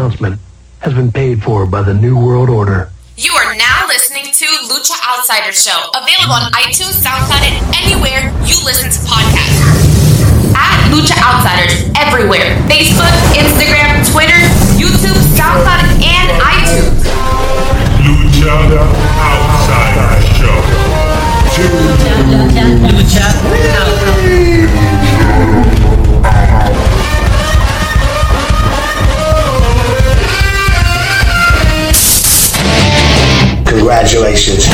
announcement has been paid for by the New World Order. You are now listening to Lucha Outsider Show, available on iTunes, SoundCloud, and anywhere you listen to podcasts. At Lucha Outsiders everywhere Facebook, Instagram, Twitter, YouTube, SoundCloud, and iTunes. Lucha Outsider Show. Congratulations.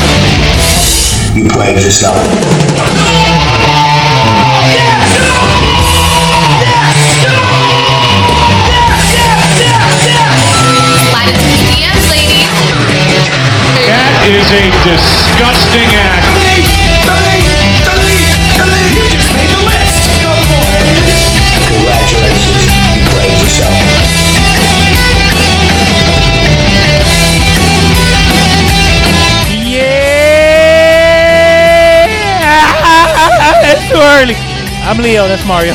You played yourself. Slide into the DMs, ladies. That is a disgusting act. Too early. I'm Leo. That's Mario.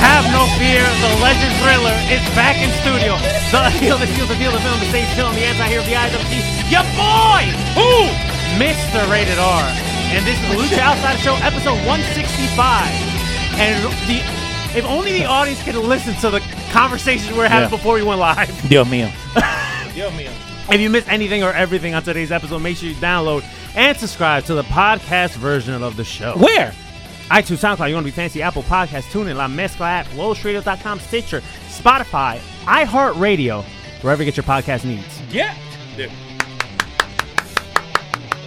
Have no fear. The Legend Thriller is back in studio. The heel, the shield, the deal, the film, the stage, and the anti-hero, the IWC. Your boy! Who? Mr. Rated R. And this is the Lucha Outside Show, episode 165. And the if only the audience could listen to the conversations we were having Yeah. before we went live. Dios mío. If you missed anything or everything on today's episode, make sure you download and subscribe to the podcast version of the show. Where? iTunes, SoundCloud, you want to be fancy, Apple Podcasts, TuneIn, La Mezcla app, LowestRadio.com, Stitcher, Spotify, iHeartRadio, wherever you get your podcast needs. Yeah. Dude.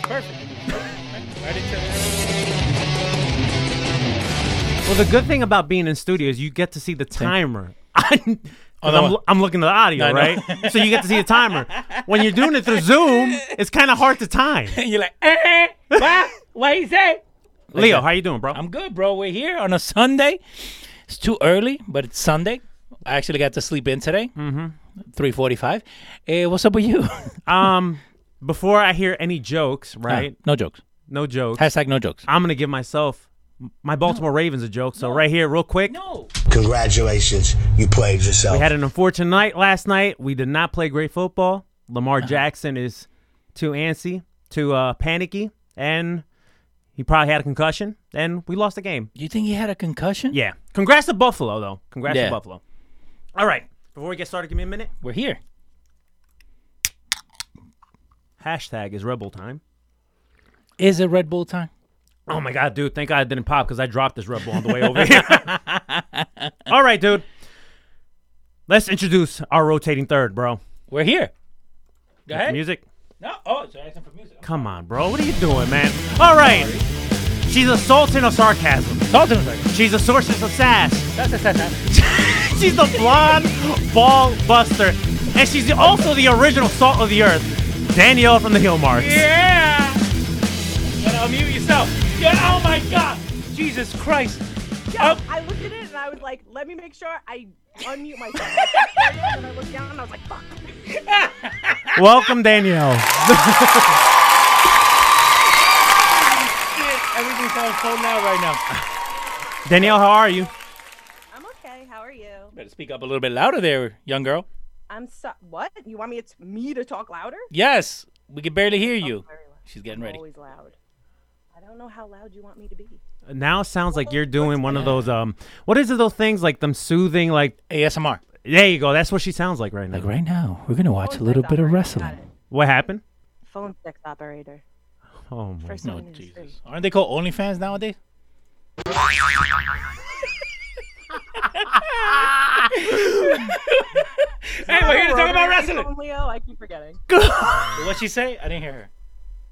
Perfect. Well, the good thing about being in studio is you get to see the timer. Oh, no. I'm, I'm looking at the audio, I know. right? so you get to see the timer. When you're doing it through Zoom, it's kind of hard to time. You're like, eh, what? What you say? Leo, that. how you doing, bro? I'm good, bro. We're here on a Sunday. It's too early, but it's Sunday. I actually got to sleep in today. Mm-hmm. 3:45. Hey, what's up with you? um, before I hear any jokes, right? no jokes. No jokes. Hashtag no jokes. I'm gonna give myself my Baltimore Ravens a joke. So right here, real quick, No. Congratulations. You played yourself. we had an unfortunate night last night. We did not play great football. Lamar Jackson is too antsy, too uh, panicky, and he probably had a concussion. And we lost the game. You think he had a concussion? Yeah. Congrats to Buffalo, though. Congrats Yeah. to Buffalo. All right. Before we get started, give me a minute. We're here. Hashtag is Rebel time. Is it Red Bull time? Oh my god, dude! Thank God I didn't pop because I dropped this Red Bull on the way over here. All right, dude. Let's introduce our rotating third, bro. We're here. Go ahead. Music. No. Oh, so asking for music. Come on, bro. What are you doing, man? All right. She's a sultan of sarcasm. Talk to me. Sorry. She's a source of sass. That's, that's, that's, that's. she's the blonde ball buster, and she's also the original salt of the earth, Danielle from the Hill Marks. Yeah. Gotta unmute yourself. Yeah. Oh my God. Jesus Christ. Yeah, oh. I looked at it and I was like, let me make sure I unmute myself. and I looked down and I was like, fuck. Welcome, Danielle. Everything sounds so loud right now. Danielle, how are you? I'm okay. How are you? Better speak up a little bit louder there, young girl. I'm so. What? You want me It's me to talk louder? Yes, we can barely hear oh, you. Very loud. She's getting I'm ready. Always loud. I don't know how loud you want me to be. Now sounds like you're doing one of those um what is it those things like them soothing like ASMR. there you go. That's what she sounds like right now. Like right now, we're gonna watch a little sex bit of wrestling. What happened? Phone sex operator. Oh my First No, one in the Jesus. street. Aren't they called OnlyFans nowadays? hey, we're here to talk about wrestling. phone, Leo, I keep forgetting. What'd she say? I didn't hear her.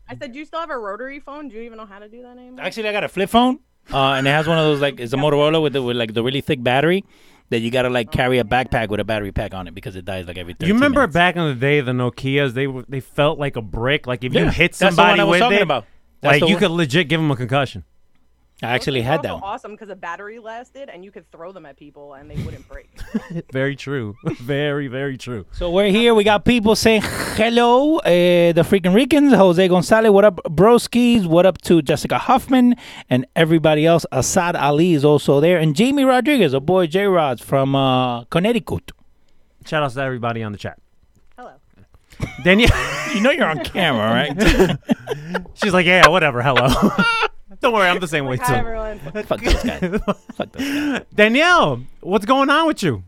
I said, do you still have a rotary phone? Do you even know how to do that anymore? Actually, I got a flip phone, uh, and it has one of those like it's a Motorola with the, with like the really thick battery that you gotta like carry a backpack with a battery pack on it because it dies like every. 13 You remember minutes. back in the day the Nokias they were they felt like a brick like if you Yeah, hit that's the one somebody I was with talking it about. That's like the you one- could legit give them a concussion. I actually had were that also one. awesome because the battery lasted and you could throw them at people and they wouldn't break. very true. very very true. So we're here. We got people saying hello. Uh, the freaking Ricans, Jose Gonzalez. What up, Broskis? What up to Jessica Huffman and everybody else? Assad Ali is also there, and Jamie Rodriguez, a boy J Rods from uh, Connecticut. Shout outs to everybody on the chat. Hello. Danielle, You know you're on camera, right? she's like, yeah, whatever. Hello. Don't worry, I'm the same way Hi, too. everyone. Fuck those guys. Fuck those guys. Danielle, what's going on with you?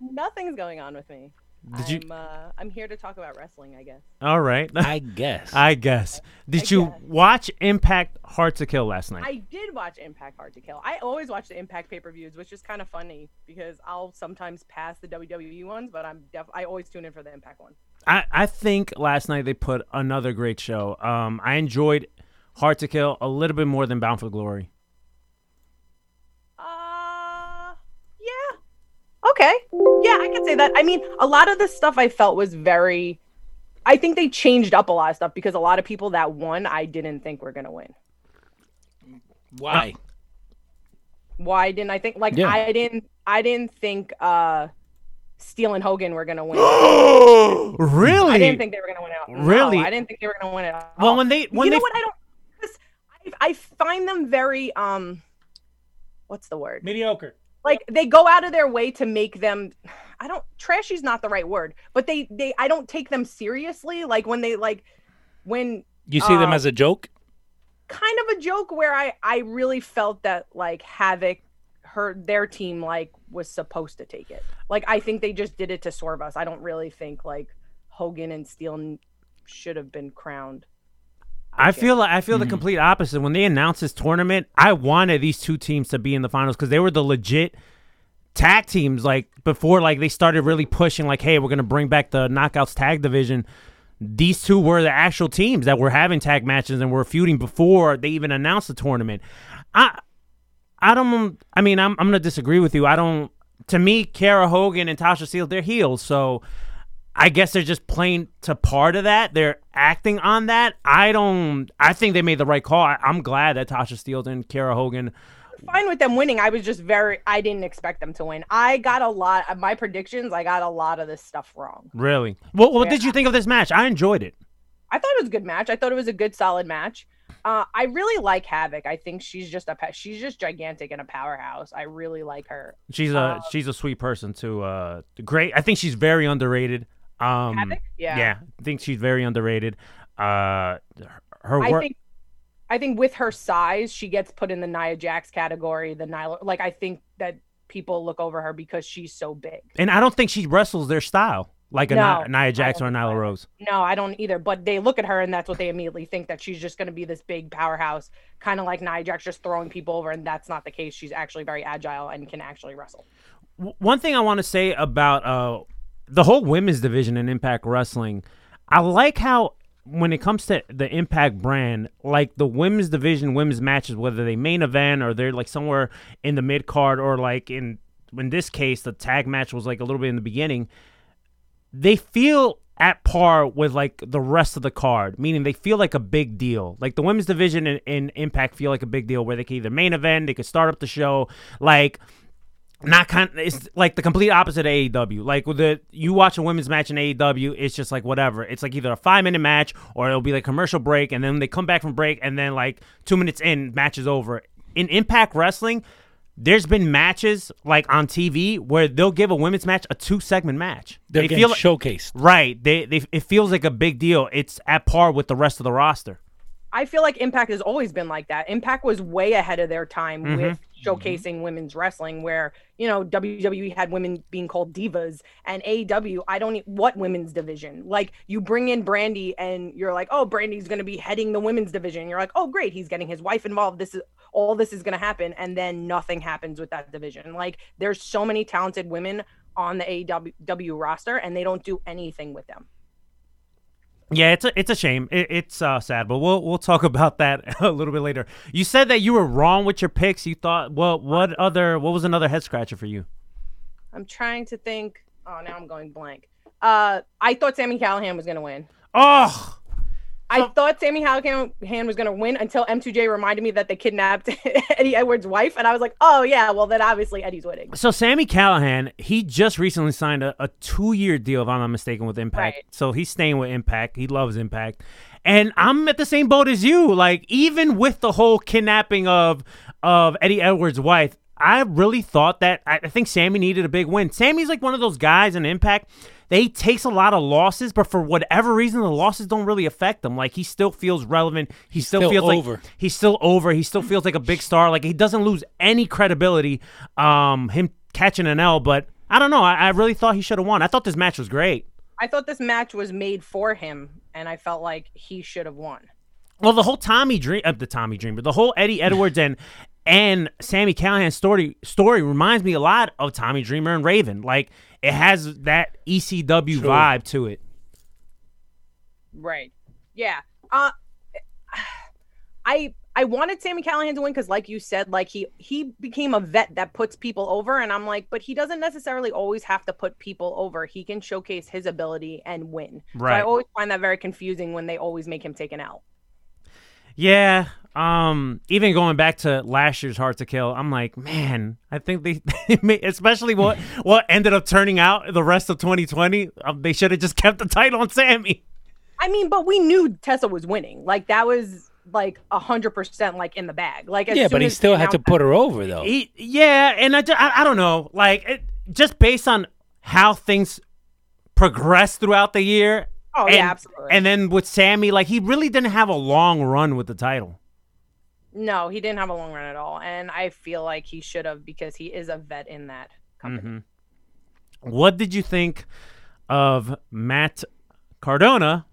Nothing's going on with me. Did you- I'm, uh, I'm here to talk about wrestling, I guess. All right. I guess. I guess. Did I you guess. watch Impact Hard to Kill last night? I did watch Impact Hard to Kill. I always watch the Impact pay-per-views, which is kind of funny because I'll sometimes pass the WWE ones, but I'm def- I always tune in for the Impact one. I, I think last night they put another great show. Um, I enjoyed Hard to Kill a little bit more than Bound for Glory. Uh, yeah. Okay. Yeah, I can say that. I mean, a lot of the stuff I felt was very. I think they changed up a lot of stuff because a lot of people that won, I didn't think were gonna win. Why? Why didn't I think? Like, Yeah. I didn't. I didn't think uh, Steelz and Hogan were gonna win. really? I didn't think they were gonna win out. No, Really? I didn't think they were gonna win it. at Well, when they- when you know they- what? I don't. 'Cause I, I find them very um, what's the word? Mediocre. like they go out of their way to make them i don't trashy's not the right word but they they i don't take them seriously like when they like when You see them Uh, as a joke? kind of a joke where i i really felt that like havoc her their team like was supposed to take it like i think they just did it to swerve us i don't really think like hogan and steelz should have been crowned I feel like I feel the mm. complete opposite. When they announced this tournament, I wanted these two teams to be in the finals because they were the legit tag teams. Like before, like they started really pushing, like, "Hey, we're gonna bring back the knockouts tag division." These two were the actual teams that were having tag matches and were feuding before they even announced the tournament. I, I don't. I mean, I'm I'm gonna disagree with you. I don't. To me, Kiera Hogan and Tasha Steelz, they're heels, so. I guess they're just playing to part of that. They're acting on that. I don't. I think they made the right call. I, I'm glad that Tasha Steelz and Kiera Hogan. fine with them winning. I was just very I didn't expect them to win. I got a lot of my predictions, I got a lot of this stuff wrong. Really. What, what Yeah. did you think of this match? I enjoyed it. I thought it was a good match. I thought it was a good solid match. Uh, I really like Havoc. I think she's just a she's just gigantic and a powerhouse. I really like her. She's a Uh, she's a sweet person too. Uh, great. I think she's very underrated. Um, Havoc? Yeah. yeah. I think she's very underrated. Uh, her I work. think I think with her size, she gets put in the Nia Jax category. The Nyla, like I think that people look over her because she's so big. and I don't think she wrestles their style like a No, Nia, Nia Jax or a Nyla. Rose. No, I don't either. But they look at her and that's what they immediately think that she's just going to be this big powerhouse, kind of like Nia Jax, just throwing people over. And that's not the case. She's actually very agile and can actually wrestle. W- one thing I want to say about uh, the whole women's division in Impact Wrestling, I like how when it comes to the Impact brand, like the women's division, women's matches, whether they main event or they're like somewhere in the mid card or like in in this case the tag match was like a little bit in the beginning, they feel at par with like the rest of the card, meaning they feel like a big deal. Like the women's division in, in Impact feel like a big deal where they can either main event, they could start up the show, like not kind it's like the complete opposite of AEW. Like with the you watch a women's match in AEW, it's just like whatever. It's like either a five minute match or it'll be like commercial break and then they come back from break and then like two minutes in, match is over. In Impact Wrestling, there's been matches like on TV where they'll give a women's match a two segment match. They're they getting feel showcased. right. They, they it feels like a big deal. It's at par with the rest of the roster. I feel like Impact has always been like that. Impact was way ahead of their time Mm-hmm. with Mm-hmm. showcasing women's wrestling, where you know WWE had women being called divas, and AEW. I don't what women's division. Like you bring in Brandi, and you're like, oh, Brandi's going to be heading the women's division. You're like, oh, great, he's getting his wife involved. This is all this is going to happen, and then nothing happens with that division. Like there's so many talented women on the AEW roster, and they don't do anything with them. Yeah, it's a it's a shame. It, it's uh, sad, but we'll we'll talk about that a little bit later. You said that you were wrong with your picks. You thought, well, what other what was another head scratcher for you? I'm trying to think. Oh, now I'm going blank. Uh, I thought Sami Callihan was gonna win. Oh, I thought Sami Callihan was gonna win until M2J reminded me that they kidnapped Eddie Edwards' wife, and I was like, oh yeah, well then obviously Eddie's winning. so Sami Callihan, he just recently signed a, a two year deal, if I'm not mistaken, with Impact. Right. So he's staying with Impact. He loves Impact, and I'm at the same boat as you. Like even with the whole kidnapping of of Eddie Edwards' wife. I really thought that I I think Sami needed a big win. Sami's like one of those guys in Impact. They takes a lot of losses, but for whatever reason, the losses don't really affect him. Like he still feels relevant. He still, still feels over. like he's still over. He still feels like a big star. Like he doesn't lose any credibility. Um, him catching an L, but I don't know. I, I really thought he should have won. I thought this match was great. I thought this match was made for him, and I felt like he should have won. Well, the whole Tommy Dream, uh, the Tommy Dream, but the whole Eddie Edwards and and Sami Callihan story story reminds me a lot of Tommy Dreamer and Raven. Like it has that ECW vibe to it. Right. Yeah. Uh I I wanted Sami Callihan to win because, like you said, like he he became a vet that puts people over, and I'm like, but he doesn't necessarily always have to put people over. He can showcase his ability and win. So I always find that very confusing when they always make him take an L. Yeah. Um. Even going back to last year's Hard to Kill, I'm like, man, I think they, may- especially what what ended up turning out the rest of 2020, um, they should have just kept the title on Sami. I mean, but we knew Tessa was winning. Like that was like a hundred percent like in the bag. Like as Yeah, soon but he as still had to announced put her over though. He, yeah, and I, ju- I, I don't know, like it, just based on how things progressed throughout the year. Oh, and, yeah, absolutely. And then with Sami, like he really didn't have a long run with the title. No, he didn't have a long run at all, and I feel like he should have because he is a vet in that company. What did you think of Matt Cardona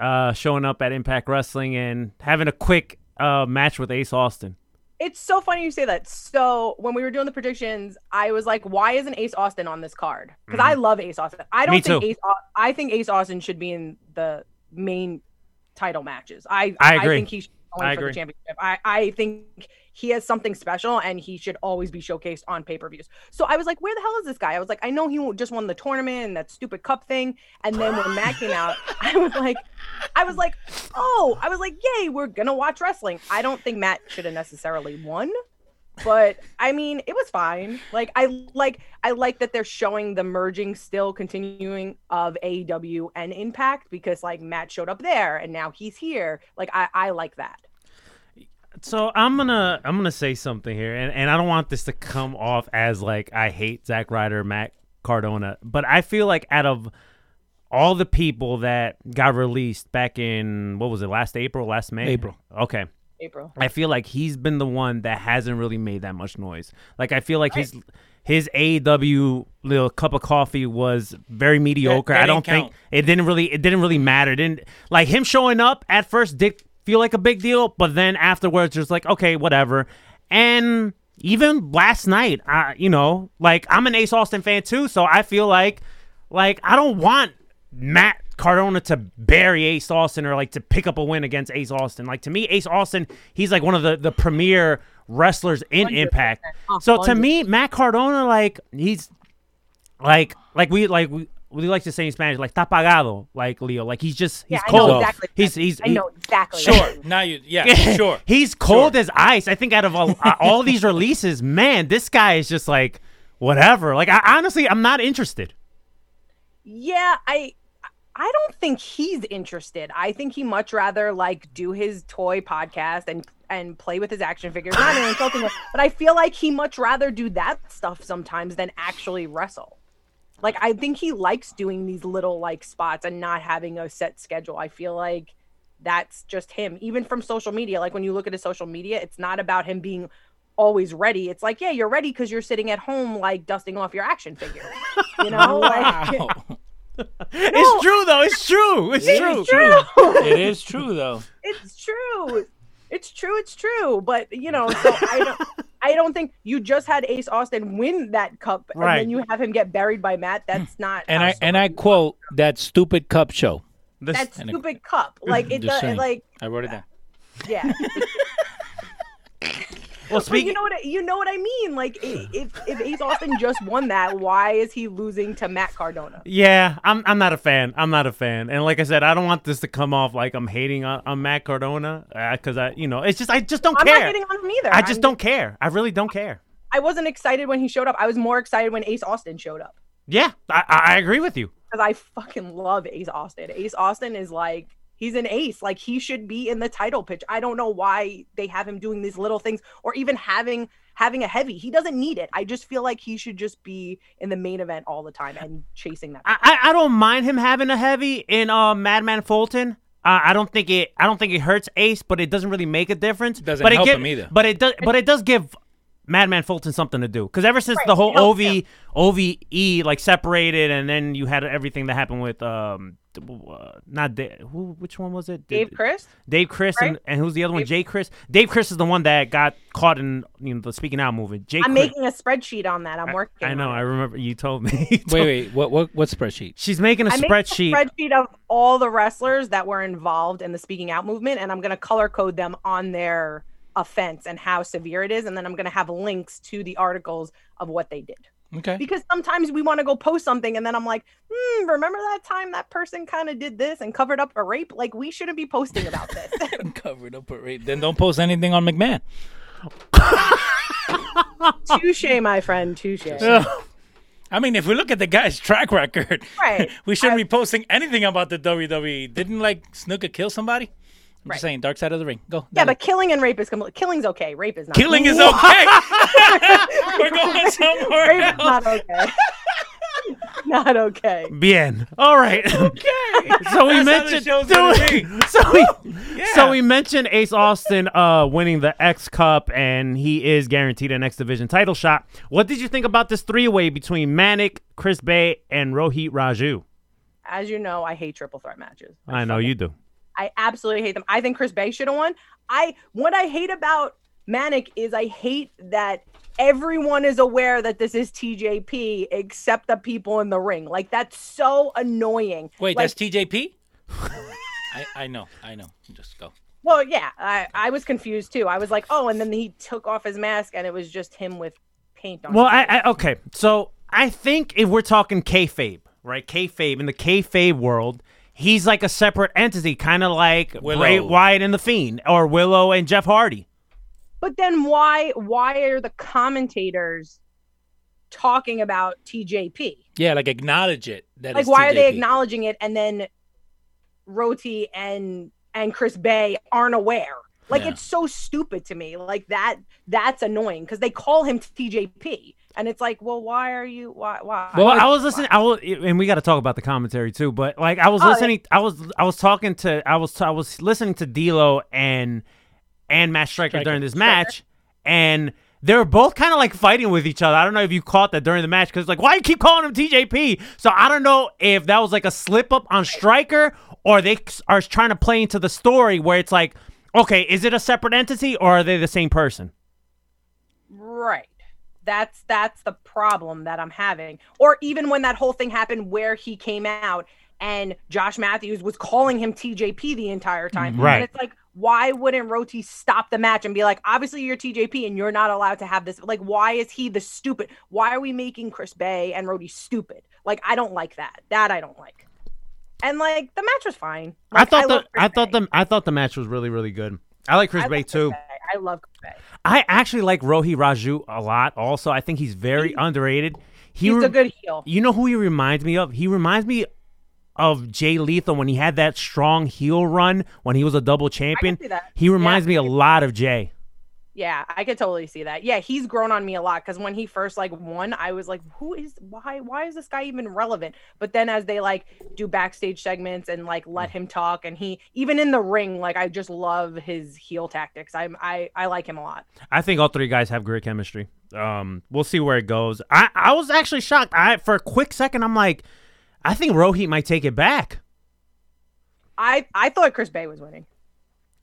uh, showing up at Impact Wrestling and having a quick uh, match with Ace Austin? It's so funny you say that. So when we were doing the predictions, I was like, "Why isn't Ace Austin on this card?" Because I mm-hmm. love Ace Austin. I don't Me think too. Ace. I think Ace Austin should be in the main title matches. I I agree. think he should going I for agree. the championship. I I think he has something special, and he should always be showcased on pay per views. So I was like, "Where the hell is this guy?" I was like, "I know he just won the tournament and that stupid cup thing." And then when Matt came out, I was like, I was like, "Oh!" I was like, "Yay, we're gonna watch wrestling." I don't think Matt should have necessarily won but I mean, it was fine. Like I like I like that they're showing the merging still continuing of AEW and Impact because like Matt showed up there and now he's here. Like I I like that. So I'm gonna I'm gonna say something here, and, and I don't want this to come off as like I hate Zack Ryder, Matt Cardona, but I feel like out of all the people that got released back in what was it last April, last May, April. Okay, April. I feel like he's been the one that hasn't really made that much noise. Like I feel like his his AEW little cup of coffee was very mediocre. that I don't think it didn't really it didn't really matter. It didn't like him showing up at first did feel like a big deal, but then afterwards just like okay, whatever. And even last night, I you know, like I'm an Ace Austin fan too, so I feel like like I don't want Matt Cardona to bury Ace Austin or like to pick up a win against Ace Austin. Like to me, Ace Austin, he's like one of the the premier wrestlers in Impact. Oh, so to me, Matt Cardona, like he's like like we like we. We like to say in Spanish, like "está pagado," like Leo, like he's just he's Yeah, I know cold. exactly. He's he's I know exactly. Sure. Now you yeah, sure. He's cold as ice. I think out of all, all these releases, man, this guy is just like whatever. Like I honestly, I'm not interested. Yeah, I I don't think he's interested. I think he much rather like do his toy podcast and and play with his action figures. Not an insulting way, but I feel like he much rather do that stuff sometimes than actually wrestle. Like I think he likes doing these little like spots and not having a set schedule. I feel like that's just him. Even from social media, like when you look at his social media, it's not about him being always ready. It's like, yeah, you're ready because you're sitting at home like dusting off your action figure. You know? Like. It's true though. It's true. It's true. It's true. it is true though. it's true. It's true. It's true. But you know, so I don't. I don't think you just had Ace Austin win that cup, and Right. then you have him get buried by Matt. That's hmm. not. And I and I someone- quote that stupid cup show. This- that and it- stupid cup. Like it Just does. saying. Like I wrote it down. yeah. well, speaking. you know what? I- You know what I mean? Like if if Ace Austin just won that, why is he losing to Matt Cardona? Yeah, I'm I'm not a fan. I'm not a fan. And like I said, I don't want this to come off like I'm hating on, on Matt Cardona uh, because I, you know, it's just I just don't I'm care. not getting on him either. I just I'm- don't care. I really don't care. I wasn't excited when he showed up. I was more excited when Ace Austin showed up. Yeah, I, I I agree with you. because I fucking love Ace Austin. Ace Austin is like he's an ace. Like he should be in the title pitch. I don't know why they have him doing these little things or even having having a heavy. He doesn't need it. I just feel like he should just be in the main event all the time and chasing that. I, I I don't mind him having a heavy in uh, Madman Fulton. Uh, I don't think it. I don't think it hurts Ace, but it doesn't really make a difference. Doesn't but it help give- him either. But it does. But it does give Madman Fulton something to do. Because ever since Right, the whole it OV him. OVE like separated, and then you had everything that happened with um, uh, not Dave, who? Which one was it? Dave Crist. Dave Crist and, right? and who's the other one? Dave- Jake Crist. Dave Crist is the one that got caught in you know the speaking out movement. Jay I'm Chris- making a spreadsheet on that. I'm working. I know. on I remember you told me. You Wait, wait. What what what spreadsheet? She's making a I'm spreadsheet. making a spreadsheet of all the wrestlers that were involved in the speaking out movement, and I'm going to color code them on their offense and how severe it is, and then I'm going to have links to the articles of what they did. Okay. Because sometimes we want to go post something, and then I'm like, hmm, remember that time that person kind of did this and covered up a rape? Like we shouldn't be posting about this. Covered up a rape. Then don't post anything on McMahon. touche, my friend, touche. I mean, if we look at the guy's track record, Right. we shouldn't I- be posting anything about the WWE. Didn't like Snuka kill somebody? I'm Right. just saying, dark side of the ring. Go. Yeah, Dale. but killing and rape is complete. Killing's okay. Rape is not. killing is okay. We're going somewhere Rape is not okay. not okay. Bien. All right. Okay. so we That's how the mentioned show's so, we, be. so we so we mentioned Ace Austin uh winning the X Cup and he is guaranteed an X Division title shot. What did you think about this three way between Manik, Chris Bey, and Rohit Raju? As you know, I hate triple threat matches. I know you do. I absolutely hate them. I think Chris Bey should have won. I what I hate about Manik is I hate that everyone is aware that this is TJP except the people in the ring. Like that's so annoying. Wait, like, that's TJP? I, I know, I know. Just go. well, yeah. I I was confused too. I was like, oh, and then he took off his mask and it was just him with paint on. Well, his I, I okay. So I think if we're talking kayfabe, right? Kayfabe in the kayfabe world, he's like a separate entity, kind of like Willow. Bray Wyatt and the Fiend, or Willow and Jeff Hardy. But then why why are the commentators talking about TJP? Yeah, like acknowledge it. That Like it's why are they acknowledging it and then Roti and and Chris Bey aren't aware? Like Yeah. it's so stupid to me. Like that that's annoying because they call him TJP and it's like, well, why are you why why? Well, I was listening. I was, and we got to talk about the commentary too. But like, I was Oh, yeah. listening. I was, I was talking to, I was, I was listening to D'Lo and and Matt Striker, Striker. during this match, and they were both kind of like fighting with each other. I don't know if you caught that during the match because like, why you keep calling him TJP? So I don't know if that was like a slip up on Striker or they are trying to play into the story where it's like, okay, is it a separate entity or are they the same person? Right. That's that's the problem that I'm having. Or even when that whole thing happened where he came out and Josh Matthews was calling him TJP the entire time. Mm-hmm. Right. And it's like, why wouldn't Roti stop the match and be like, obviously you're TJP and you're not allowed to have this? Like, why is he the stupid? Why are we making Chris Bey and Roti stupid? Like, I don't like that. That I don't like. And like the match was fine. I thought love the, I thought Bay. the, I thought the match was really, really good. I like Chris I Bay love Chris too. Bay. I love Bay. I actually like Rohit Raju a lot. Also, I think he's very underrated. He He's re- a good heel. You know who he reminds me of? He reminds me of Jay Lethal when he had that strong heel run when he was a double champion. He reminds Yeah. me a lot of Jay. Yeah, I could totally see that. Yeah, he's grown on me a lot because when he first like won, I was like, "Who is why? Why is this guy even relevant?" But then as they like do backstage segments and like let him talk, and he even in the ring, like I just love his heel tactics. I'm I I like him a lot. I think all three guys have great chemistry. Um, we'll see where it goes. I, I was actually shocked. I for a quick second, I'm like, I think Rohit might take it back. I I thought Chris Bey was winning.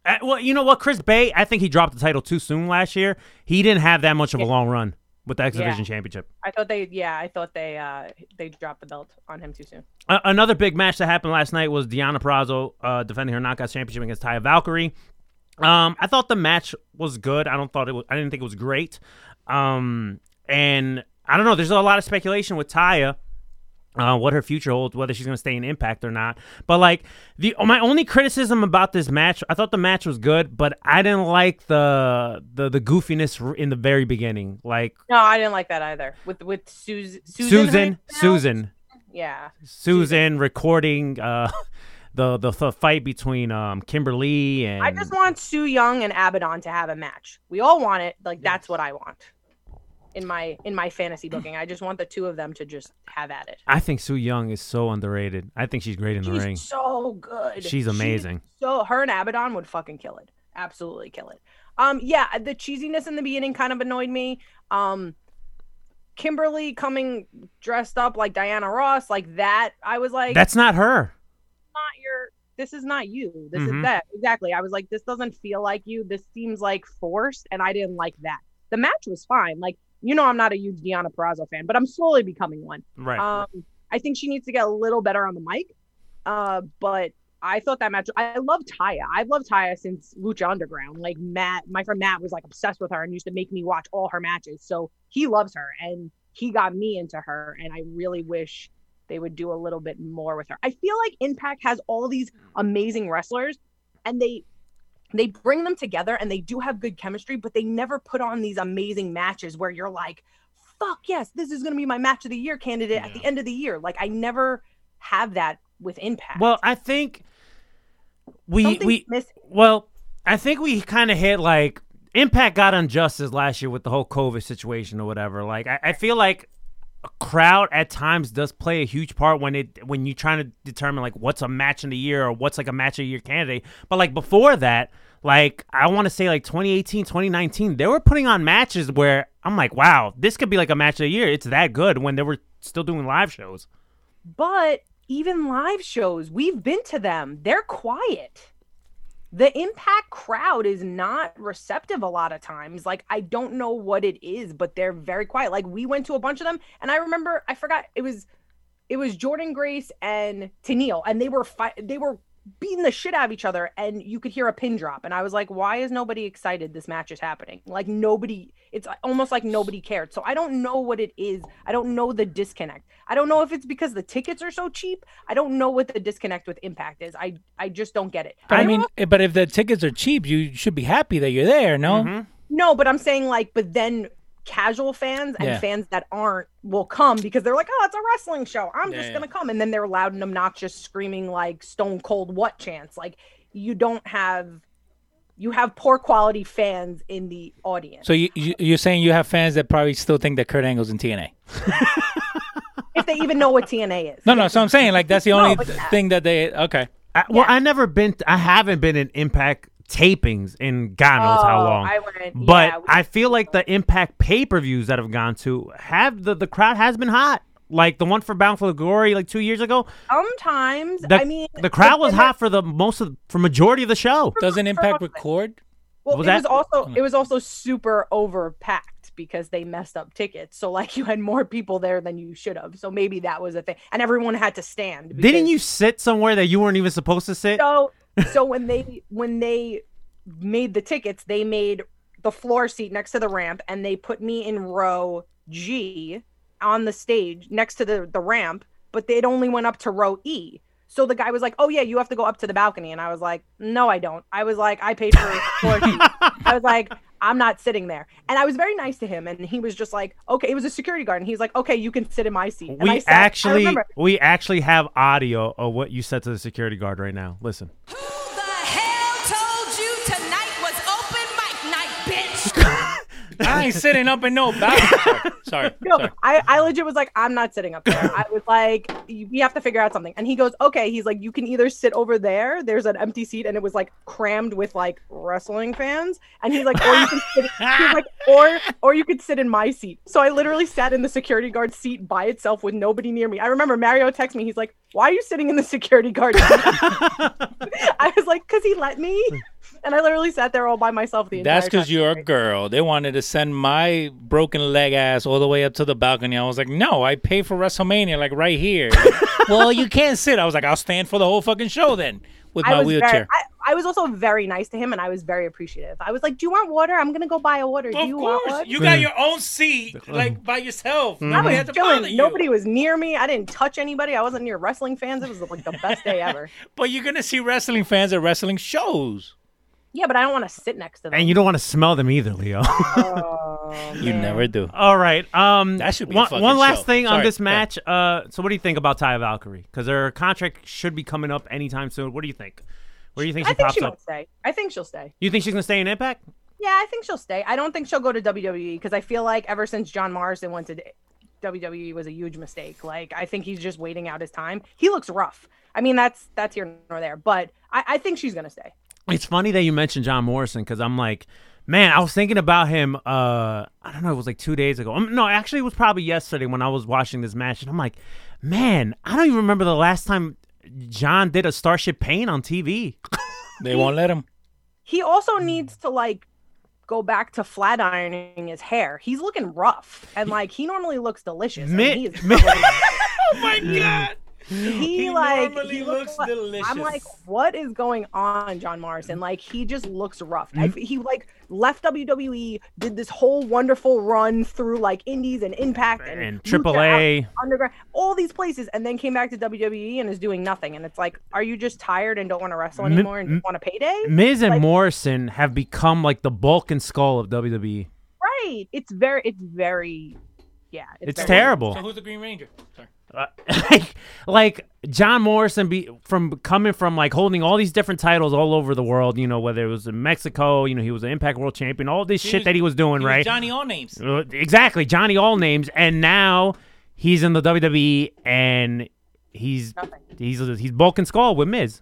Uh, well, you know what, Chris Bey, I think he dropped the title too soon last year. He didn't have that much of a long run with the X Yeah. Division Championship. I thought they yeah I thought they uh they dropped the belt on him too soon. A- another big match that happened last night was Deonna Purrazzo uh, defending her Knockouts Championship against Taya Valkyrie. Um, I thought the match was good. I don't thought it was. I didn't think it was great. Um, and I don't know. There's a lot of speculation with Taya. Uh, what her future holds, whether she's going to stay in Impact or not. But like the my only criticism about this match, I thought the match was good, but I didn't like the the the goofiness in the very beginning. Like No, I didn't like that either. With with Susan Susan Susan, how do you pronounce- Susan, yeah Susan recording uh, the, the the fight between um Kimber Lee and I just want Su Yung and Abaddon to have a match. We all want it. Like that's what I want. In my in my fantasy booking. I just want the two of them to just have at it. I think Su Yung is so underrated. I think she's great in the ring. She's so good. She's amazing. so her and Abaddon would fucking kill it. Absolutely kill it. Um, yeah, the cheesiness in the beginning kind of annoyed me. Um, Kimber Lee coming dressed up like Diana Ross, like that. I was like, That's not her. not your. This is not you. This Mhm. is that exactly. I was like, this doesn't feel like you. This seems like forced, and I didn't like that. The match was fine. Like you know, I'm not a huge Deonna Purrazzo fan, but I'm slowly becoming one. Right. Um, I think she needs to get a little better on the mic. Uh, but I thought that match. I love Taya. I've loved Taya since Lucha Underground. Like Matt, my friend Matt was like obsessed with her and used to make me watch all her matches. So he loves her and he got me into her. And I really wish they would do a little bit more with her. I feel like Impact has all these amazing wrestlers, and they they bring them together and they do have good chemistry, but they never put on these amazing matches where you're like, fuck yes, this is gonna be my match of the year candidate at the end of the year. Like I never have that with Impact. Well, I think we Something's we missing. well, I think we kind of hit like Impact got injustice last year with the whole COVID situation or whatever. Like I, I feel like a crowd at times does play a huge part when it when you're trying to determine like what's a match in the year or what's like a match of the year candidate. But like before that, like I want to say like 2018, 2019, they were putting on matches where I'm like, wow, this could be like a match of the year. It's that good when they were still doing live shows. But even live shows, we've been to them. They're quiet. The impact crowd is not receptive a lot of times. Like I don't know what it is, but they're very quiet. Like we went to a bunch of them and I remember I forgot it was it was Jordynne Grace and Tenille and they were fi- they were beating the shit out of each other and you could hear a pin drop and I was like why is nobody excited this match is happening like nobody it's almost like nobody cared. So I don't know what it is. I don't know the disconnect. I don't know if it's because the tickets are so cheap. I don't know what the disconnect with impact is. I I just don't get it. But I don't mean, know- eh, but if the tickets are cheap, you should be happy that you're there. No. no but I'm saying like but then casual fans and Yeah. fans that aren't will come because they're like oh it's a wrestling show. I'm Yeah, just yeah. gonna come. And then they're loud and obnoxious screaming like stone cold what chance like you don't have you have poor quality fans in the audience So you, you you're saying you have fans that probably still think that Kurt Angle's in TNA? if they even know what TNA is No, no. So I'm saying like that's the only but th- yeah. thing that they. Okay. I, well, I never been. I haven't been in Impact tapings in God knows how Oh, long. I went- but yeah, I feel like the Impact pay per views that have gone to have the the crowd has been hot. Like the one for Bound for the Glory, like two years ago. sometimes The, I mean the crowd was hot for the most of for majority of the show. Doesn't Impact record? Well, Was it was also it was also super overpacked because they messed up tickets. So like you had more people there than you should have. So maybe that was a thing, and everyone had to stand. Didn't you sit somewhere that you weren't even supposed to sit? So so when they when they made the tickets, they made the floor seat next to the ramp, and they put me in row G on the stage next to the the ramp, but they'd only went up to row E. So the guy was like, "Oh yeah, you have to go up to the balcony," and I was like, "No, I don't." I was like, "I paid for floor seat." I was like, "I'm not sitting there," and I was very nice to him, and he was just like, "Okay." It was a security guard, and he's like, "Okay, you can sit in my seat." And I We sat- actually remember- we actually have audio of what you said to the security guard right now. Listen. I ain't sitting up in no balcony. Sorry. No, Sorry. I, I legit was like, I'm not sitting up there. I was like, we have to figure out something. And he goes, okay. He's like, you can either sit over there. There's an empty seat, and it was like crammed with like wrestling fans. And he's like, or you can sit. He's like, or or you could sit in my seat. So I literally sat in the security guard seat by itself with nobody near me. I remember Mario texted me. He's like, why are you sitting in the security guard seat? I was like, cause he let me. And I literally sat there all by myself the entire That's because you're a girl. They wanted to send my broken leg ass all the way up to the balcony. I was like, no, I pay for WrestleMania, like right here. well, you can't sit. I was like, I'll stand for the whole fucking show then with I my was wheelchair. Very, I, I was also very nice to him, and I was very appreciative. I was like, "Do you want water? I'm gonna go buy a water. Do of you want water?" you got mm. your own seat, like by yourself. I Nobody had to bother chilling. you. Nobody was near me. I didn't touch anybody. I wasn't near wrestling fans. It was like the best day ever. But you're gonna see wrestling fans at wrestling shows. Yeah, but I don't want to sit next to them. And you don't want to smell them either, Leo. You never do. All right. Um, That should be one, fucking one last show. thing on this go ahead. match. Uh, so what do you think about Taya Valkyrie? Because her contract should be coming up anytime soon. What do you think? Where do you think she I think pops she up? might stay. I think she'll stay. You think she's gonna stay in Impact? Yeah, I think she'll stay. I don't think she'll go to WWE because I feel like ever since John Morrison went to WWE was a huge mistake. Like I think he's just waiting out his time. He looks rough. I mean, that's that's here nor there, but I, I think she's gonna stay. It's funny that you mentioned John Morrison because I'm like, man, I was thinking about him. Uh, I don't know, it was like two days ago. Um, no, actually, it was probably yesterday when I was watching this match, and I'm like, man, I don't even remember the last time John did a Starship Pain on TV. They won't let him. He also needs to like go back to flat ironing his hair. He's looking rough, and like he normally looks delicious. and Mi- he is mi- Oh my god. He, He like he looks like- I'm like, what is going on, John Morrison? Like he just looks rough. Mm-hmm. I, he like left WWE, did this whole wonderful run through like Indies and Impact and, And AAA. Underground, all these places, and then came back to WWE and is doing nothing. And it's like, are you just tired and don't want to wrestle M- anymore and m- just want a payday? Miz and Like- Morrison have become like the bulk and skull of WWE. Right. It's very, it's very, yeah. It's very- terrible. So who's the Green Ranger? Sorry. Uh, like, like John Morrison be from coming from like holding all these different titles all over the world, you know, whether it was in Mexico, you know, he was an Impact World Champion, all this shit was- that he was doing, He was right? Johnny All Names. Uh, exactly, Johnny All Names, and now he's in the WWE and he's Nothing. he's he's bulk and skull with Miz.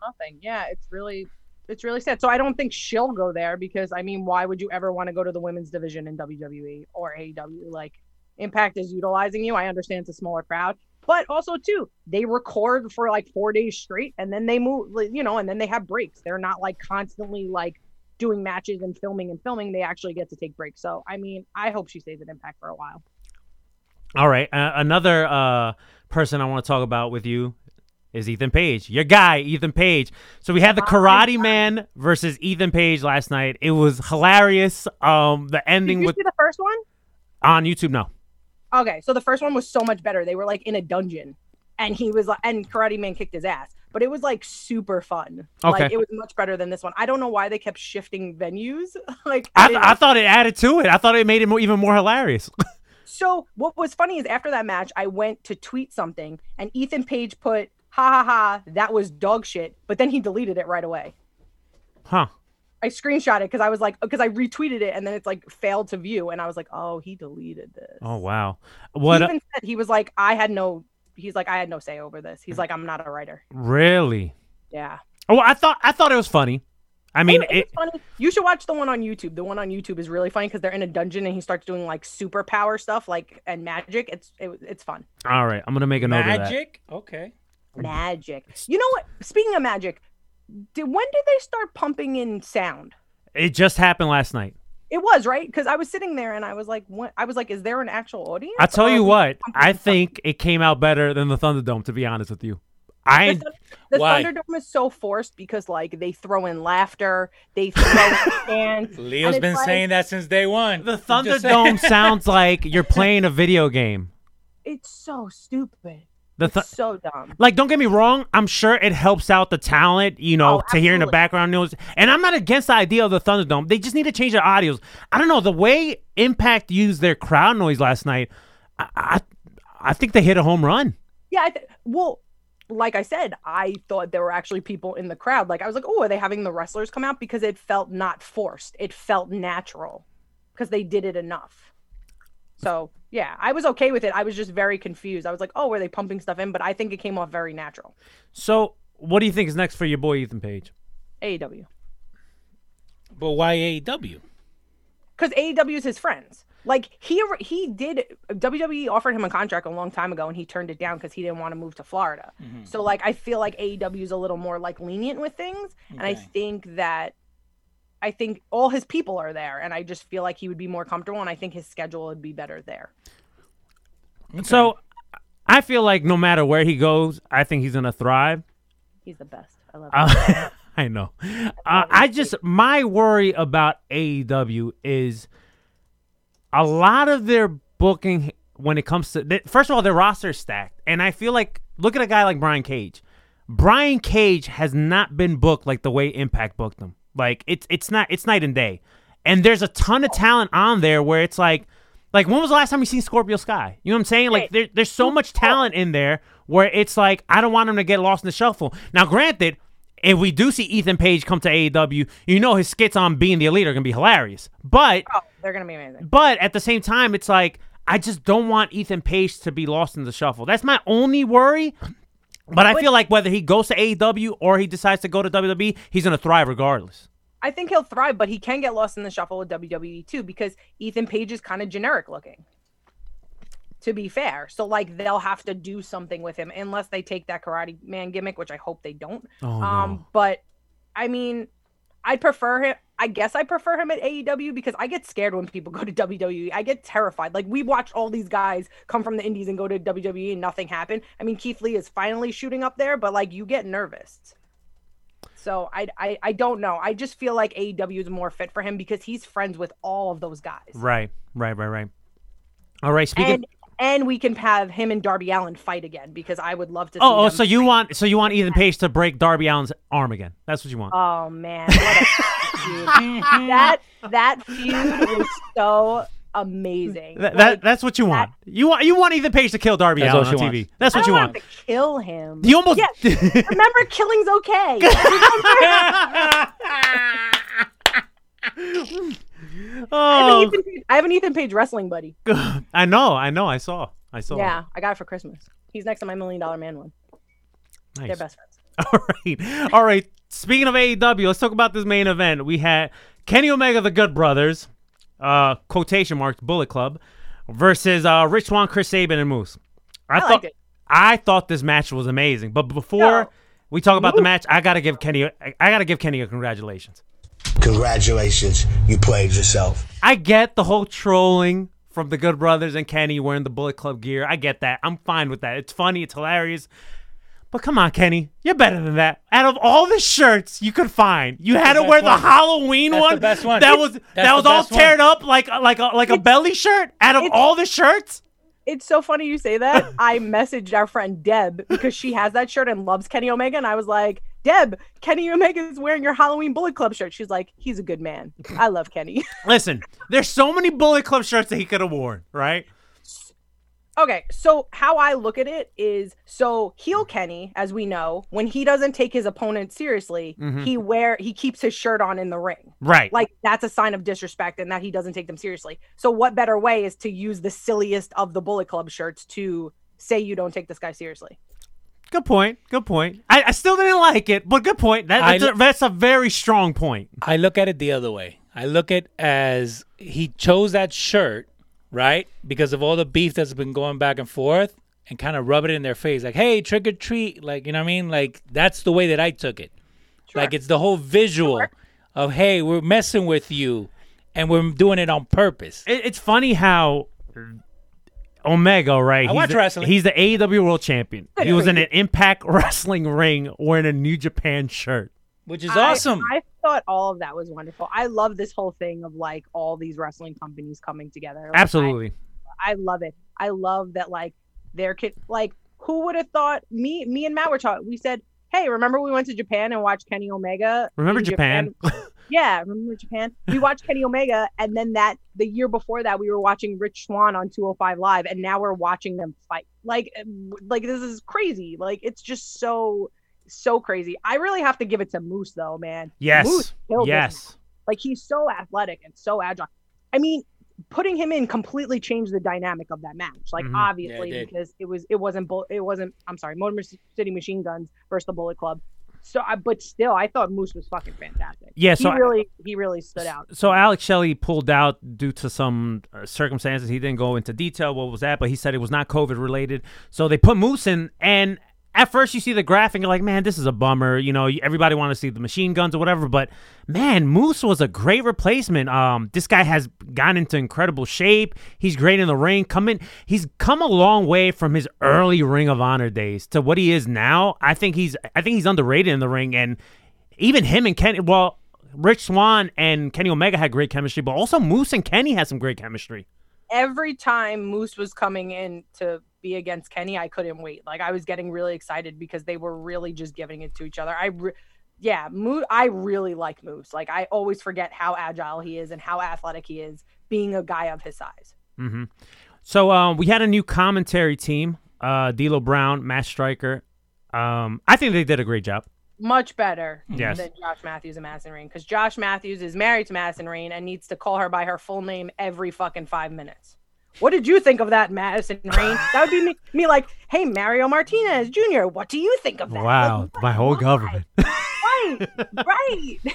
nothing. Yeah, it's really it's really sad. So I don't think she'll go there because I mean, why would you ever want to go to the women's division in WWE or AEW? Like Impact is utilizing you. I understand it's a smaller crowd, but also too, they record for like four days straight and then they move, you know, and then they have breaks. They're not like constantly like doing matches and filming and filming. They actually get to take breaks. So I mean, I hope she stays at Impact for a while. All right, uh, another uh, person I want to talk about with you is Ethan Page, your guy, Ethan Page. So we had the Karate Man versus Ethan Page last night. It was hilarious. Um, the Did ending you with see the first one? on YouTube. No, Okay, so the first one was so much better. They were like in a dungeon, and he was like, and Karate Man kicked his ass. But it was like super fun. Okay. Like it was much better than this one. I don't know why they kept shifting venues. like I, didn't- I thought it added to it. I thought it made it more, even more hilarious. so what was funny is after that match, I went to tweet something, and Ethan Page put, "Ha ha ha, that was dog shit," but then he deleted it right away. huh? I screenshot it because I was like, uh, because I retweeted it, and then it's like failed to view, and I was like, oh, he deleted this. Oh wow. what? He What? Uh even said he was like, I had no. He's like, I had no say over this. He's like, I'm not a writer. really? Yeah. Oh, I thought I thought it was funny. I mean, It- it, it's funny. You should watch the one on YouTube. The one on YouTube is really funny because they're in a dungeon and he starts doing like superpower stuff, like and magic. It's it, it's fun. all right. I'm gonna make a note of that. Magic? Okay. Magic. You know what? Speaking of magic, did when did they start pumping in sound? It just happened last night. It was right because I was sitting there and I was like, what? I was like, is there an actual audience? I tell you what, I in sound? think it came out better than the Thunderdome. To be honest with you, I The, the Why? Thunderdome is so forced because like they throw in laughter, they throw in stands. Leo's and been like- saying that since day one. the I'm just saying. Thunderdome sounds like you're playing a video game. It's so stupid. The th- It's so dumb. like don't get me wrong i'm sure it helps out the talent you know Oh, to hear in the background noise and i'm not against the idea of the thunderdome they just need to change their audios i don't know the way impact used their crowd noise last night i i, I think they hit a home run Yeah, I th- well, like I said, I thought there were actually people in the crowd. Like I was like, oh, are they having the wrestlers come out because it felt not forced. It felt natural because they did it enough. So yeah, I was okay with it. I was just very confused. I was like, oh, were they pumping stuff in? But I think it came off very natural. so what do you think is next for your boy ethan page AEW But why AEW? because AEW is his friends. Like he he did WWE offered him a contract a long time ago and he turned it down because he didn't want to move to Florida. Mm-hmm. So like I feel like AEW is a little more like lenient with things, and I think that I think all his people are there, and I just feel like he would be more comfortable, and I think his schedule would be better there. so i feel like no matter where he goes i think he's gonna thrive He's the best. I love him. Uh, I know. Uh, I just my worry about AEW is a lot of their booking when it comes to first of all their roster is stacked, and I feel like look at a guy like Brian Cage. Brian Cage has not been booked like the way Impact booked him. Like it's it's not it's night and day, and there's a ton of talent on there where it's like. Like when was the last time you seen Scorpio Sky? You know what I'm saying? Like there, there's so much talent in there where it's like I don't want him to get lost in the shuffle. Now, granted, if we do see Ethan Page come to AEW, you know his skits on being the elite are gonna be hilarious. But Oh, they're gonna be amazing. but at the same time, it's like I just don't want Ethan Page to be lost in the shuffle. That's my only worry. But I feel like whether he goes to AEW or he decides to go to WWE, he's gonna thrive regardless. I think he'll thrive, but he can get lost in the shuffle with WWE too because Ethan Page is kind of generic looking. To be fair, so like they'll have to do something with him unless they take that Karate Man gimmick, which I hope they don't. Oh, um, no. but I mean, I prefer him. I guess I prefer him at AEW because I get scared when people go to WWE. I get terrified. Like we watched all these guys come from the Indies and go to WWE and nothing happened. I mean, Keith Lee is finally shooting up there, but like you get nervous. So I, I I don't know. I just feel like AEW is more fit for him because he's friends with all of those guys. Right, right, right, right. All right, speaking. And and we can have him and Darby Allin fight again because I would love to. Oh, see oh, oh, them so you want so you want Ethan Page to break Darby Allin's arm again? That's what you want. Oh man, what a that that feud was so amazing. That, Like, that that's what you want. You want you want Ethan Page to kill Darby Allin on she TV. That's what don't you want want. to kill him. You almost. Yes. Remember, killing's okay. I, have oh, an Ethan Page, I have an Ethan Page wrestling buddy. I know, I know, I saw, I saw. Yeah, I got it for Christmas. He's next to my Million Dollar Man one. nice. They're best friends. All right, all right. Speaking of AEW, let's talk about this main event. We had Kenny Omega, the Good Brothers, uh, quotation marks, Bullet Club, versus uh, Rich Swann, Chris Sabin, and Moose. I, I thought it. I thought this match was amazing, but before No. we talk about the match, I gotta give Kenny, I I gotta give Kenny a congratulations. Congratulations, you played yourself. I get the whole trolling from the Good Brothers and Kenny wearing the Bullet Club gear. I get that. I'm fine with that. It's funny. It's hilarious. But come on, Kenny, you're better than that. Out of all the shirts you could find, you had to wear the one. Halloween That's one. the best one. That was That's that was all best one. teared up like like a like a belly shirt. Out of all the shirts, It's so funny you say that. I messaged our friend Deb because she has that shirt and loves Kenny Omega, and I was like, Deb, Kenny Omega is wearing your Halloween Bullet Club shirt. She's like, he's a good man. I love Kenny. listen, there's so many Bullet Club shirts that he could have worn, right? okay, so how I look at it is so heel Kenny, as we know, when he doesn't take his opponent seriously, mm-hmm. he wear he keeps his shirt on in the ring. Right. Like that's a sign of disrespect and that he doesn't take them seriously. So what better way is to use the silliest of the Bullet Club shirts to say you don't take this guy seriously? Good point. Good point. I, I still didn't like it, but good point. That, that's, a, that's a very strong point. I look at it the other way. I look at as he chose that shirt, right? Because of all the beef that's been going back and forth and kind of rub it in their face like, "Hey, trick or treat." Like, you know what I mean? Like that's the way that I took it. Like it's the whole visual of, "Hey, we're messing with you and we're doing it on purpose." It, it's funny how Omega, right? I watch the, wrestling. He's the AEW World Champion. He was in an Impact Wrestling ring wearing a New Japan shirt. Which is I- awesome. I, thought all of that was wonderful. I love this whole thing of like all these wrestling companies coming together. Like, Absolutely. I, love it. I love that like their kid like who would have thought me me and Matt were talking we said, Hey, remember we went to Japan and watched Kenny Omega? Remember in Japan? yeah, remember Japan? We watched Kenny Omega and then that the year before that we were watching Rich Swann on 205 Live and now we're watching them fight. Like like this is crazy. Like it's just so so crazy. I really have to give it to Moose though, man. yes. Moose killed this yes. like he's so athletic and so agile. I mean, putting him in completely changed the dynamic of that match. Like Mhm. obviously Yeah, it because it was it wasn't bull it wasn't I'm sorry, Motor City Machine Guns versus the Bullet Club. So I but still I thought Moose was fucking fantastic. Yeah, so he really he really stood out. So Alex Shelley pulled out due to some uh, circumstances. He didn't go into detail what was that, but he said it was not COVID related. So they put Moose in, and at first you see the graphic, you're like, man, this is a bummer. You know, everybody want to see the machine guns or whatever, but man, Moose was a great replacement. Um, this guy has gotten into incredible shape. He's great in the ring. Come in, he's come a long way from his early Ring of Honor days to what he is now. I think he's, I think he's underrated in the ring, and even him and Kenny. Well, Rich Swann and Kenny Omega had great chemistry, but also Moose and Kenny had some great chemistry. Every time Moose was coming in to be against Kenny, I couldn't wait. Like I was getting really excited because they were really just giving it to each other. I re- yeah, Moose I really like Moose. Like I always forget how agile he is and how athletic he is being a guy of his size. hmm So um, we had a new commentary team: uh, D'Lo Brown, Matt Striker. Um, I think they did a great job. much better Yes. than Josh Matthews and Madison Rayne because Josh Matthews is married to Madison Rayne and needs to call her by her full name every fucking five minutes. What did you think of that, Madison Rayne? that would be me, me like, hey, Mario Martinez Jr., what do you think of that? Wow, Like, my whole government. right, right.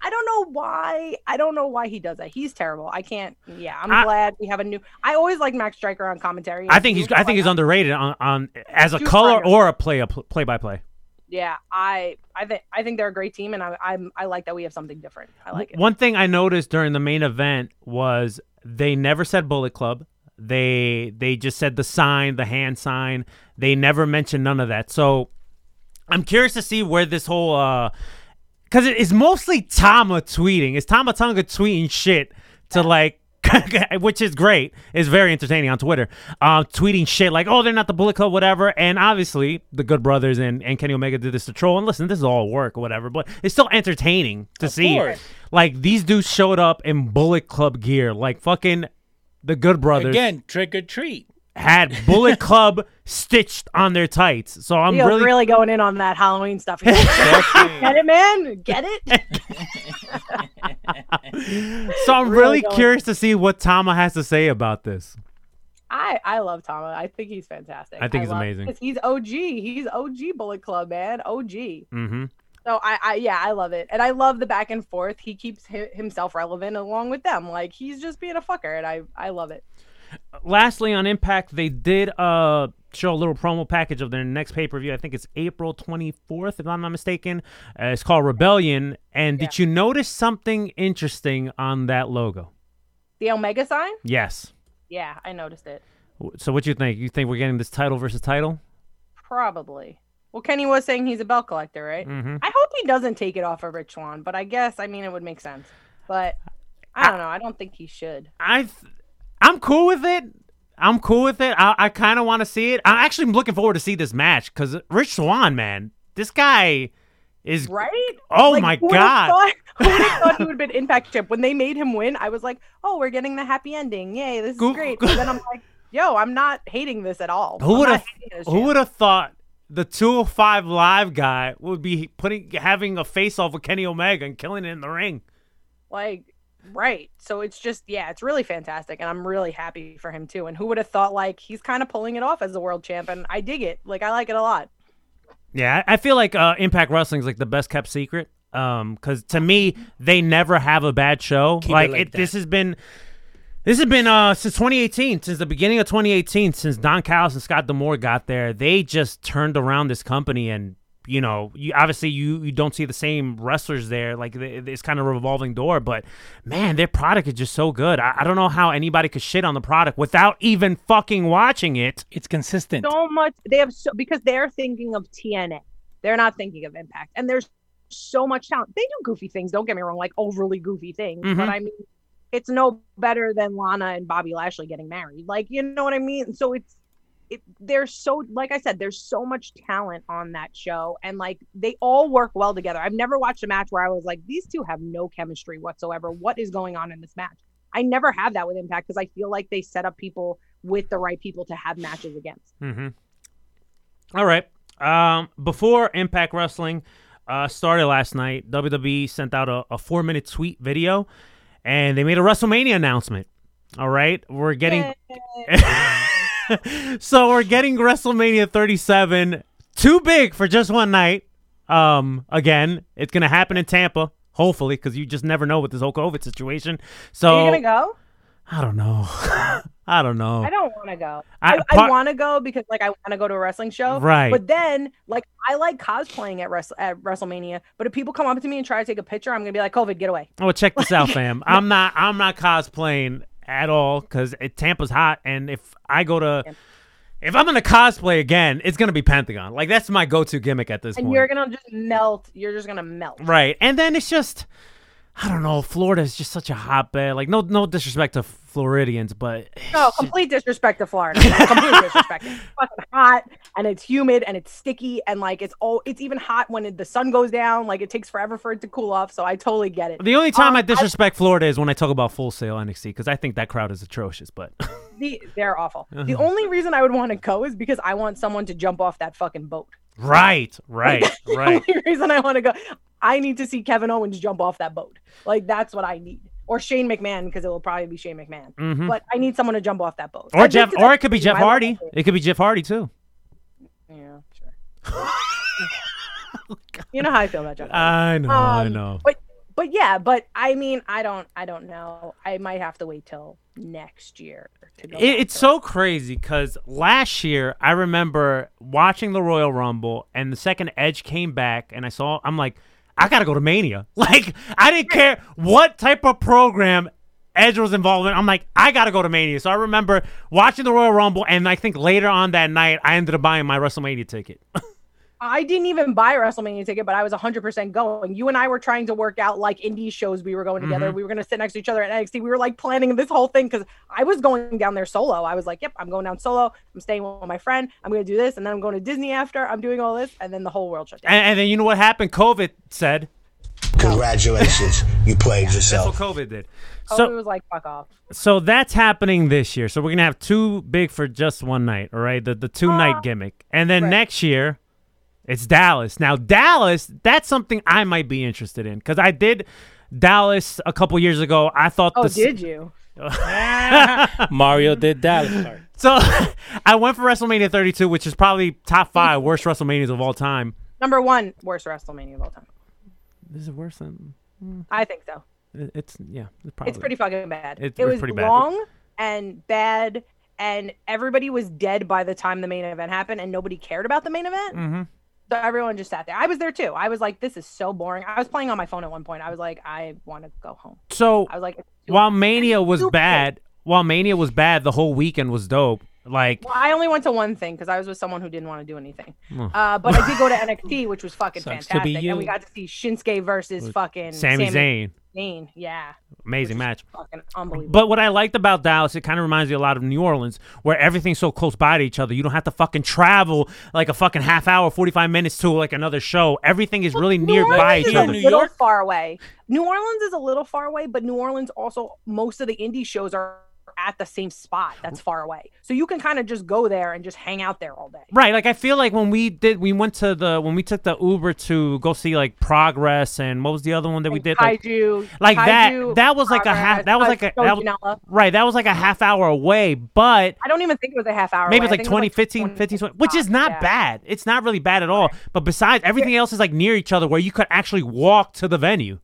I don't know why. I don't know why he does that. He's terrible. I can't. Yeah, I'm I- glad we have a new. I always like Max Striker on commentary. I think he's I think he's underrated on, on as a color Strider. or a play a play by play. Yeah, I I think I think they're a great team, and I I'm, I like that we have something different. I like it. One thing I noticed during the main event was they never said Bullet Club. They they just said the sign, the hand sign. They never mentioned none of that. So I'm curious to see where this whole uh because it is mostly Tama tweeting. It's Tama Tonga tweeting shit to like which is great. It's very entertaining on Twitter. Um, tweeting shit like, "Oh, they're not the Bullet Club, whatever." And obviously, the Good Brothers and, and Kenny Omega did this to troll. And listen, this is all work or whatever, but it's still entertaining to see. course. Like these dudes showed up in Bullet Club gear, like fucking the Good Brothers Again, trick or treat. Had Bullet Club stitched on their tights. So I'm Leo's really, really, going in on that Halloween stuff. Like, Get it, man. Get it. so I'm really really curious to see what Tama has to say about this. I I love Tama. I think he's fantastic. I think he's amazing. He's OG. He's OG Bullet Club, man. OG. Mm-hmm. So I, I yeah, I love it, and I love the back and forth. He keeps hi- himself relevant along with them. Like he's just being a fucker, and I I love it. Lastly on impact they did uh show a little promo package of their next pay-per-view i think it's april 24th if i'm not mistaken uh, it's called rebellion and did you notice something interesting on that logo The Omega sign. yes Yeah, I noticed it. So what do you think you think we're getting this title versus title Probably. Well, Kenny was saying he's a belt collector, right? Mhm. I hope he doesn't take it off of Rich Swann, but I guess I mean it would make sense. But I don't know. I don't think he should. i th- i'm cool with it i'm cool with it i, I kind of want to see it i'm actually looking forward to see this match because rich swann man this guy is Right? oh Like, my god Thought, who would have thought he would have been Impact Chip when they made him win? I was like, oh, we're getting the happy ending. Yay, this is Go- great. Then I'm like, yo, I'm not hating this at all. Who would have? Who would have thought the 205 live guy would be putting having a face off with Kenny Omega and killing it in the ring? Like, right. So it's just, yeah, it's really fantastic. And I'm really happy for him too. And who would have thought, like, he's kind of pulling it off as the world champ. And I dig it. Like, I like it a lot. Yeah, I I feel like uh, Impact Wrestling is like the best kept secret. Um, because to me, they never have a bad show. Keep it like like it, this has been. This has been uh since 2018, since the beginning of 2018, since Don Callis and Scott D'Amore got there. They just turned around this company, and you know, you obviously you you don't see the same wrestlers there. Like it's kind of a revolving door, but man, their product is just so good. I, I don't know how anybody could shit on the product without even fucking watching it. It's consistent. So much. They have so, because they're thinking of TNA. They're not thinking of Impact. And there's so much talent. They do goofy things. Don't get me wrong, like overly goofy things. Mhm. But I mean, it's no better than Lana and Bobby Lashley getting married. Like, you know what I mean? So it's, it, there's so, like I said, there's so much talent on that show. And like, they all work well together. I've never watched a match where I was like, these two have no chemistry whatsoever. What is going on in this match? I never have that with Impact because I feel like they set up people with the right people to have matches against. Mm-hmm. All right. Um, before Impact Wrestling uh, started last night, WWE sent out a, a four minute tweet video and they made a WrestleMania announcement. All right. We're getting. so we're getting WrestleMania 37 too big for just one night. Um, again, it's going to happen in Tampa, hopefully, because you just never know with this whole COVID situation. So Are you gonna go? I don't know. I don't know. I don't want to go. I- I, I, want to go because like I want to go to a wrestling show. Right. But then like I like cosplaying at Wrestle at WrestleMania. But if people come up to me and try to take a picture, I'm gonna be like, COVID, get away. Oh, check this out, fam. I'm not. I'm not cosplaying at all because Tampa's hot, and if I go to, if I'm gonna cosplay again, it's gonna be Pentagon. Like that's my go-to gimmick at this And point. you're gonna just melt. You're just gonna melt. right, and then it's just, I don't know. Florida is just such a hotbed. Like no, no disrespect to Floridians, but No, complete disrespect to Florida. Complete disrespect. It's fucking hot and it's humid and it's sticky and like it's all. It's even hot when it, the sun goes down. Like it takes forever for it to cool off. So I totally get it. the only time Um, I disrespect Florida is when I talk about Full Sail NXT because I think that crowd is atrocious. But The, they're awful. The Uh-huh. only reason I would want to go is because I want someone to jump off that fucking boat. Right, right, right. The only reason I want to go, I need to see Kevin Owens jump off that boat. Like that's what I need. Or Shane McMahon because it will probably be Shane McMahon. Mhm. But I need someone to jump off that boat. Or I've Jeff, or it could be Jeff Hardy. It could be Jeff Hardy too. Yeah, sure. you know how I feel about Jeff. Hardy. I know, I Um, know. But but yeah, but I mean, I don't I don't know. I might have to wait till next year to go. It, it's so crazy because last year I remember watching the Royal Rumble and the second Edge came back and I saw I'm like I gotta go to Mania. Like I didn't care what type of program Edge was involved in. I'm like I gotta go to Mania. So I remember watching the Royal Rumble and I think later on that night I ended up buying my WrestleMania ticket. I didn't even buy a WrestleMania ticket, but I was 100% going. You and I were trying to work out like indie shows we were going together. Mhm. We were going to sit next to each other at NXT. We were like planning this whole thing because I was going down there solo. I was like, yep, I'm going down solo. I'm staying with my friend. I'm going to do this. And then I'm going to Disney after. I'm doing all this. And then the whole world shut down. and, and then you know what happened? COVID said. Congratulations, you played That's yourself. what COVID did. So So it was like, fuck off. So that's happening this year. So we're gonna have two big for just one night, all right? The the two night gimmick, and then next year, it's Dallas. Now Dallas, that's something I might be interested in because I did Dallas a couple years ago. I thought. Oh, the, did you? Mario did Dallas. So I went for WrestleMania 32, which is probably top five worst WrestleManias of all time. Number one worst WrestleMania of all time. This is worse than I think so. it's yeah. It's, probably, It's pretty fucking bad. It's it was pretty bad. long and bad, and everybody was dead by the time the main event happened, and nobody cared about the main event. Mm-hmm. So everyone just sat there. I was there too. I was like, this is so boring. I was playing on my phone at one point. I was like, I want to go home. So I was like, while Mania was bad, while Mania was bad, the whole weekend was dope. Like well, I only went to one thing because I was with someone who didn't want to do anything. Uh, but I did go to NXT, which was fucking Sucks to be fantastic, and we got to see Shinsuke versus fucking Sami Zayn. Yeah, amazing match. fucking unbelievable. But what I liked about Dallas, it kind of reminds me a lot of New Orleans, where everything's so close by to each other. You don't have to fucking travel like a fucking half hour, forty five minutes to like another show. Everything is really New nearby each is a other. little far away. New Orleans is a little far away, but New Orleans also most of the indie shows are at the same spot that's far away. So you can kind of just go there and just hang out there all day. Right, like I feel like when we did, we went to the when we took the Uber to go see like Progress and what was the other one that we did? Like, Kaiju, like that. Kaiju, That was like a half. That was like a that was- right. That was like a half hour away, but I don't even think it was a half hour. maybe it's like think it 20, was 15, 15, 20, which is not yeah. bad. It's not really bad at all. But besides, everything else is like near each other where you could actually walk to the venue.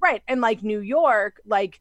Right. And like New York, like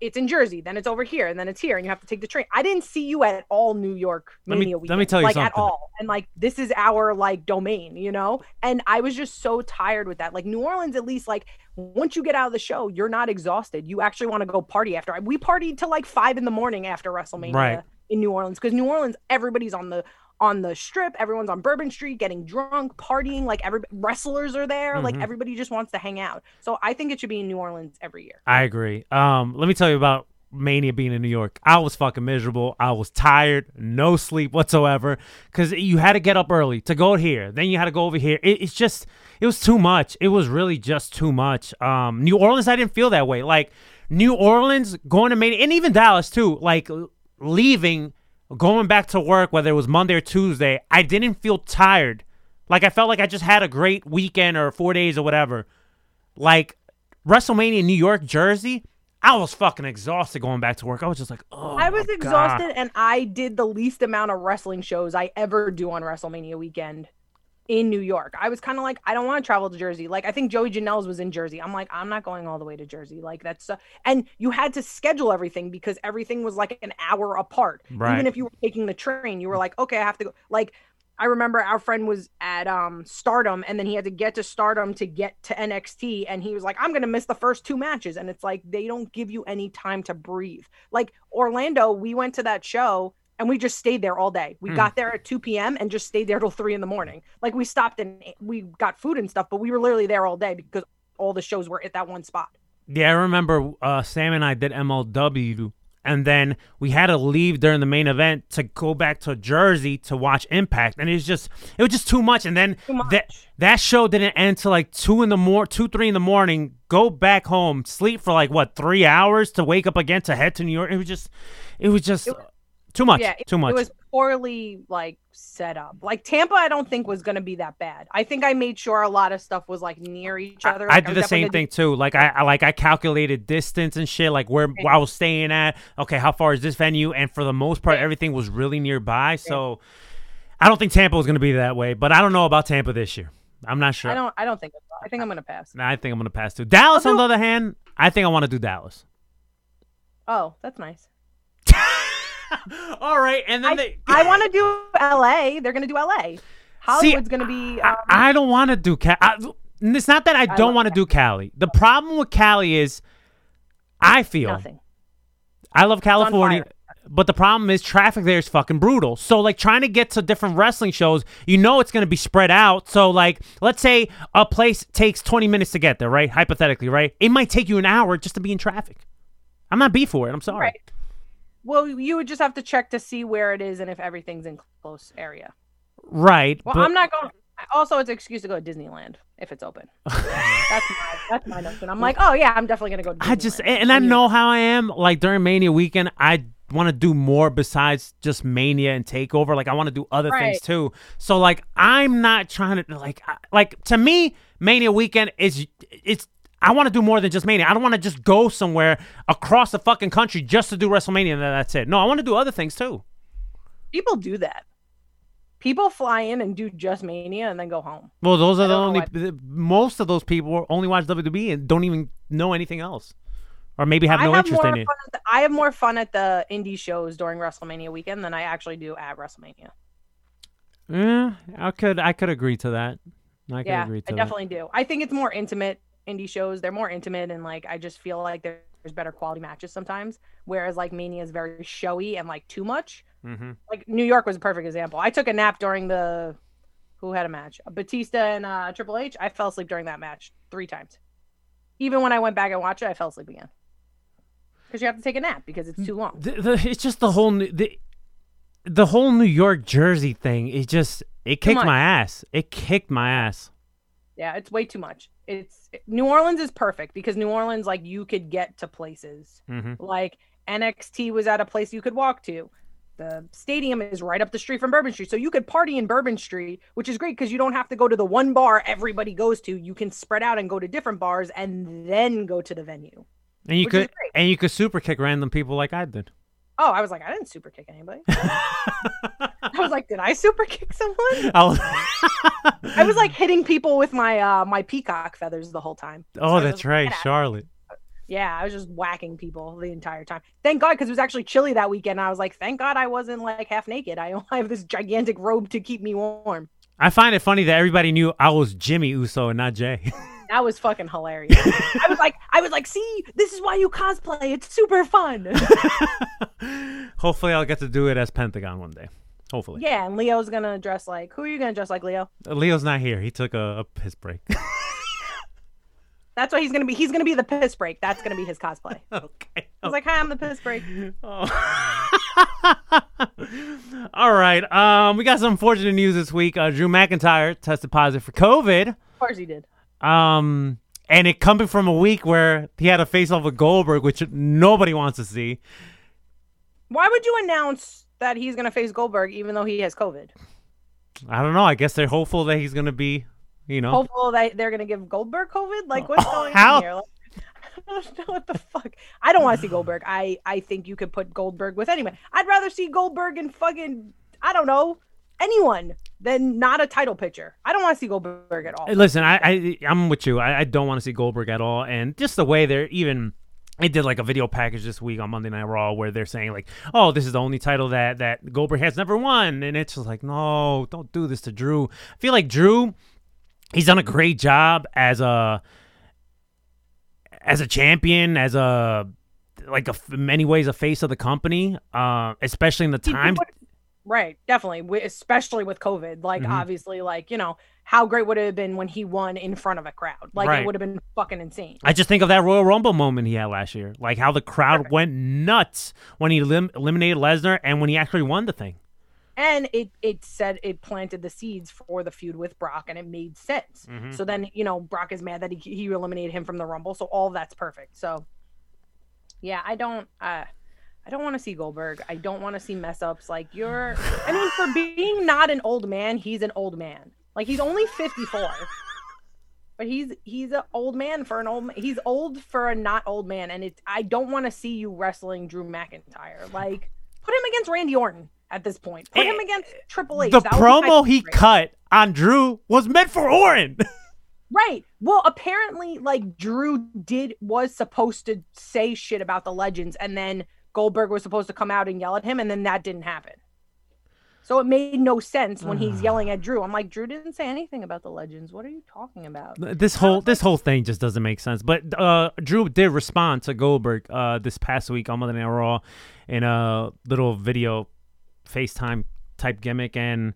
it's in Jersey, then it's over here, and then it's here, and you have to take the train. I didn't see you at all New York Let me- Mania let me tell you like at all. And like this is our like domain, you know? And I was just so tired with that. Like New Orleans, at least, like once you get out of the show, you're not exhausted. You actually want to go party after. We partied till like five in the morning after WrestleMania Right. in New Orleans. Because New Orleans, everybody's on the on the strip, everyone's on Bourbon Street getting drunk, partying, like every wrestlers are there, like Mhm. everybody just wants to hang out. So I think it should be in New Orleans every year. I agree. Um, let me tell you about Mania being in New York. I was fucking miserable. I was tired, no sleep whatsoever, because you had to get up early to go here. Then you had to go over here. It, it's just, it was too much. It was really just too much. Um, New Orleans, I didn't feel that way. Like New Orleans going to Mania, and even Dallas too. Like leaving, going back to work, whether it was Monday or Tuesday, I didn't feel tired. Like I felt like I just had a great weekend or four days or whatever. Like WrestleMania in New York, Jersey, I was fucking exhausted going back to work. I was just like, oh. I was exhausted God. and I did the least amount of wrestling shows I ever do on WrestleMania weekend in New York. I was kind of like, I don't want to travel to Jersey. Like, I think Joey Janela's was in Jersey. I'm like, I'm not going all the way to Jersey. Like, that's, uh, and you had to schedule everything because everything was like an hour apart. Right. Even if you were taking the train, you were like, okay, I have to go. Like, I remember our friend was at um Stardom and then he had to get to Stardom to get to NXT and he was like I'm going to miss the first two matches and it's like they don't give you any time to breathe. Like Orlando, we went to that show and we just stayed there all day. We Hmm. got there at 2 p.m. and just stayed there till 3 in the morning. Like we stopped and we got food and stuff, but we were literally there all day because all the shows were at that one spot. Yeah, I remember uh, Sam and I did MLW, and then we had to leave during the main event to go back to Jersey to watch Impact, and it was just it was just too much. And then that that show didn't end till like two in the mor two three in the morning. Go back home, sleep for like what three hours to wake up again to head to New York. It was just, it was just. Too much. Yeah, it, Too much. It was poorly like set up. Like Tampa, I don't think was going to be that bad. I think I made sure a lot of stuff was like near each other. I Like, did was the same thing too. Like I, I like I calculated distance and shit, like where, where I was staying at. Okay, how far is this venue? And for the most part, everything was really nearby. So I don't think Tampa was going to be that way. But I don't know about Tampa this year. I'm not sure. I don't. I don't think. So. I think I'm going to pass. I think I'm going to pass too. Dallas, on the other hand, I think I want to do Dallas. Oh, that's nice. All right, and then I, they. I want to do L.A. They're going to do L.A. Hollywood's going to be. Um, I don't want to do Cali. It's not that I don't want to do Cali. The problem with Cali is, I feel nothing. I love California, but the problem is traffic there is fucking brutal. So like trying to get to different wrestling shows, you know it's going to be spread out. So like let's say a place takes 20 minutes to get there, right? Hypothetically, right? It might take you an hour just to be in traffic. I'm not beef for it. I'm sorry. Right. Well, you would just have to check to see where it is and if everything's in close area. Right. Well, but I'm not going. Also, it's an excuse to go to Disneyland if it's open. that's my that's my notion. I'm like, oh yeah, I'm definitely gonna go. To Disneyland. I just and I know how I am. Like during Mania weekend, I want to do more besides just Mania and Takeover. Like I want to do other things too. So like I'm not trying to like I- like to me Mania weekend is it's. I want to do more than just Mania. I don't want to just go somewhere across the fucking country just to do WrestleMania and that's it. No, I want to do other things too. people do that. People fly in and do just Mania and then go home. Well, those are the don't only. Most of those people only watch WWE and don't even know anything else, or maybe have I no have interest in it. the, I have more fun at the indie shows during WrestleMania weekend than I actually do at WrestleMania. Yeah, I could I could agree to that. I could yeah, agree to I that. definitely do. I think it's more intimate indie shows. They're more intimate and like I just feel like there's better quality matches sometimes. Whereas like Mania is very showy and like too much. Mm-hmm. Like New York was a perfect example. I took a nap during the who had a match? Batista and uh, Triple H. I fell asleep during that match three times. Even when I went back and watched it, I fell asleep again. Because you have to take a nap because it's too long. The, the, it's just the whole New- the the whole New York Jersey thing. It just it kicked my ass. It kicked my ass. Yeah, it's way too much. It's New Orleans is perfect because New Orleans, like, you could get to places. Mm-hmm. Like NXT was at a place you could walk to. The stadium is right up the street from Bourbon Street, so you could party in Bourbon Street, which is great because you don't have to go to the one bar everybody goes to. You can spread out and go to different bars and then go to the venue. And you could and you could super kick random people like I did. Oh, I was like, I didn't super kick anybody. I was like, did I super kick someone? I was- like hitting people with my uh my peacock feathers the whole time. Oh, was that's right, Charlotte. Yeah, I was just whacking people the entire time. Thank God, because it was actually chilly that weekend. I was like, thank God I wasn't like half naked. I only have this gigantic robe to keep me warm. I find it funny that everybody knew I was Jimmy Uso and not Jay. That was fucking hilarious. I was like, I was like, see, this is why you cosplay. It's super fun. Hopefully, I'll get to do it as Pentagon one day. Hopefully. yeah, and Leo's gonna dress like. Who are you gonna dress like, Leo? Leo's not here. He took a, a piss break. That's what he's gonna be. He's gonna be the piss break. That's gonna be his cosplay. okay. I was like, hi, I'm the piss break. All right. Um, we got some unfortunate news this week. Uh, Drew McIntyre tested positive for COVID. Of course he did. Um, and it coming from a week where he had a face off with Goldberg, which nobody wants to see. Why would you announce that he's gonna face Goldberg even though he has COVID? I don't know. I guess they're hopeful that he's gonna be, you know. Hopeful that they're gonna give Goldberg COVID. Like, what's going How? on here? Like, I don't know what the fuck. I don't want to see Goldberg. I I think you could put Goldberg with anyone. I'd rather see Goldberg and fucking I don't know anyone than not a title picture. I don't want to see Goldberg at all. Hey, Listen, I, I I'm with you. I, I don't want to see Goldberg at all, and just the way they're even. It did like a video package this week on Monday Night Raw where they're saying like, "Oh, this is the only title that that Goldberg has never won," and it's just like, no, don't do this to Drew. I feel like Drew, he's done a great job as a as a champion, as a like a, in many ways a face of the company, uh, especially in the He- he times. Right, definitely, wi- especially with COVID. Like, Mhm. obviously, like you know, how great would it have been when he won in front of a crowd? Like, Right. it would have been fucking insane. I just think of that Royal Rumble moment he had last year, like how the crowd went nuts when he elim- eliminated Lesnar and when he actually won the thing. and it it said it planted the seeds for the feud with Brock, and it made sense. Mhm. So then you know Brock is mad that he he eliminated him from the Rumble, so all that's perfect. So yeah, I don't. Uh, I don't want to see Goldberg. I don't want to see mess ups. Like you're, I mean, for being not an old man, he's an old man. Like he's only 54, but he's he's an old man for an old. He's old for a not old man, and it's. I don't want to see you wrestling Drew McIntyre. Like put him against Randy Orton at this point. Put him eh, against Triple H. the That would be my promo he favorite. cut on Drew was meant for Orton. Right. Well, apparently, like Drew did was supposed to say shit about the legends, and then Goldberg was supposed to come out and yell at him, and then that didn't happen. So it made no sense when he's yelling at Drew. I'm like, Drew didn't say anything about the legends. What are you talking about? this whole this whole thing just doesn't make sense. But uh, Drew did respond to Goldberg uh, this past week on Monday Night Raw in a little video FaceTime type gimmick, and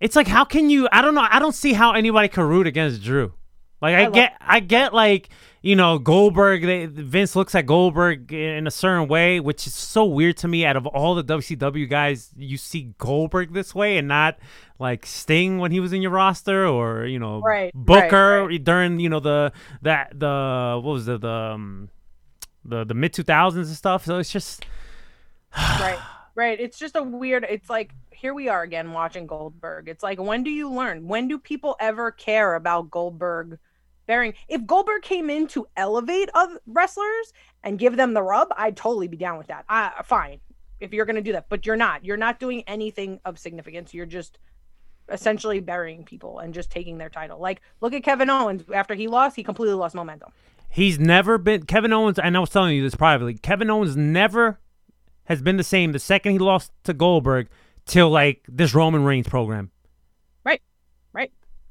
it's like, how can you? I don't know. I don't see how anybody could root against Drew. Like I, love get, I get like you know Goldberg. They, Vince looks at Goldberg in a certain way, which is so weird to me. Out of all the WCW guys, you see Goldberg this way, and not like Sting when he was in your roster, or you know Right, right, Booker right. during you know the that the what was it the um, the the mid two thousands and stuff. So it's just right. Right. It's just a weird. It's like here we are again watching Goldberg. It's like when do you learn? When do people ever care about Goldberg? Bearing if Goldberg came in to elevate other wrestlers and give them the rub, I'd totally be down with that. I fine if you're gonna do that, but you're not. You're not doing anything of significance. You're just essentially burying people and just taking their title. Like look at Kevin Owens after he lost, he completely lost momentum. He's never been Kevin Owens, and I was telling you this privately. Kevin Owens never has been the same the second he lost to Goldberg till like this Roman Reigns program.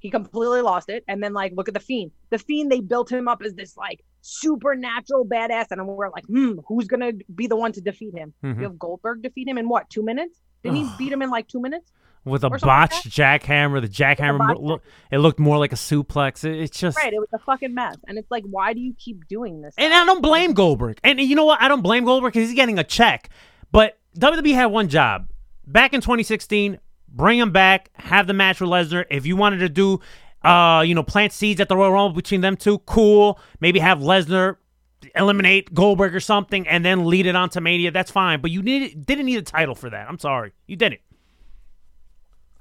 He completely lost it. And then like look at the fiend. The fiend, they built him up as this like supernatural badass. And we're like, hmm, who's gonna be the one to defeat him? Mhm. You have Goldberg defeat him in what, two minutes? Didn't he beat him in like two minutes? With a something like botched jackhammer, the jackhammer botched look, it looked more like a suplex. It- it's just Right. It was a fucking mess. And it's like, why do you keep doing this? And I don't blame Goldberg. And you know what? I don't blame Goldberg because he's getting a check. But WWE had one job. Back in 2016, bring him back, have the match with Lesnar. If you wanted to do, uh, you know, plant seeds at the Royal Rumble between them two, cool. Maybe have Lesnar eliminate Goldberg or something and then lead it on to Mania. That's fine. But you need, didn't need a title for that. I'm sorry. You didn't.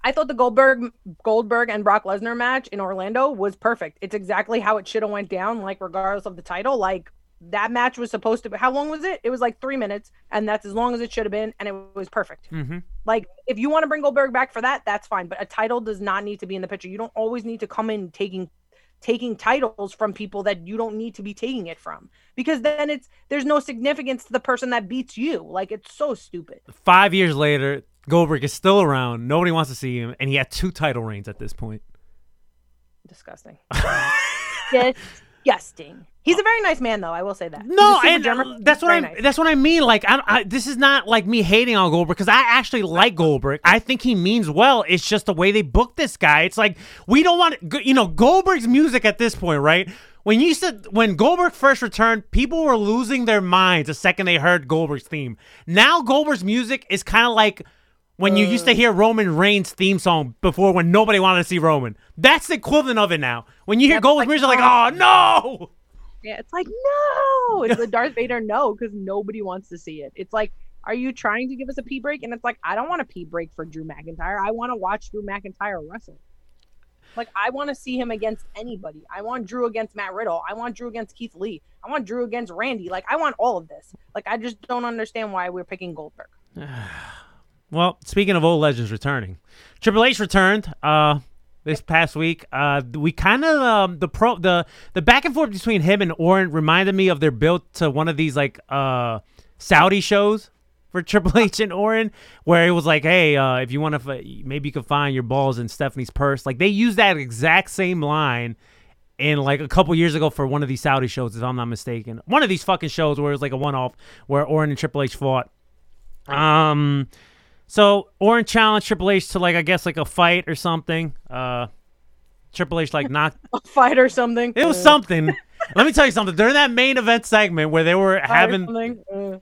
I thought the Goldberg Goldberg and Brock Lesnar match in Orlando was perfect. It's exactly how it should have went down, like regardless of the title. Like that match was supposed to be how long was it? It was like three minutes, and that's as long as it should have been, and it was perfect. Mm-hmm. Like if you want to bring Goldberg back for that, that's fine. But a title does not need to be in the picture. You don't always need to come in taking taking titles from people that you don't need to be taking it from. Because then it's there's no significance to the person that beats you. Like it's so stupid. Five years later, Goldberg is still around. Nobody wants to see him. And he had two title reigns at this point. Disgusting. Disgusting. He's a very nice man though, I will say that. No, and gentleman. uh, that's what I nice. that's what I mean. Like, I, I this is not like me hating on Goldberg because I actually like Goldberg. I think he means well. It's just the way they book this guy. It's like we don't want you know Goldberg's music at this point, right? When you said when Goldberg first returned, people were losing their minds the second they heard Goldberg's theme. Now Goldberg's music is kind of like when you used to hear Roman Reigns' theme song before when nobody wanted to see Roman. That's the equivalent of it now. When you hear Goldberg's music, like, oh no. Yeah, it's like no. It's the Darth Vader no because nobody wants to see it. It's like, are you trying to give us a pee break? And it's like, I don't want a pee break for Drew McIntyre. I want to watch Drew McIntyre wrestle. Like I want to see him against anybody. I want Drew against Matt Riddle. I want Drew against Keith Lee. I want Drew against Randy. Like I want all of this. Like I just don't understand why we're picking Goldberg. Well, speaking of old legends returning, Triple H returned uh, this past week. Uh, we kind of um, the pro the the back and forth between him and Orton reminded me of their build to one of these like uh, Saudi shows for Triple H and Orton, where it was like, hey, uh, if you want to, f- maybe you can find your balls in Stephanie's purse. Like they used that exact same line. In like a couple years ago for one of these Saudi shows, if I'm not mistaken, one of these fucking shows where it was like a one-off where Orton and Triple H fought. Um, so Orton challenged Triple H to like I guess like a fight or something. Uh, Triple H like knocked. A fight or something. It was Uh, something. Let me tell you something. During that main event segment where they were fight having something. Uh,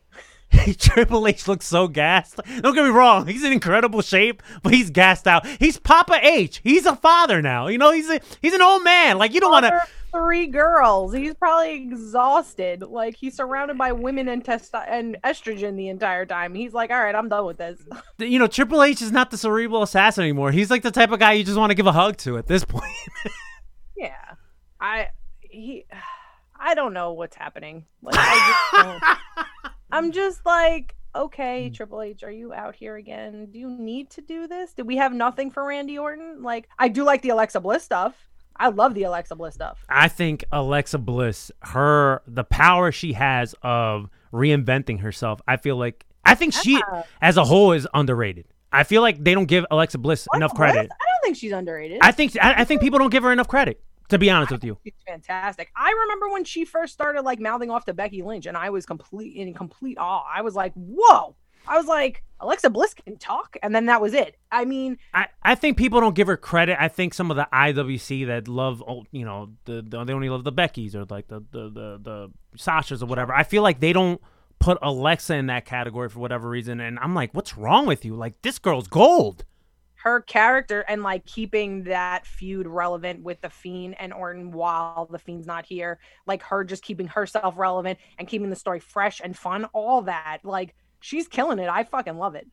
Triple H looks so gassed. Don't get me wrong, he's in incredible shape, but he's gassed out. He's Papa H. He's a father now. You know, he's a, he's an old man. Like you don't want to. Three girls. He's probably exhausted. Like he's surrounded by women and testo- and estrogen the entire time. He's like, all right, I'm done with this. You know, Triple H is not the cerebral assassin anymore. He's like the type of guy you just want to give a hug to at this point. yeah, I he, I don't know what's happening. Like I just I'm just like, okay, Triple H, are you out here again? Do you need to do this? Did we have nothing for Randy Orton? Like, I do like the Alexa Bliss stuff. I love the Alexa Bliss stuff. I think Alexa Bliss, her the power she has of reinventing herself. I feel like I think she Yeah. as a whole is underrated. I feel like they don't give Alexa Bliss enough Bliss? credit. I don't think she's underrated. I think I, I think people don't give her enough credit. To be honest with you, She's fantastic. I remember when she first started like mouthing off to Becky Lynch, and I was complete in complete awe. I was like, "Whoa!" I was like, "Alexa Bliss can talk," and then that was it. I mean, I, I think people don't give her credit. I think some of the IWC that love, you know, the, the they only love the Beckys or like the the the, the Sashas or whatever. I feel like they don't put Alexa in that category for whatever reason. And I'm like, what's wrong with you? Like this girl's gold. her character and like keeping that feud relevant with the Fiend and Orton while the Fiend's not here, like her just keeping herself relevant and keeping the story fresh and fun, all that. Like she's killing it. I fucking love it.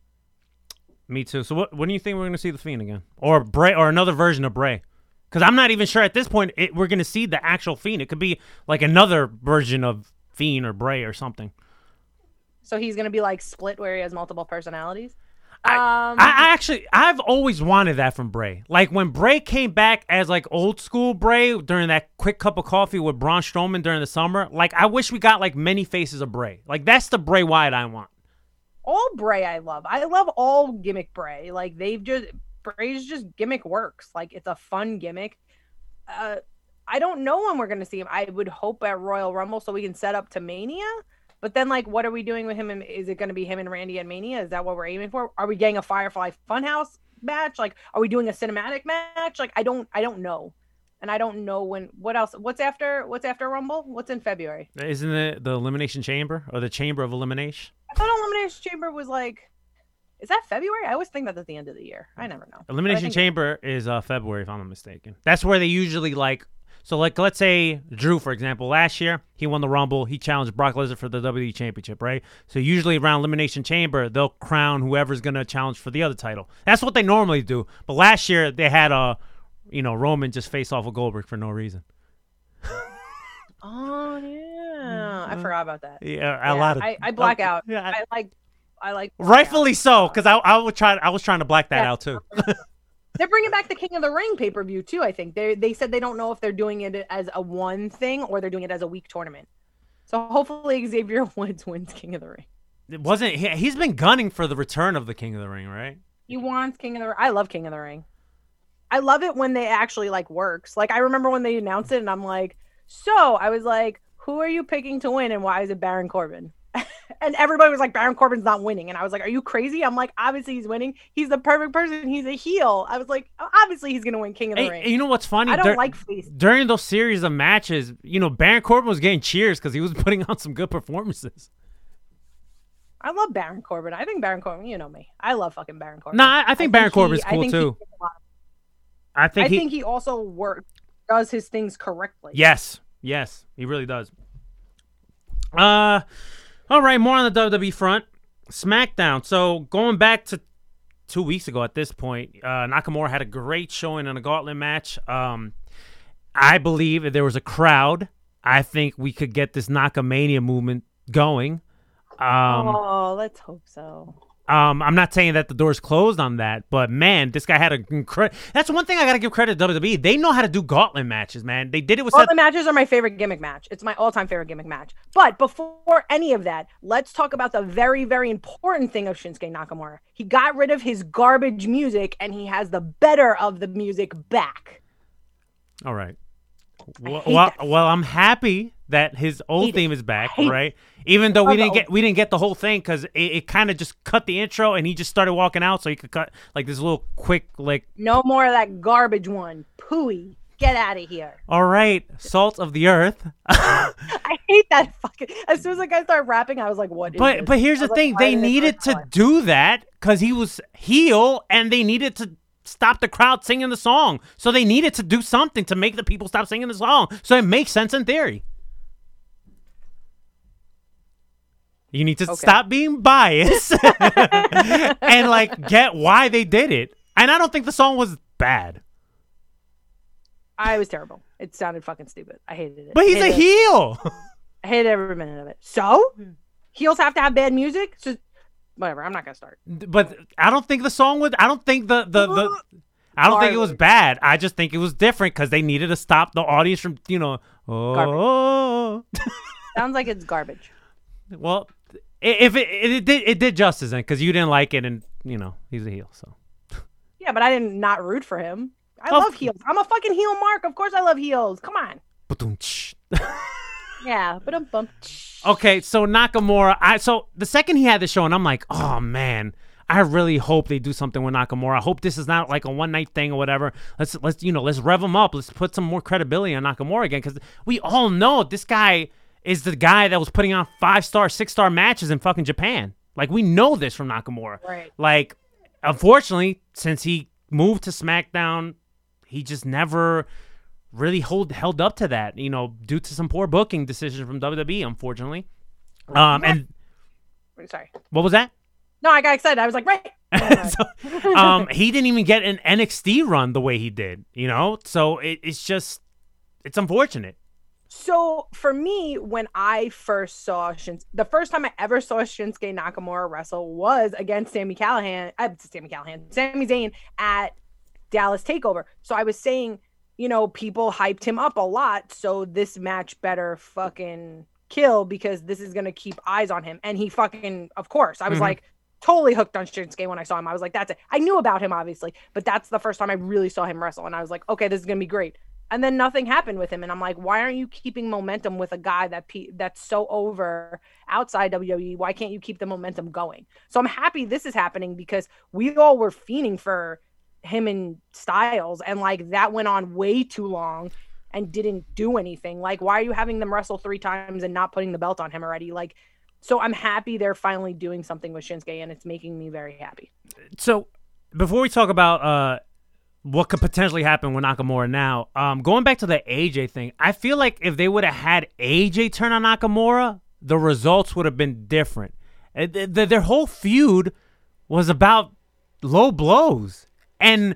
Me too. So what when do you think we're gonna see the Fiend again, or Bray, or another version of Bray? Because I'm not even sure at this point it, we're gonna see the actual Fiend. It could be like another version of Fiend or Bray or something. So he's gonna be like split where he has multiple personalities. I, um, I I actually I've always wanted that from Bray. Like when Bray came back as like old school Bray during that quick cup of coffee with Braun Strowman during the summer. Like I wish we got like many faces of Bray. Like that's the Bray Wyatt I want. All Bray I love. I love all gimmick Bray. Like they've just Bray's just gimmick works. Like it's a fun gimmick. Uh I don't know when we're gonna see him. I would hope at Royal Rumble so we can set up to Mania. But then like what are we doing with him? and Is it gonna be him and Randy at Mania? Is that what we're aiming for? Are we getting a Firefly Funhouse match? Like are we doing a cinematic match? Like I don't I don't know. And I don't know when what else what's after what's after Rumble? What's in February? Isn't it the Elimination Chamber or the Chamber of Elimination? I thought Elimination Chamber was like is that February? I always think that's at the end of the year. I never know. Elimination Chamber is uh, February, if I'm not mistaken. That's where they usually like. So, like, let's say Drew, for example, last year he won the Rumble. He challenged Brock Lesnar for the WWE Championship, right? So, usually around Elimination Chamber, they'll crown whoever's gonna challenge for the other title. That's what they normally do. But last year they had uh, you know, Roman just face off with Goldberg for no reason. Oh yeah, I mm-hmm. forgot about that. Yeah, a Yeah, lot of. I, I black out. Yeah, I- I like. I like. rightfully so, because I I was trying I was trying to black that Yeah. out too. They're bringing back the King of the Ring pay per view too. I think they they said they don't know if they're doing it as a one thing or they're doing it as a week tournament. So hopefully Xavier Woods wins King of the Ring. it wasn't. He, he's been gunning for the return of the King of the Ring, right? He wants King of the Ring. I love King of the Ring. I love it when they actually like works. Like I remember when they announced it, and I'm like, so I was like, who are you picking to win, and why is it Baron Corbin? and everybody was like, Baron Corbin's not winning, and I was like, are you crazy? I'm like, obviously he's winning. He's the perfect person. He's a heel. I was like, oh, obviously he's gonna win King of the Hey, Ring. you know what's funny? I don't Dur- like face. during those series of matches. You know, Baron Corbin was getting cheers because he was putting on some good performances. I love Baron Corbin. I think Baron Corbin. You know me. I love fucking Baron Corbin. No, I, I think Baron he- Corbin's I cool think he too. Gets a lot- I think I he. think he also work does his things correctly. yes, yes, he really does. Uh, all right, more on the WWE front. SmackDown. So going back to two weeks ago, at this point, uh, Nakamura had a great showing in a gauntlet match. Um, I believe if there was a crowd, I think we could get this Nakamania movement going. Um, oh, let's hope so. Um, I'm not saying that the door's closed on that, but man, this guy had a incredible. That's one thing I gotta give credit to WWE. They know how to do gauntlet matches, man. They did it with All Seth. the matches are my favorite gimmick match. It's my all-time favorite gimmick match. But before any of that, let's talk about the very, very important thing of Shinsuke Nakamura. He got rid of his garbage music, and he has the better of the music back. All right. Well, well, well, I'm happy that his old theme is back, right? Even though we didn't get we didn't get the whole thing because it, it kind of just cut the intro and he just started walking out, so he could cut like this little quick like No more of that garbage one. Pooey. Get out of here. All right, salt of the earth. I hate that fucking. As soon as the guy started rapping, I was like, "What?" But this? but here's the like, thing: they needed to do that because he was heel, and they needed to stop the crowd singing the song. So they needed to do something to make the people stop singing the song. So it makes sense in theory. You need to stop being biased and like get why they did it. And I don't think the song was bad, I was terrible. It sounded fucking stupid. I hated it. but he's a it. heel. I hated every minute of it. So heels have to have bad music. So whatever. I'm not gonna start. but I don't think the song was. I don't think the the the. I don't think it was bad. I just think it was different because they needed to stop the audience from you know. Oh, Sounds like it's garbage. well, if it, it, it did it did justice then because you didn't like it and you know he's a heel. So Yeah, but I didn't not root for him. I Oh. love heels. I'm a fucking heel mark. Of course I love heels. Come on. Yeah, but I'm bumped. okay, so Nakamura. I so the second he had the show and I'm like, oh man. I really hope they do something with Nakamura. I hope this is not like a one night thing or whatever. Let's let's you know let's rev him up. Let's put some more credibility on Nakamura again because we all know this guy is the guy that was putting on five star, six star matches in fucking Japan. Like we know this from Nakamura. Right. Like, unfortunately, since he moved to SmackDown, he just never really hold held up to that. You know, due to some poor booking decisions from WWE, unfortunately. Um, and Sorry. what was that? No, I got excited. I was like, right. so, um, he didn't even get an NXT run the way he did. You know, so it, it's just it's unfortunate. So for me, when I first saw Shins, the first time I ever saw Shinsuke Nakamura wrestle was against Sami Callihan. Uh, Sami Callihan, Sami Zayn at Dallas Takeover. So I was saying, you know, people hyped him up a lot. So this match better fucking kill because this is gonna keep eyes on him. And he fucking, of course, I was Mhm. like totally hooked on Shinsuke when I saw him. I was like, that's it. I knew about him obviously, but that's the first time I really saw him wrestle, and I was like, okay, this is gonna be great. And then nothing happened with him, and I'm like, why aren't you keeping momentum with a guy that pe- that's so over outside WWE? Why can't you keep the momentum going? So I'm happy this is happening because we all were fiending for him and Styles, and like that went on way too long and didn't do anything. Like, why are you having them wrestle three times and not putting the belt on him already? Like, so I'm happy they're finally doing something with Shinsuke, and it's making me very happy. So before we talk about uh what could potentially happen with Nakamura now, um, going back to the AJ thing, I feel like if they would have had AJ turn on Nakamura, the results would have been different. Th- their whole feud was about low blows. And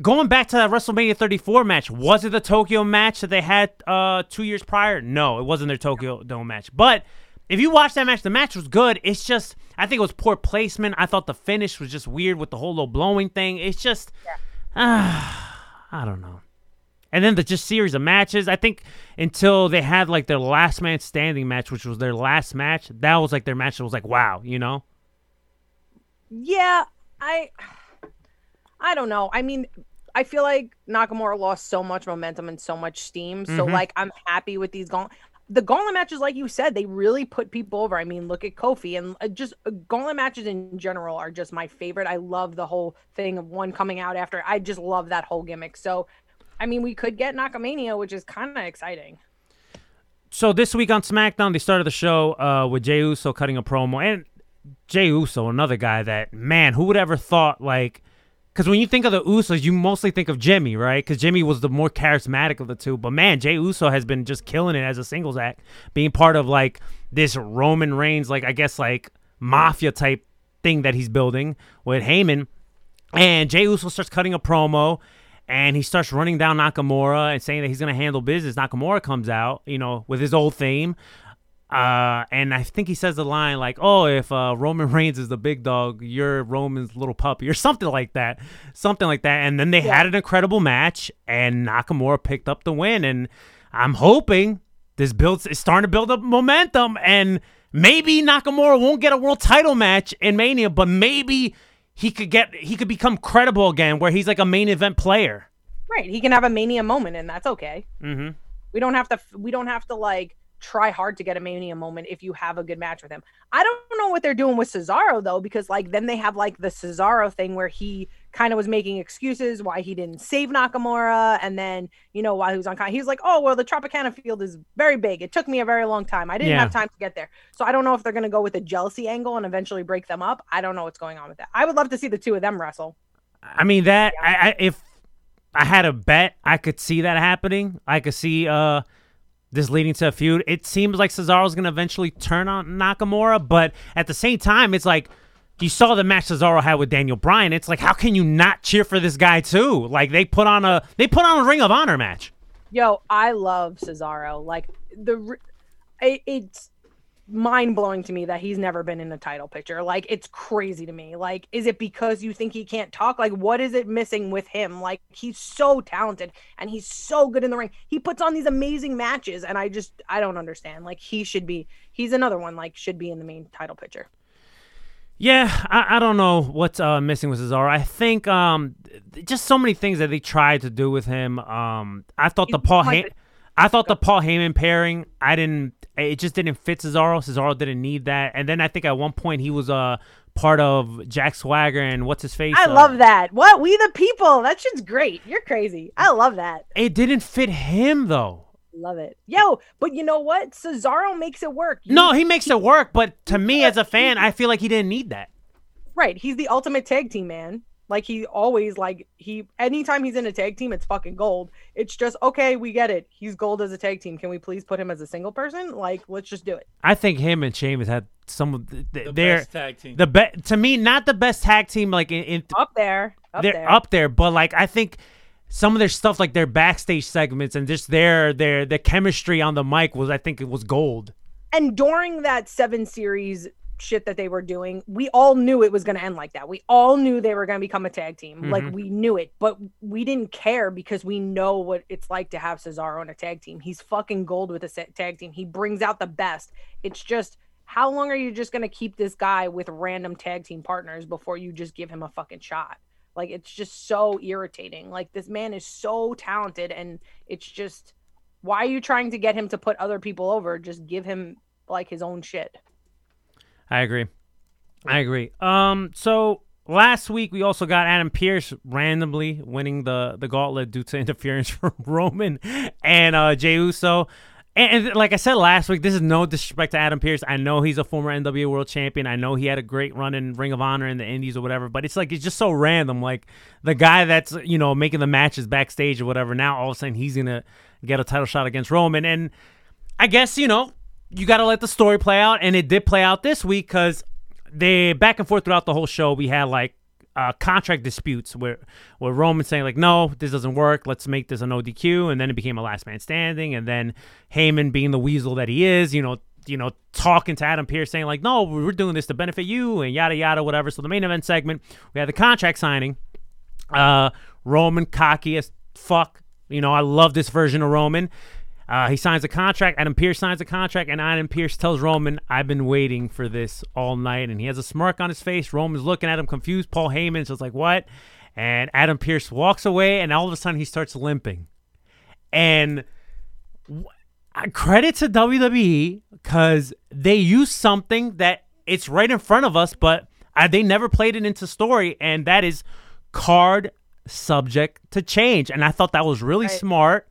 going back to that WrestleMania 34 match, was it the Tokyo match that they had uh, two years prior? No, it wasn't their Tokyo Dome match. But if you watch that match, the match was good. It's just, I think it was poor placement. I thought the finish was just weird with the whole low blowing thing. It's just, ah, I don't know. And then the just series of matches. I think until they had like their last man standing match, which was their last match, that was like their match that was like, wow, you know? Yeah, I I don't know. I mean, I feel like Nakamura lost so much momentum and so much steam. So Mhm. like I'm happy with these gauntlet the gauntlet matches, like you said, they really put people over. I mean, look at Kofi and uh, just uh, gauntlet matches in general are just my favorite. I love the whole thing of one coming out after. I just love that whole gimmick. So, I mean, we could get Nakamania, which is kind of exciting. So this week on SmackDown, they started the show uh, with Jey Uso cutting a promo, and Jey Uso, another guy that man, who would ever thought like, because when you think of the Usos, you mostly think of Jimmy, right? Because Jimmy was the more charismatic of the two, but man, Jey Uso has been just killing it as a singles act, being part of like this Roman Reigns, like I guess like mafia type thing that he's building with Heyman, and Jey Uso starts cutting a promo. And he starts running down Nakamura and saying that he's going to handle business. Nakamura comes out, you know, with his old theme. Uh, and I think he says the line like, "Oh, if uh, Roman Reigns is the big dog, you're Roman's little puppy," or something like that, something like that. And then they had an incredible match, and Nakamura picked up the win. And I'm hoping this builds is starting to build up momentum, and maybe Nakamura won't get a world title match in Mania, but maybe he could get he could become credible again, where he's like a main event player. Right. He can have a mania moment, and that's okay. Mm-hmm. We don't have to. We don't have to like try hard to get a mania moment if you have a good match with him. I don't know what they're doing with Cesaro though, because like then they have like the Cesaro thing where he kind of was making excuses why he didn't save Nakamura. And then, you know, while he was on, con- was like, oh, well, the Tropicana field is very big. It took me a very long time. I didn't Yeah. have time to get there. So I don't know if they're going to go with a jealousy angle and eventually break them up. I don't know what's going on with that. I would love to see the two of them wrestle. I mean that I, I if I had a bet, I could see that happening. I could see uh this leading to a feud. It seems like Cesaro's gonna eventually turn on Nakamura, but at the same time, it's like you saw the match Cesaro had with Daniel Bryan. It's like how can you not cheer for this guy too? Like they put on a they put on a Ring of Honor match. Yo, I love Cesaro. Like the, it, it's mind blowing to me that he's never been in a title picture. Like it's crazy to me. Like, is it because you think he can't talk? Like, what is it missing with him? Like, he's so talented and he's so good in the ring. He puts on these amazing matches, and I just I don't understand. Like, he should be. He's another one. Like, should be in the main title picture. Yeah, I, I don't know what's uh, missing with Cesaro. I think um, just so many things that they tried to do with him. Um, I thought the He's Paul, like I thought the Paul Heyman pairing. I didn't. It just didn't fit Cesaro. Cesaro didn't need that. And then I think at one point he was uh part of Jack Swagger and what's his face. I uh, love that. What we the people? That shit's great. You're crazy. I love that. It didn't fit him though. Love it. Yo, but you know what? Cesaro makes it work. You- No, he makes it work. But to me as a fan, I feel like he didn't need that. Right. He's the ultimate tag team man. Like he always like he anytime he's in a tag team, it's fucking gold. It's just okay, we get it. He's gold as a tag team. Can we please put him as a single person? Like, let's just do it. I think him and Sheamus had some of the, The their best tag team. the best to me not the best tag team like in, in Up there. Up they're there. up there, but like I think some of their stuff, like their backstage segments and just their their their chemistry on the mic was, I think, it was gold. And during that seven series shit that they were doing, we all knew it was going to end like that. We all knew they were going to become a tag team. Like Mhm. we knew it, but we didn't care because we know what it's like to have Cesaro on a tag team. He's fucking gold with a tag team. He brings out the best. It's just how long are you just going to keep this guy with random tag team partners before you just give him a fucking shot? Like it's just so irritating. Like this man is so talented and it's just why are you trying to get him to put other people over? Just give him like his own shit. I agree. I agree. Um, so last week we also got Adam Pearce randomly winning the the gauntlet due to interference from Roman and uh, Jey Uso. And, and like I said last week, this is no disrespect to Adam Pearce. I know he's a former NWA World Champion. I know he had a great run in Ring of Honor in the Indies or whatever. But it's like it's just so random. Like the guy that's you know making the matches backstage or whatever. Now all of a sudden he's gonna get a title shot against Roman. And I guess you know you got to let the story play out, and it did play out this week because they back and forth throughout the whole show. We had like uh, contract disputes where where Roman saying like, "No, this doesn't work. Let's make this an ODQ," and then it became a last man standing, and then Heyman being the weasel that he is, you know. You know, talking to Adam Pearce saying like, "No, we're doing this to benefit you," and yada yada, whatever. So the main event segment, we had the contract signing. Uh, Roman cocky as fuck. You know, I love this version of Roman. Uh, he signs a contract. Adam Pearce signs a contract, and Adam Pearce tells Roman, "I've been waiting for this all night." And he has a smirk on his face. Roman's looking at him confused. Paul Heyman's just like, "What?" And Adam Pearce walks away, and all of a sudden he starts limping. And w- uh, credit to WWE because they use something that it's right in front of us, but uh, they never played it into story, and that is card subject to change. And I thought that was really smart.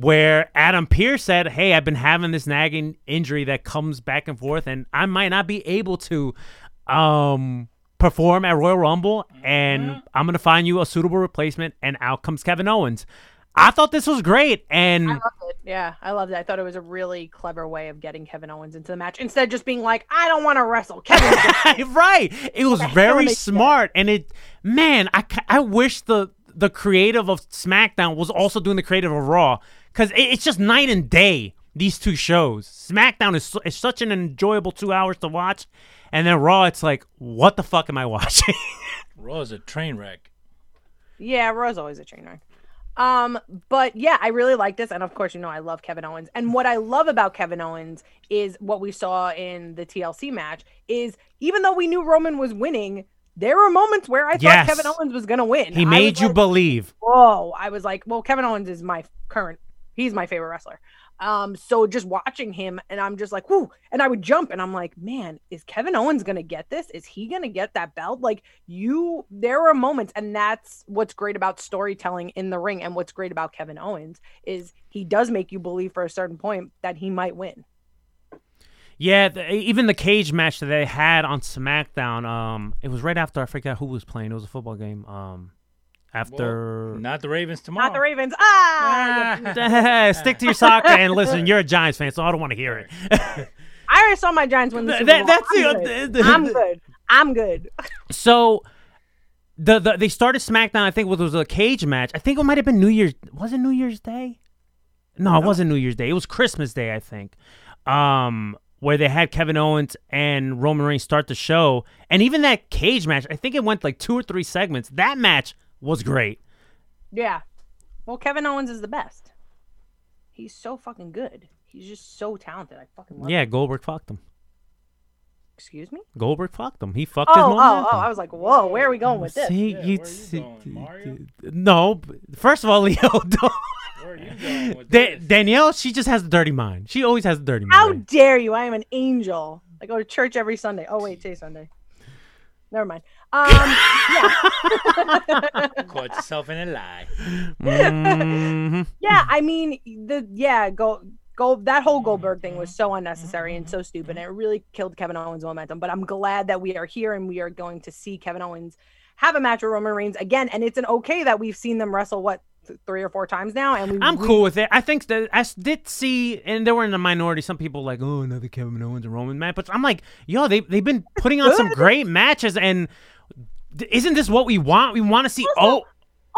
Where Adam Pearce said, "Hey, I've been having this nagging injury that comes back and forth, and I might not be able to um, perform at Royal Rumble, and I'm gonna find you a suitable replacement." And out comes Kevin Owens. I thought this was great, and I loved it. Yeah, I loved it. I thought it was a really clever way of getting Kevin Owens into the match instead of just being like, I don't want to wrestle. Kevin, Owens right. It was very smart, and it, man, I, I wish the the creative of SmackDown was also doing the creative of Raw, because it, it's just night and day. These two shows, SmackDown is is such an enjoyable two hours to watch, and then Raw, it's like, what the fuck am I watching? Raw is a train wreck. Yeah, Raw's always a train wreck. Um, but yeah, I really like this, and of course, you know, I love Kevin Owens. And what I love about Kevin Owens is what we saw in the TLC match is even though we knew Roman was winning, there were moments where I thought Kevin Owens was gonna win. he made you like, believe. Whoa! I was like, well, Kevin Owens is my current. He's my favorite wrestler. Um, so just watching him, and I'm just like, whoo, and I would jump, and I'm like, man, is Kevin Owens gonna get this? Is he gonna get that belt? Like you, there were moments, and that's what's great about storytelling in the ring, and what's great about Kevin Owens is he does make you believe for a certain point that he might win. Yeah, the, even the cage match that they had on SmackDown, um, it was right after I forgot who was playing. It was a football game. Um, after Not the Ravens tomorrow. Not the Ravens. Ah, stick to your soccer and listen. You're a Giants fan, so I don't want to hear it. I already saw my Giants win the Th- Super that- Bowl. that's I'm the- good. the- I'm good. I'm good. so, the, the they started SmackDown. I think it was a cage match. I think it might have been New Year's. Was it New Year's Day? No, it wasn't New Year's Day. It was Christmas Day, I think. Um, where they had Kevin Owens and Roman Reigns start the show, and even that cage match. I think it went like two or three segments. That match was great. Yeah. Well, Kevin Owens is the best. He's so fucking good. He's just so talented. I fucking love Yeah, him. Goldberg fucked him. Excuse me? Goldberg fucked him. He fucked his Oh, oh, oh. I was like, whoa, where are we going with this? See, you see, no. b- First of all, Leo, don't. Da- Danielle, she just has a dirty mind. She always has a dirty mind. How dare you? I am an angel. I go to church every Sunday. Oh, wait, today's Sunday. Never mind. Um, yeah. Caught yourself in a lie. Mhm. yeah, I mean the yeah go go that whole mm-hmm. Goldberg thing was so unnecessary and mm-hmm. so stupid, and it really killed Kevin Owens' momentum. But I'm glad that we are here and we are going to see Kevin Owens have a match with Roman Reigns again, and it's an okay that we've seen them wrestle what three or four times now, and we I'm we- cool with it. I think that I did see, and they were in the minority. Some people like, oh, another Kevin Owens and Roman match. But I'm like, yo, they they've been putting on some great matches, and isn't this what we want? We want to see. Oh,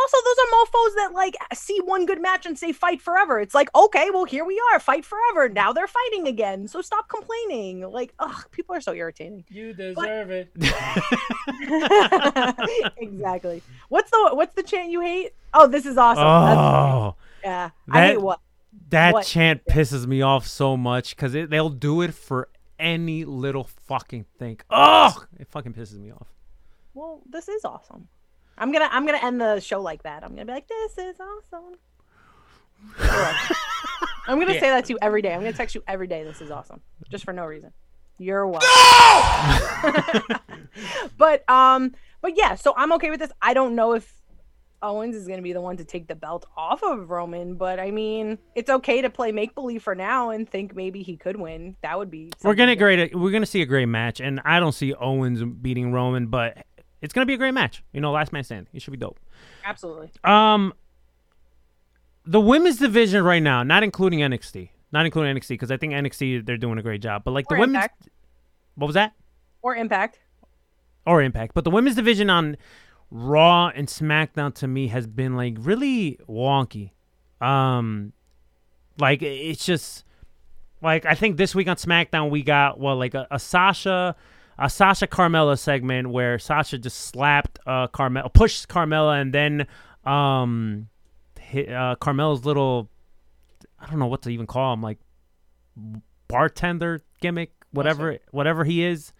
Also, those are mofos that like see one good match and say fight forever. It's like, okay, well, here we are, fight forever. Now they're fighting again. So stop complaining. Like, ugh, people are so irritating. You deserve it. exactly. What's the what's the chant you hate? Oh, this is awesome. That's- oh, yeah. I that- hate what? that What? chant pisses me off so much because they'll do it for any little fucking thing. Oh, it fucking pisses me off. Well, this is awesome. I'm gonna I'm gonna end the show like that. I'm gonna be like, this is awesome. I'm gonna say that to you every day. I'm gonna text you every day. This is awesome, just for no reason. You're welcome. but um, but yeah. So I'm okay with this. I don't know if Owens is gonna be the one to take the belt off of Roman, but I mean, it's okay to play make believe for now and think maybe he could win. That would be. We're gonna great. We're gonna see a great match, and I don't see Owens beating Roman, but it's gonna be a great match. You know, last man standing. It should be dope. Absolutely. Um, the women's division right now, not including NXT, not including NXT, because I think NXT they're doing a great job. But like Or the women's, Impact. what was that? Or Impact. Or Impact, but the women's division on Raw and SmackDown to me has been like really wonky. Um, like it's just like I think this week on SmackDown we got well like a, a Sasha. A Sasha Carmella segment where Sasha just slapped uh Carmella, pushed Carmella, and then um hit, uh, Carmella's little I don't know what to even call him like bartender gimmick whatever whatever he is.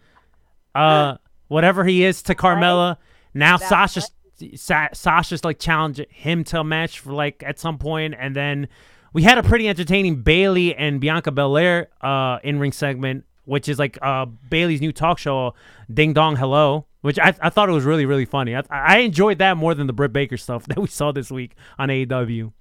Uh whatever he is to Carmella. Now That Sasha Sa- Sasha's like challenging him to a match for like at some point and then we had a pretty entertaining Bayley and Bianca Belair uh in ring segment which is like uh Bayley's new talk show Ding Dong Hello which I, I thought it was really really funny I, I enjoyed that more than the Britt Baker stuff that we saw this week on AEW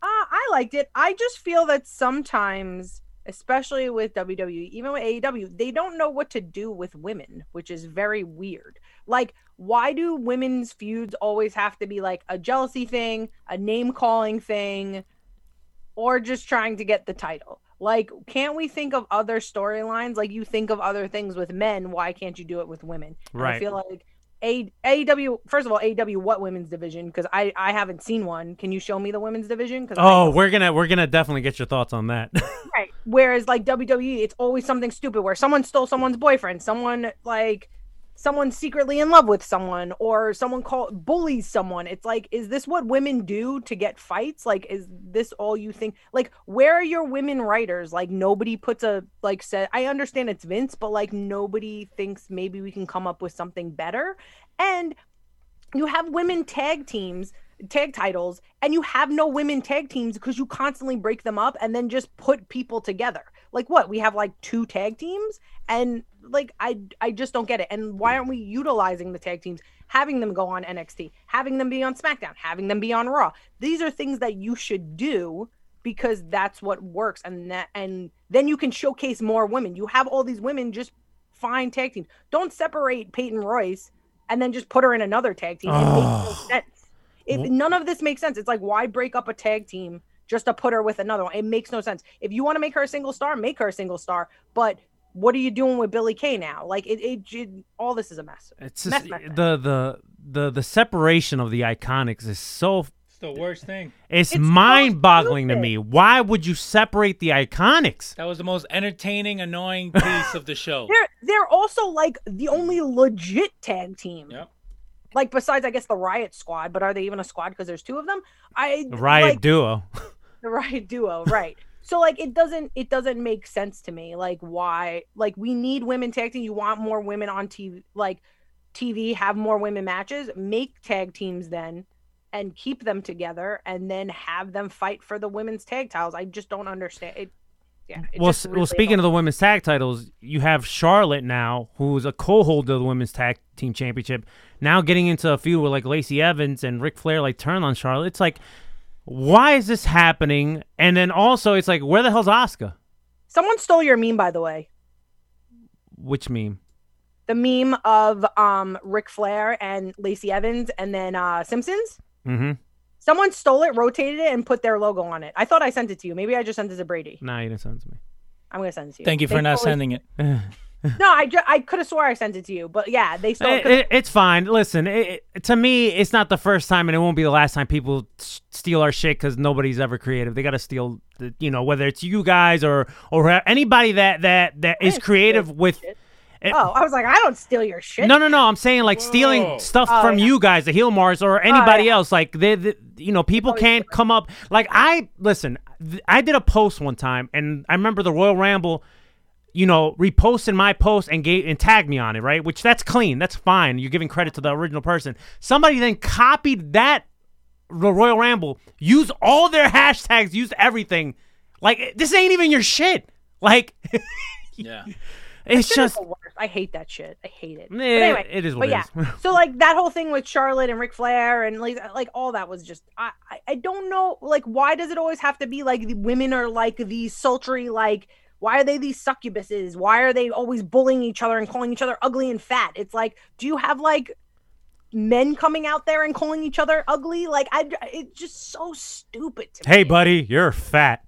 Uh, I liked it. I just feel that sometimes, especially with WWE, even with AEW, they don't know what to do with women, which is very weird. Like, why do women's feuds always have to be like a jealousy thing, a name calling thing, or just trying to get the title? Like, can't we think of other storylines? Like, you think of other things with men. Why can't you do it with women? And I feel like a- AEW, first of all, AEW, what women's division? Because I, I haven't seen one. Can you show me the women's division? Because oh we're gonna we're gonna definitely get your thoughts on that right. Whereas like WWE, it's always something stupid where someone stole someone's boyfriend, someone like someone's secretly in love with someone, or someone call bullies someone. It's like, is this what women do to get fights? Like, is this all you think? Like, where are your women writers? Like, nobody puts a like said. I understand it's Vince, but like nobody thinks maybe we can come up with something better. And you have women tag teams tag titles and you have no women tag teams because you constantly break them up and then just put people together. Like what? We have like two tag teams and like I I just don't get it. And why aren't we utilizing the tag teams, having them go on NXT, having them be on SmackDown, having them be on Raw? These are things that you should do because that's what works and that and then you can showcase more women. You have all these women just find tag teams. Don't separate Peyton Royce and then just put her in another tag team. It makes no sense. If none of this makes sense, it's like why break up a tag team just to put her with another one? It makes no sense. If you want to make her a single star, make her a single star. But what are you doing with Billie Kay now? Like it, it, it all this is a mess. It's just mess, mess. the the the the separation of the iconics is so It's the worst thing. it's, It's mind-boggling to me. Why would you separate the iconics? That was the most entertaining, annoying piece of the show. They're they're also like the only legit tag team. Yep. Like besides, I guess the Riot Squad, but are they even a squad because there's two of them? I Riot like, Duo. the Riot Duo, right? So like it doesn't it doesn't make sense to me. Like why? Like we need women tag team. You want more women on TV, like TV, have more women matches. Make tag teams then, and keep them together, and then have them fight for the women's tag titles. I just don't understand it. Yeah. well, really well. Speaking of the women's tag titles, you have Charlotte now, who's a co-holder of the women's tag team championship. Now getting into a feud with like Lacey Evans and Ric Flair, like turn on Charlotte. It's like, why is this happening? And then also, it's like, where the hell's Asuka? Someone stole your meme, by the way. Which meme? The meme of um Ric Flair and Lacey Evans, and then uh Simpsons. Mm-hmm. Someone stole it, rotated it, and put their logo on it. I thought I sent it to you. Maybe I just sent it to Brady. Nah, you didn't send it to me. I'm gonna send it to you. Thank you for They not totally- sending it. No, I ju- I could have swore I sent it to you, but yeah, they stole it. It- it- it's fine. Listen, it, it- to me, it's not the first time, and it won't be the last time people s- steal our shit because nobody's ever creative. They got to steal, the, you know, whether it's you guys or or anybody that that that is didn't creative with. it- oh, I was like, I don't steal your shit. No, no, no. I'm saying like stealing stuff Oh, from yeah. you guys, the heel Mars or anybody yeah. else. Like they, they- you know, people can't come up. Like I listen. th- I did a post one time, and I remember the Royal Ramble. You know, reposting my post and gave and tagged me on it, right? Which that's clean. That's fine. You're giving credit to the original person. Somebody then copied that the Royal Ramble, used all their hashtags, used everything. Like this ain't even your shit. Like Yeah. it's just the worst. I hate that shit. I hate it. But Eh, anyway, it is but what yeah. it is. so like that whole thing with Charlotte and Ric Flair and like like all that was just I, I I don't know like why does it always have to be like the women are like these sultry like why are they these succubuses? Why are they always bullying each other and calling each other ugly and fat? It's like do you have like men coming out there and calling each other ugly? Like I it's just so stupid to hey, me. buddy, you're fat.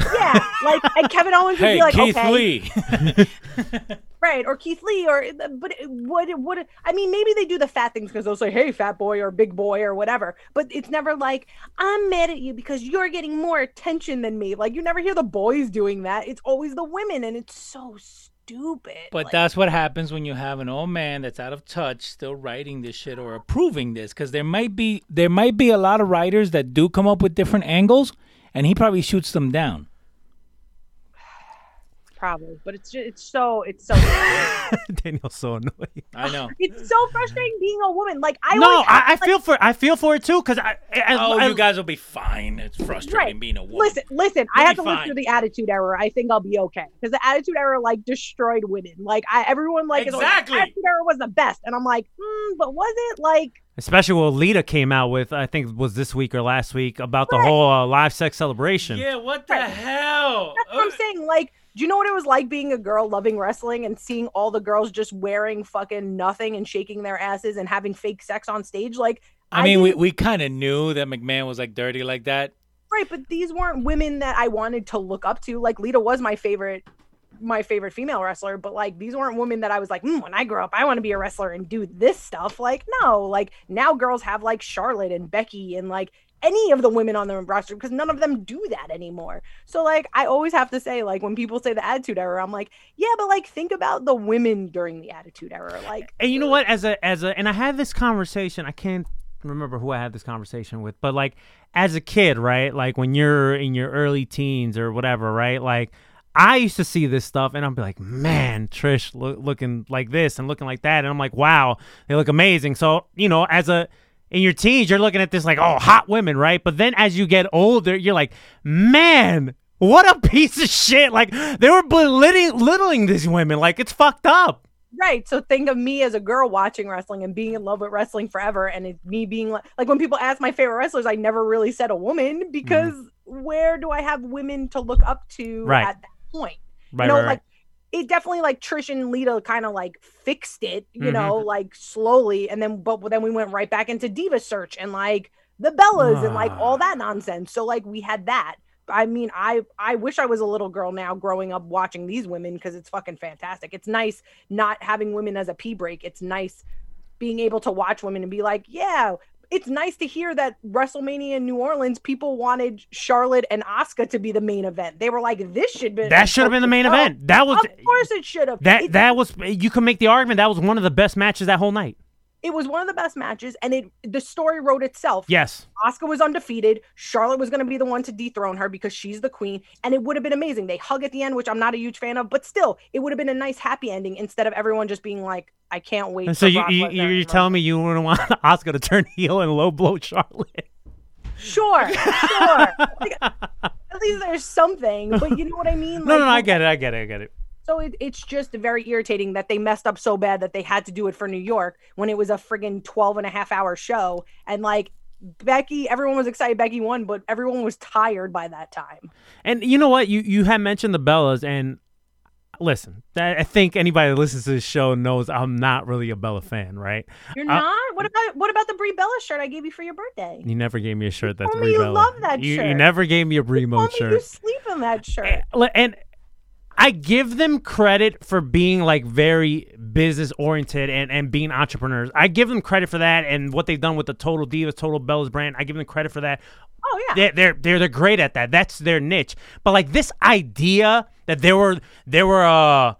Yeah, like and Kevin Owens would Hey, be like, Keith okay, Lee. right or keith lee or uh, but what what i mean maybe they do the fat things because they'll say hey fat boy or big boy or whatever but it's never like i'm mad at you because you're getting more attention than me like you never hear the boys doing that it's always the women and it's so stupid But Like, that's what happens when you have an old man that's out of touch still writing this shit or approving this because there might be there might be a lot of writers that do come up with different angles and he probably shoots them down. Probably but it's just it's so it's so Daniel's so annoyed. I know. it's so frustrating being a woman like i no, always I, I like, feel for I feel for it too because I, I, Oh, I- you guys will be fine. It's frustrating Right. being a woman. Listen, listen. I You'll have be to live fine. through the Attitude Era. I think I'll be okay because the Attitude Era like destroyed women. Like I, everyone like is like, Exactly. Attitude Era was the best, and I'm like, hmm, but was it like? especially what Lita came out with. I think it was this week or last week about the whole uh, live sex celebration. Yeah, what the Right. hell? That's what I'm saying. Like, do you know what it was like being a girl loving wrestling and seeing all the girls just wearing fucking nothing and shaking their asses and having fake sex on stage? Like, I mean, we, we kind of knew that McMahon was like dirty like that. right, but these weren't women that I wanted to look up to. Like, Lita was my favorite. My favorite female wrestler, but like these weren't women that I was like, mm, when I grow up, I want to be a wrestler and do this stuff. Like, no, like now girls have like Charlotte and Becky and like any of the women on the roster because none of them do that anymore. So like I always have to say like when people say the attitude era, I'm like, yeah, but like think about the women during the attitude era. Like And you know what? As a as a and I had this conversation. I can't remember who I had this conversation with, but like as a kid, right? Like when you're in your early teens or whatever, right? Like I used to see this stuff and I'd be like, man, Trish look, looking like this and looking like that, and I'm like, wow, they look amazing. So you know, as a in your teens, you're looking at this like, oh, hot women, right? But then as you get older, you're like, man, what a piece of shit. Like they were belittling, these women. Like it's fucked up. Right. So think of me as a girl watching wrestling and being in love with wrestling forever. And it's me being like, like when people ask my favorite wrestlers, I never really said a woman because where do I have women to look up to Mm-hmm. Right. at that point? Right, you know, right, right. like it definitely like Trish and Lita kind of like fixed it, you Mm-hmm. know, like slowly. And then, but then we went right back into Diva Search and like the Bellas and like Ah. all that nonsense. So like we had that. I mean, I I wish I was a little girl now growing up watching these women because it's fucking fantastic. It's nice not having women as a pee break. It's nice being able to watch women and be like, yeah, it's nice to hear that WrestleMania in New Orleans, people wanted Charlotte and Asuka to be the main event. They were like, this should be That should have been the main Oh, event. That was Of course it should have. that that was you can make the argument that was one of the best matches that whole night. It was one of the best matches and it the story wrote itself. Yes. Asuka was undefeated. Charlotte was going to be the one to dethrone her because she's the queen, and it would have been amazing. They hug at the end, which I'm not a huge fan of, but still, it would have been a nice happy ending instead of everyone just being like, "I can't wait." And so you, you you're telling me you wouldn't want Asuka to turn heel and low blow Charlotte? Sure, sure. Like, at least there's something, but you know what I mean? No, no, no, I get it, I get it, I get it. So it, it's just very irritating that they messed up so bad that they had to do it for New York when it was a friggin' 12 and a half hour show. And like Becky, everyone was excited Becky won, but everyone was tired by that time. And you know what? You you had mentioned the Bellas, and listen, I I think anybody that listens to this show knows I'm not really a Bella fan, right? You're not? What about what about the Brie Bella shirt I gave you for your birthday? You never gave me a shirt that's told me Brie you Bella. love that you, you never gave me a Brie Mo shirt. you sleep in that shirt. Eh, Li- and I give them credit for being like very business oriented and, and being entrepreneurs. I give them credit for that and what they've done with the Total Divas, Total Bellas brand. I give them credit for that. Oh yeah. They're, they're they're they're great at that. That's their niche. But like this idea that there were there were uh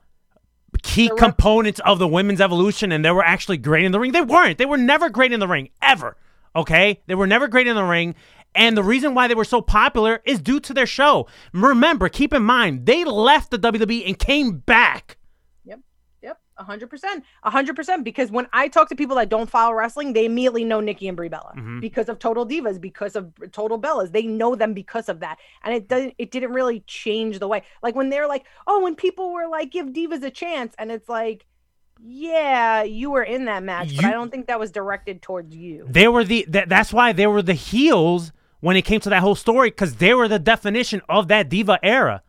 key The rep- components of the women's evolution and they were actually great in the ring. They weren't. They were never great in the ring ever. Okay? They were never great in the ring. And the reason why they were so popular is due to their show. Remember, keep in mind, they left the WWE and came back. Yep. Yep. A hundred percent. A hundred percent. Because when I talk to people that don't follow wrestling, they immediately know Nikki and Brie Bella Mm-hmm. because of Total Divas, because of Total Bellas. They know them because of that. And it doesn't it didn't really change the way. Like when they're like, oh, when people were like, give divas a chance, and it's like, yeah, you were in that match, but I don't think that was directed towards you. They were the that, that's why they were the heels when it came to that whole story because they were the definition of that diva era.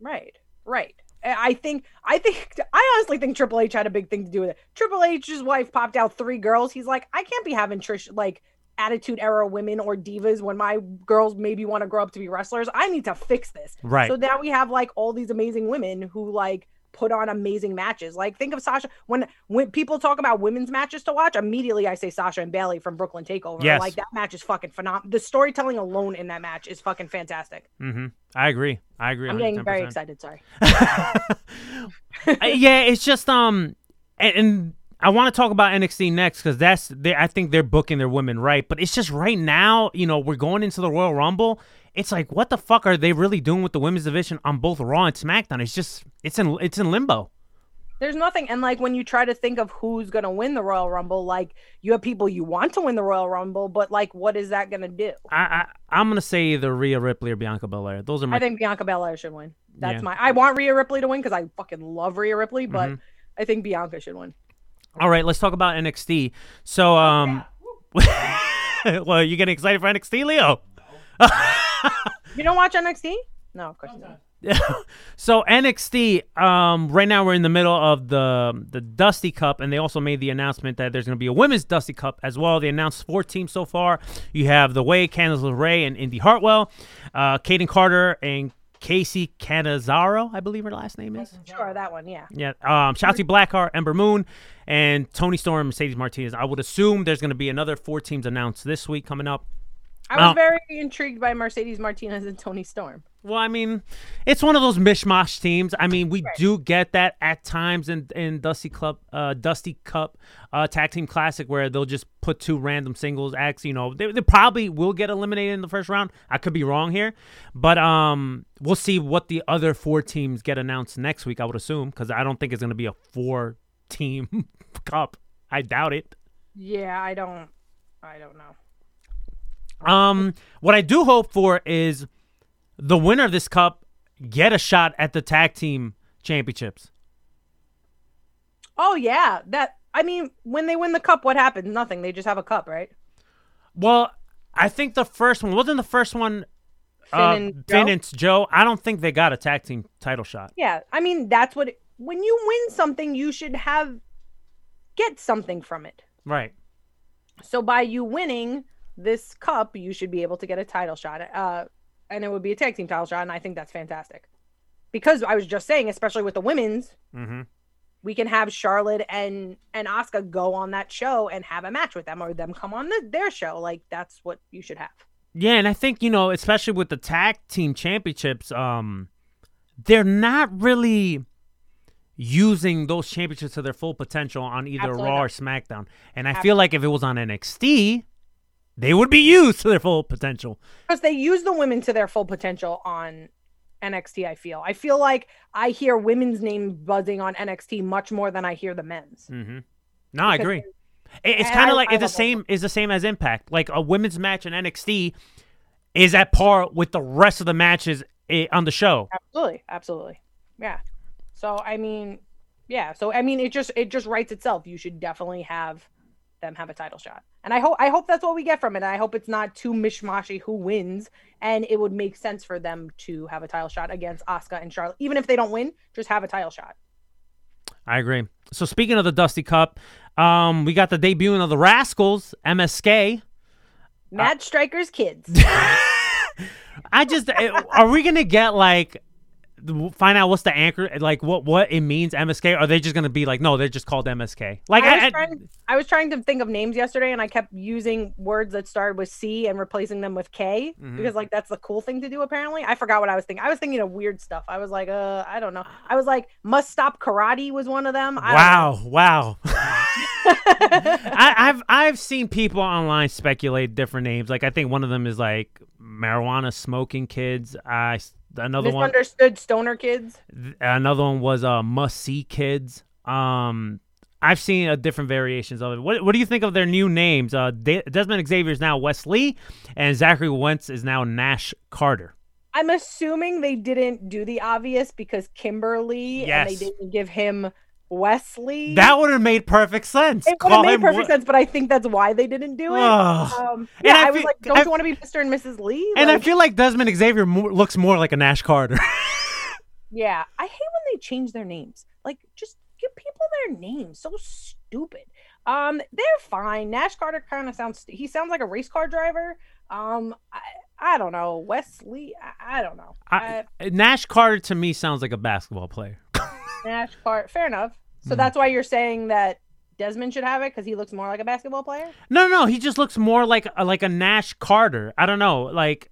Right, right. I think, I think, I honestly think Triple H had a big thing to do with it. Triple H's wife popped out three girls. He's like, I can't be having Trish like attitude era women or divas when my girls maybe want to grow up to be wrestlers. I need to fix this. Right. So now we have like all these amazing women who like put on amazing matches. Like think of Sasha when when people talk about women's matches to watch, immediately I say Sasha and Bayley from Brooklyn Takeover. Yes. Like that match is fucking phenomenal. The storytelling alone in that match is fucking fantastic. Mm-hmm. I agree. I agree. I'm getting very excited. Sorry. Yeah, it's just um, and, and I want to talk about NXT next because that's they. I think they're booking their women right, but it's just right now. You know, we're going into the Royal Rumble. It's like, what the fuck are they really doing with the women's division on both Raw and SmackDown? It's just, it's in, it's in limbo. There's nothing, and like when you try to think of who's gonna win the Royal Rumble, like you have people you want to win the Royal Rumble, but like, what is that gonna do? I, I I'm gonna say either Rhea Ripley or Bianca Belair. Those are my. I think Bianca Belair should win. That's Yeah. my. I want Rhea Ripley to win because I fucking love Rhea Ripley, but Mhm. I think Bianca should win. All right, let's talk about NXT. So, um, well, you getting excited for NXT, Leo? You don't watch NXT? No, of course not. so NXT, um, right now we're in the middle of the the Dusty Cup, and they also made the announcement that there's going to be a women's Dusty Cup as well. They announced four teams so far. You have the Way, Candice LeRae, and Indi Hartwell, uh, Kayden Carter, and Casey Canizaro, I believe her last name is. Sure, that one, yeah. Yeah, um, Shotzi Blackheart, Ember Moon, and Toni Storm, Mercedes Martinez. I would assume there's going to be another four teams announced this week coming up. I was very intrigued by Mercedes Martinez and Toni Storm. Well, I mean, it's one of those mishmash teams. I mean, we do get that at times in in Dusty Club, uh, Dusty Cup, uh, Tag Team Classic, where they'll just put two random singles acts. You know, they, they probably will get eliminated in the first round. I could be wrong here, but um, we'll see what the other four teams get announced next week. I would assume because I don't think it's going to be a four team cup. I doubt it. Yeah, I don't. I don't know. Um, what I do hope for is the winner of this cup get a shot at the tag team championships. Oh yeah, that. I mean, when they win the cup, what happens? Nothing. They just have a cup, right? Well, I think the first one wasn't the first one. Finn uh, and Finn Joe? and Joe. I don't think they got a tag team title shot. Yeah, I mean that's what. It, when you win something, you should have get something from it. Right. So by you winning this cup, you should be able to get a title shot. Uh, and it would be a tag team title shot, and I think that's fantastic. Because I was just saying, especially with the women's, Mm-hmm. we can have Charlotte and and Asuka go on that show and have a match with them, or them come on the, their show. Like that's what you should have. Yeah, and I think you know, especially with the tag team championships, um, they're not really using those championships to their full potential on either Absolutely Raw not. or SmackDown. And I feel like if it was on NXT, they would be used to their full potential. because they use the women to their full potential on NXT. I feel. I feel like I hear women's names buzzing on NXT much more than I hear the men's. Mm-hmm. No, I agree. It's kind of like I it's the same. Is the same as Impact. Like a women's match in NXT is at par with the rest of the matches on the show. Absolutely, absolutely, yeah. So I mean, yeah. So I mean, it just it just writes itself. You should definitely have them have a title shot, and I hope I hope that's what we get from it. I hope it's not too mishmashy who wins, and it would make sense for them to have a title shot against Asuka and Charlotte, even if they don't win. Just have a title shot. I agree. So speaking of the Dusty Cup, um, we got the debuting of the Rascals, MSK. Mad Strikers kids. I just uh, are we gonna get like find out what's the anchor like what what it means MSK? Are they just gonna be like no they're just called MSK? Like I was, I, trying, I was trying to think of names yesterday, and I kept using words that started with C and replacing them with K Mhm. because, like, that's the cool thing to do. Apparently, I forgot what I was thinking. I was thinking of weird stuff. I was like, uh, I don't know. I was like, must stop karate was one of them. I wow wow. I, I've I've seen people online speculate different names. Like I think one of them is like marijuana smoking kids. I another one Misunderstood stoner kids. Th- Another one was uh, must see kids. Um, I've seen uh, different variations of it. What What do you think of their new names? Uh, De- Dezmond Xavier is now Wes Lee, and Zachary Wentz is now Nash Carter. I'm assuming they didn't do the obvious because Kimber Lee and they didn't give him Wes Lee. That would have made perfect sense. it would have made perfect We- sense, but I think that's why they didn't do it. Um, And yeah, I I, was feel- like, don't I- you want to be Mr. and Mrs. Lee? And I feel like Dezmond Xavier mo- looks more like a Nash Carter. Yeah, I hate when they change their names. Like, just give people their names. So stupid. Um, they're fine. Nash Carter kind of sounds. He sounds like a race car driver. Um, I, I don't know. Wes Lee. I, I don't know. I, Nash Carter to me sounds like a basketball player. Nash Carter. Fair enough. So hmm. that's why you're saying that Dezmond should have it because he looks more like a basketball player. No, no, no. he just looks more like a, like a Nash Carter. I don't know, like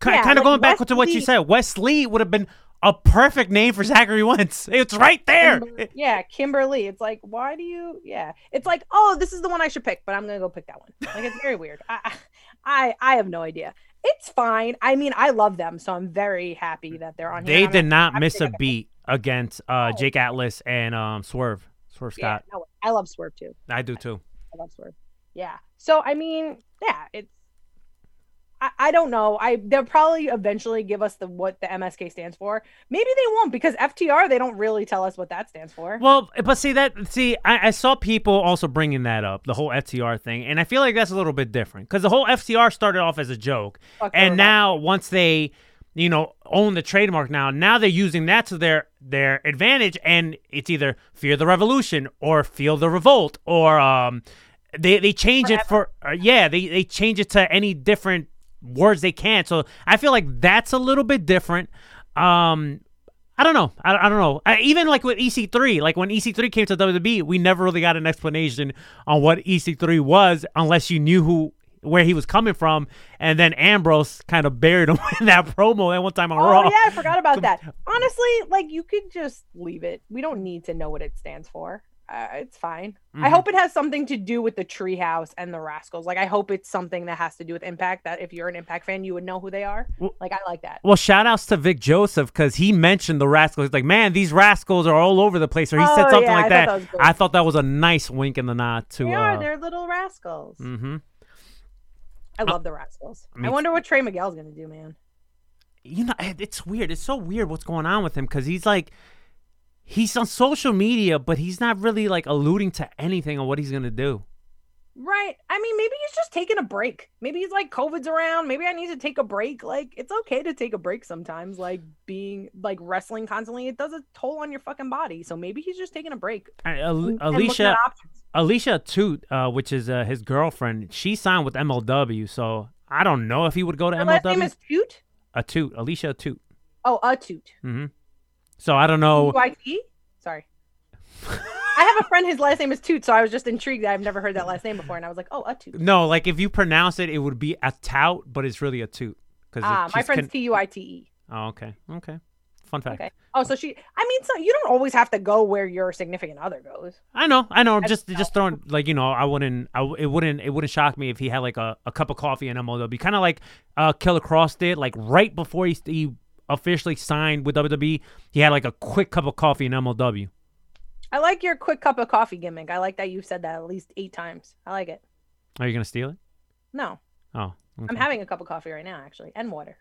ki- Yeah, kind of like going back Wes to what you said. Wes Lee would have been a perfect name for Zachary Wentz. It's right there. Yeah, Kimber Lee. It's like, why do you? Yeah, it's like, oh, this is the one I should pick, but I'm gonna go pick that one. Like, it's very weird. I, I, I have no idea. It's fine. I mean, I love them, so I'm very happy that they're on. They I'm did not miss a beat against uh, Jake Atlas and um, Swerve. Swerve Yeah, Scott. no, I love Swerve too. I do too. I love Swerve. Yeah. So I mean, yeah, it's. I, I don't know. I they'll probably eventually give us the what the MSK stands for. Maybe they won't because FTR they don't really tell us what that stands for. Well, but see that see, I, I saw people also bringing that up, the whole FTR thing, and I feel like that's a little bit different because the whole FTR started off as a joke, Fuck and now once they, you know, own the trademark now, now they're using that to their their advantage, and it's either fear the revolution or feel the revolt, or um, they they change it for uh, yeah, they they change it to any different words they can. So I feel like that's a little bit different. Um, I don't know. I, I don't know. I, even like with EC3, like when EC3 came to WWE, we never really got an explanation on what EC3 was unless you knew who where he was coming from. And then Ambrose kind of buried him in that promo that one time on Oh Raw. yeah, I forgot about that. Honestly, like you could just leave it. We don't need to know what it stands for. Uh, it's fine. I Mhm. hope it has something to do with the Treehouse and the Rascals. Like I hope it's something that has to do with Impact. That if you're an Impact fan, you would know who they are. Like I like that. Well, shout outs to Vic Joseph because he mentioned the Rascals. He's like, man, these Rascals are all over the place. Or he said Oh, something yeah, I like thought that. that was good. I thought that was a nice wink in the nod to. They uh, are. They're little rascals. hmm I love the Rascals. me I wonder what Trey Miguel's gonna do, man. you know, it's weird. It's so weird what's going on with him because he's like, he's on social media, but he's not really like alluding to anything on what he's gonna do. Right. I mean, maybe he's just taking a break. Maybe he's like, COVID's around. Maybe I need to take a break. Like, it's okay to take a break sometimes. Like, being like wrestling constantly, it does a toll on your fucking body. So maybe he's just taking a break. Al- and- and looking Alicia. Alicia Toot, uh, which is uh, his girlfriend, she signed with MLW. So I don't know if he would go to Her last name MLW. is Toot. A Toot, Alicia Toot. Oh, a Toot. hmm So I don't know. T-Y-T? Sorry. I have a friend. His last name is Toot, so I was just intrigued. I've never heard that last name before, and I was like, oh, a Toot. No, like if you pronounce it, it would be a tout, but it's really a toot. Cause Ah, my friend's T U I T E. Oh, okay, okay. Fun fact. Okay. Oh, so she. I mean, so you don't always have to go where your significant other goes. I know, I know. Just just throwing like you know, I wouldn't, I it wouldn't, it wouldn't shock me if he had like a, a cup of coffee in MLW, kind of like uh Killer Kross did, like right before he he officially signed with WWE, he had like a quick cup of coffee in MLW. I like your quick cup of coffee gimmick. I like that you've said that at least eight times. I like it. Are you gonna steal it? No, Oh, I'm having a cup of coffee right now, actually, and water.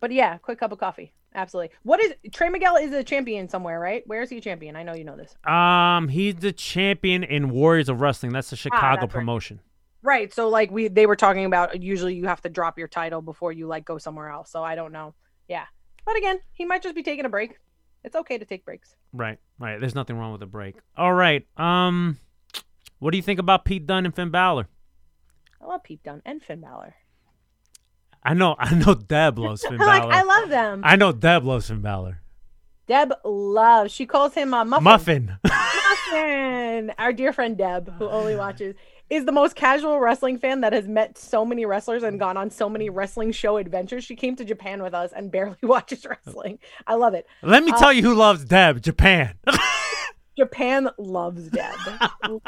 But yeah, quick cup of coffee. Absolutely. What is Trey Miguel is a champion somewhere, right? Where is he a champion? I know you know this. Um, he's the champion in Warriors of Wrestling. That's the Chicago Ah, that's right. promotion. Right. So like we they were talking about usually you have to drop your title before you like go somewhere else. So I don't know. Yeah. But again, he might just be taking a break. It's okay to take breaks. Right, right. There's nothing wrong with a break. All right. Um, what do you think about Pete Dunne and Finn Balor? I love Pete Dunne and Finn Balor. I know, I know. Deb loves Finn like Balor. I love them. I know Deb loves Finn Balor. Deb loves. She calls him uh, Muffin. Muffin. Muffin. Our dear friend Deb, who only watches, is the most casual wrestling fan that has met so many wrestlers and gone on so many wrestling show adventures. She came to Japan with us and barely watches wrestling. I love it. Let me Uh, tell you who loves Deb. Japan. Japan loves Deb.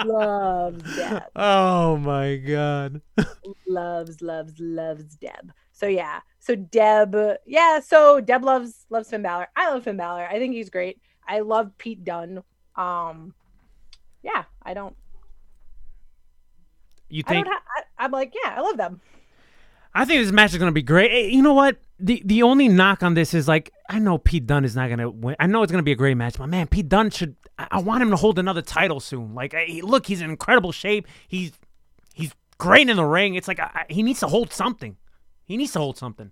loves Deb. oh my god. loves loves loves Deb. So yeah. So Deb, yeah. So Deb loves loves Finn Balor. I love Finn Balor. I think he's great. I love Pete Dunne. Um, yeah. I don't. You I think? don't. Ha- I, I'm like, yeah. I love them. I think this match is gonna be great. Eh, You know what? The the only knock on this is like I know Pete Dunne is not gonna win. I know it's gonna be a great match, but man, Pete Dunne should. I, I want him to hold another title soon. Like, eh, look, he's in incredible shape. He's he's great in the ring. It's like I, I- he needs to hold something. He needs to hold something.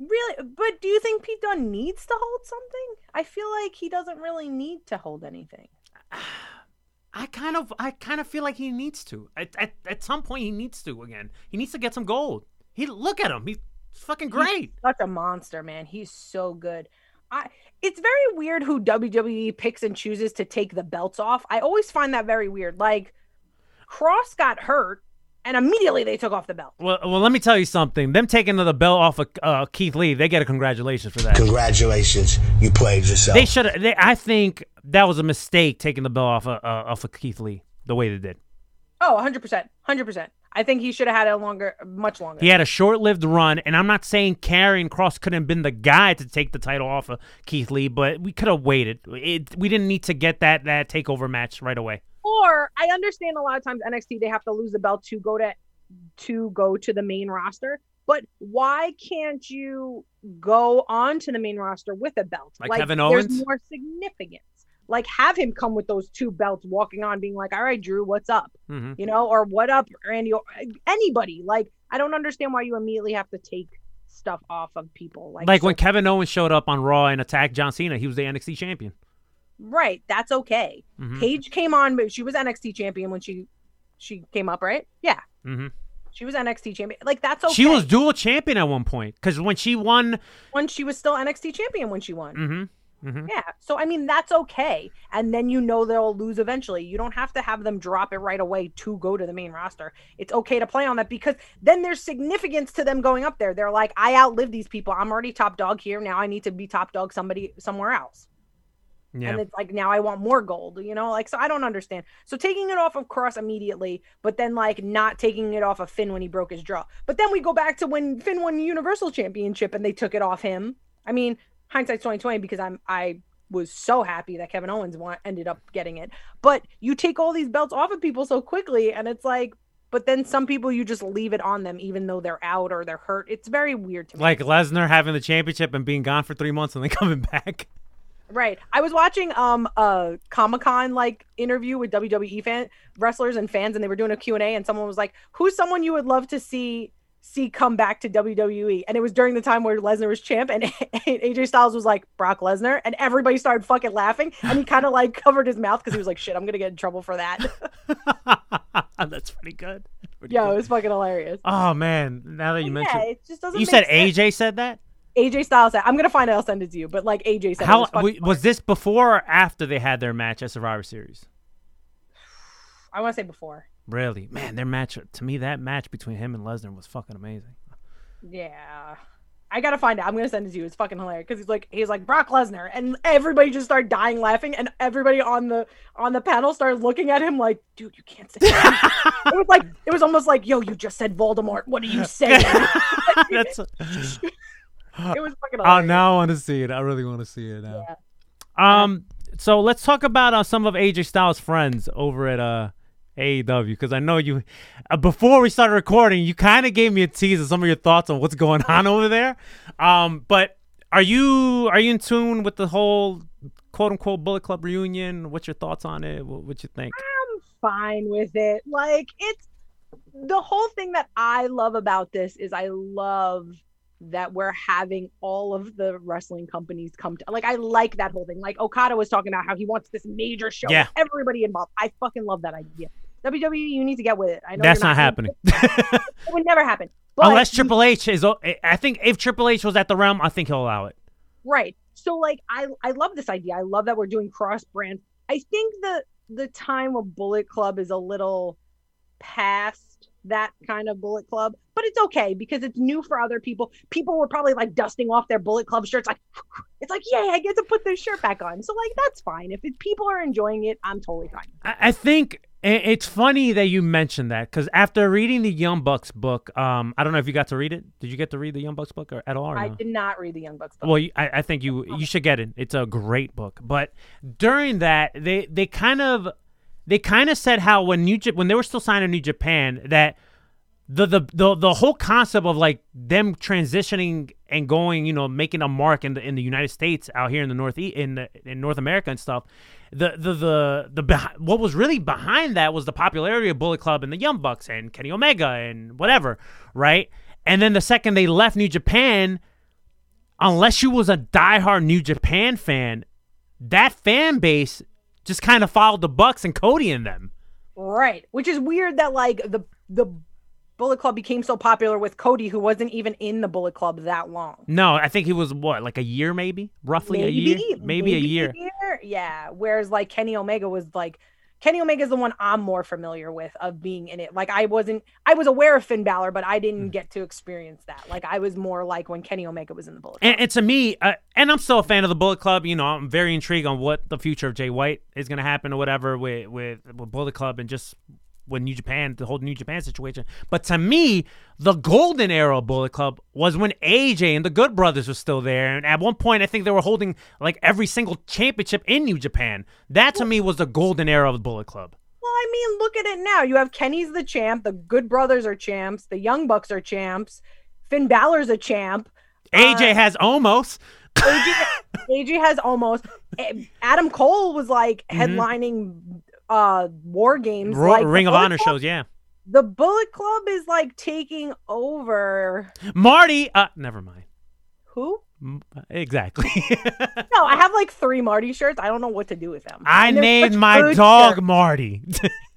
Really, but do you think Pete Dunne needs to hold something? I feel like he doesn't really need to hold anything. I kind of I kind of feel like he needs to. At, at at some point, he needs to again. He needs to get some gold. He look at him. He's fucking great. Such a monster, man. He's so good. I it's very weird who WWE picks and chooses to take the belts off. I always find that very weird. Like Kross got hurt and immediately they took off the belt. Well, well, let me tell you something. Them taking the belt off of uh, Keith Lee, they get a congratulations for that. Congratulations, you played yourself. They should. They, I think that was a mistake taking the belt off of, uh, off of Keith Lee the way they did. Oh, 100%. 100%. I think he should have had it longer much longer. He had a short-lived run, and I'm not saying Karrion Kross couldn't have been the guy to take the title off of Keith Lee, but we could have waited. It, we didn't need to get that that takeover match right away. Or I understand a lot of times NXT they have to lose the belt to go to to go to the main roster. But why can't you go on to the main roster with a belt? Like Kevin Owens? There's more significance. Like have him come with those two belts, walking on, being like, "All right, Drew, what's up?" Mhm. You know, or "What up, Randy?" Or anybody. Like I don't understand why you immediately have to take stuff off of people. Like, Like so- when Kevin Owens showed up on Raw and attacked John Cena, he was the NXT champion. Right, that's okay. Mhm. Paige came on, but she was NXT champion when she she came up, right? Yeah, hmm she was NXT champion. Like that's okay. She was dual champion at one point because when she won, when she was still NXT champion when she won. hmm hmm Yeah, so I mean that's okay, and then you know they'll lose eventually. You don't have to have them drop it right away to go to the main roster. It's okay to play on that because then there's significance to them going up there. They're like, I outlived these people. I'm already top dog here. Now I need to be top dog somebody somewhere else. Yeah, and it's like now I want more gold, you know? Like so I don't understand. So taking it off of Kross immediately, but then like not taking it off of Finn when he broke his jaw. But then we go back to when Finn won the Universal Championship and they took it off him. I mean, hindsight's 2020 because I'm I was so happy that Kevin Owens want, ended up getting it. But you take all these belts off of people so quickly and it's like but then some people you just leave it on them even though they're out or they're hurt. It's very weird to me. Like Lesnar having the championship and being gone for three months and then coming back. Right. I was watching um a Comic Con like interview with WWE fan wrestlers and fans, and they were doing a Q and A, and someone was like, "Who's someone you would love to see see come back to WWE?" And it was during the time where Lesnar was champ, and AJ Styles was like Brock Lesnar, and everybody started fucking laughing, and he kind of like covered his mouth because he was like, "Shit, I'm gonna get in trouble for that." That's pretty good. Pretty yeah, good. it was fucking hilarious. Oh man, now that you But mentioned, it just doesn't. you said sense. AJ said that. AJ Styles said, "I'm gonna find it. I'll send it to you." But like AJ said, How was, was this before or after they had their match at Survivor Series? I want to say before. Really, man, their match to me that match between him and Lesnar was fucking amazing. Yeah. I gotta find it. I'm gonna send it to you. It's fucking hilarious because he's like he's like Brock Lesnar, and everybody just started dying laughing, and everybody on the on the panel started looking at him like, dude, you can't say that. it was like it was almost like, yo, you just said Voldemort. What are you saying? That's. it was fucking Oh, hilarious. now I want to see it. I really want to see it now. Um, so let's talk about uh, some of AJ Styles' friends over at uh AEW because I know you. Uh, before we started recording, you kind of gave me a tease of some of your thoughts on what's going on over there. Um, but are you are you in tune with the whole quote unquote Bullet Club reunion? What's your thoughts on it? What, what you think? I'm fine with it. Like it's the whole thing that I love about this is I love that we're having all of the wrestling companies come to like I like that whole thing. Like Okada was talking about how he wants this major show Yeah. everybody involved. I fucking love that idea. WWE, you need to get with it. I know That's not happening. It would never happen. But Unless Triple H is. I think if Triple H was at the realm, I think he'll allow it. Right. So like I I love this idea. I love that we're doing cross brand. I think the the time of Bullet Club is a little past that kind of Bullet Club, but it's okay because it's new for other people. People were probably like dusting off their Bullet Club shirts like it's like, "Yay, I get to put this shirt back on." So like that's fine. If it, people are enjoying it, I'm totally fine. I I think it's funny that you mentioned that because after reading the Young Bucks book, um, I don't know if you got to read it. Did you get to read the Young Bucks book or at all? Or I no? did not read the Young Bucks book. Well, I, I think you you should get it. It's a great book. But during that, they they kind of they kind of said how when New Jap- when they were still signing New Japan that the, the the the whole concept of like them transitioning and going, you know, making a mark in the in the United States out here in the northeast in the, in North America and stuff. The the the the behi- what was really behind that was the popularity of Bullet Club and the Young Bucks and Kenny Omega and whatever, right? And then the second they left New Japan, unless you was a diehard New Japan fan, that fan base just kind of followed the Bucks and Cody in them. Right. Which is weird that like the the Bullet Club became so popular with Cody who wasn't even in the Bullet Club that long. No, I think he was what, like a year, maybe, roughly a year, maybe, a year. Yeah. Whereas like Kenny Omega was like Kenny Omega is the one I'm more familiar with of being in it. Like I wasn't I was aware of Finn Balor, but I didn't Hmm. get to experience that. Like I was more like when Kenny Omega was in the Bullet Club. And, and to me, uh, and I'm still a fan of the Bullet Club. You know, I'm very intrigued on what the future of Jay White is going to happen or whatever with, with with Bullet Club and just with New Japan, the whole New Japan situation. But to me, the golden era of Bullet Club was when AJ and the Good Brothers were still there. And at one point, I think they were holding like every single championship in New Japan. That to me was the golden era of Bullet Club. Well, I mean, look at it now. You have Kenny's the champ, the Good Brothers are champs, the Young Bucks are champs, Finn Balor's a champ. AJ uh, has almost. AJ, AJ has almost. Adam Cole was like mm-hmm. headlining uh war games, Ro- like Ring of Honor Club- shows, yeah. The Bullet Club is like taking over. Marty, uh, never mind. Who? Mm, Exactly. No, I have like three Marty shirts. I don't know what to do with them. I named my dog shirts. Marty.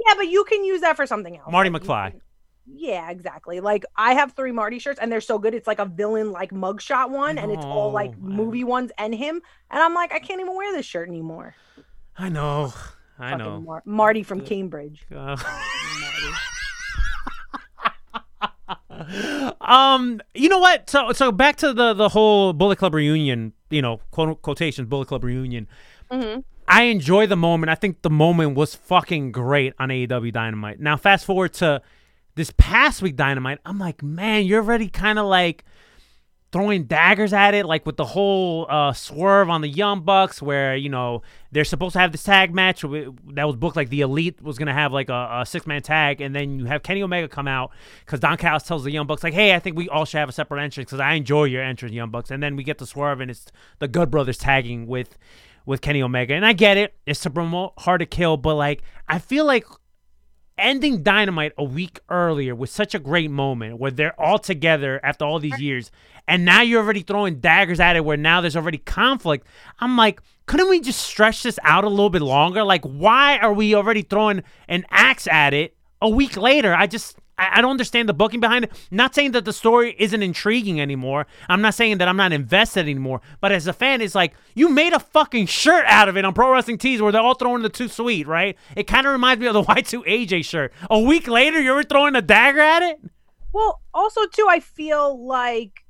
Yeah, but you can use that for something else. Marty Like, McFly. can- Yeah, exactly. Like I have three Marty shirts and they're so good. It's like a villain like mugshot one, and it's all like movie ones and him. And I'm like, I can't even wear this shirt anymore. I know. I know. Mar- Marty from Cambridge. Uh, um, you know what? So, so back to the the whole Bullet Club reunion. You know, quote quotations Bullet Club reunion. Mm-hmm. I enjoy the moment. I think the moment was fucking great on AEW Dynamite. Now, fast forward to this past week Dynamite. I'm like, man, you're already kind of like throwing daggers at it, like with the whole uh, swerve on the Young Bucks, where you know they're supposed to have this tag match that was booked like the Elite was gonna have like a, a six man tag, and then you have Kenny Omega come out because Don Callis tells the Young Bucks like, "Hey, I think we all should have a separate entrance because I enjoy your entrance, Young Bucks," and then we get the swerve and it's the Good Brothers tagging with with Kenny Omega, and I get it, it's to promote Hard to Kill, but like I feel like ending Dynamite a week earlier was such a great moment where they're all together after all these years, and now you're already throwing daggers at it where now there's already conflict. I'm like, couldn't we just stretch this out a little bit longer? Like, why are we already throwing an axe at it a week later? I just. I I don't understand the booking behind it. Not saying that the story isn't intriguing anymore. I'm not saying that I'm not invested anymore. But as a fan, it's like you made a fucking shirt out of it on Pro Wrestling Tees where they're all throwing the too sweet, right? It kind of reminds me of the Y2 AJ shirt. A week later, you were throwing a dagger at it. Well, also too, I feel like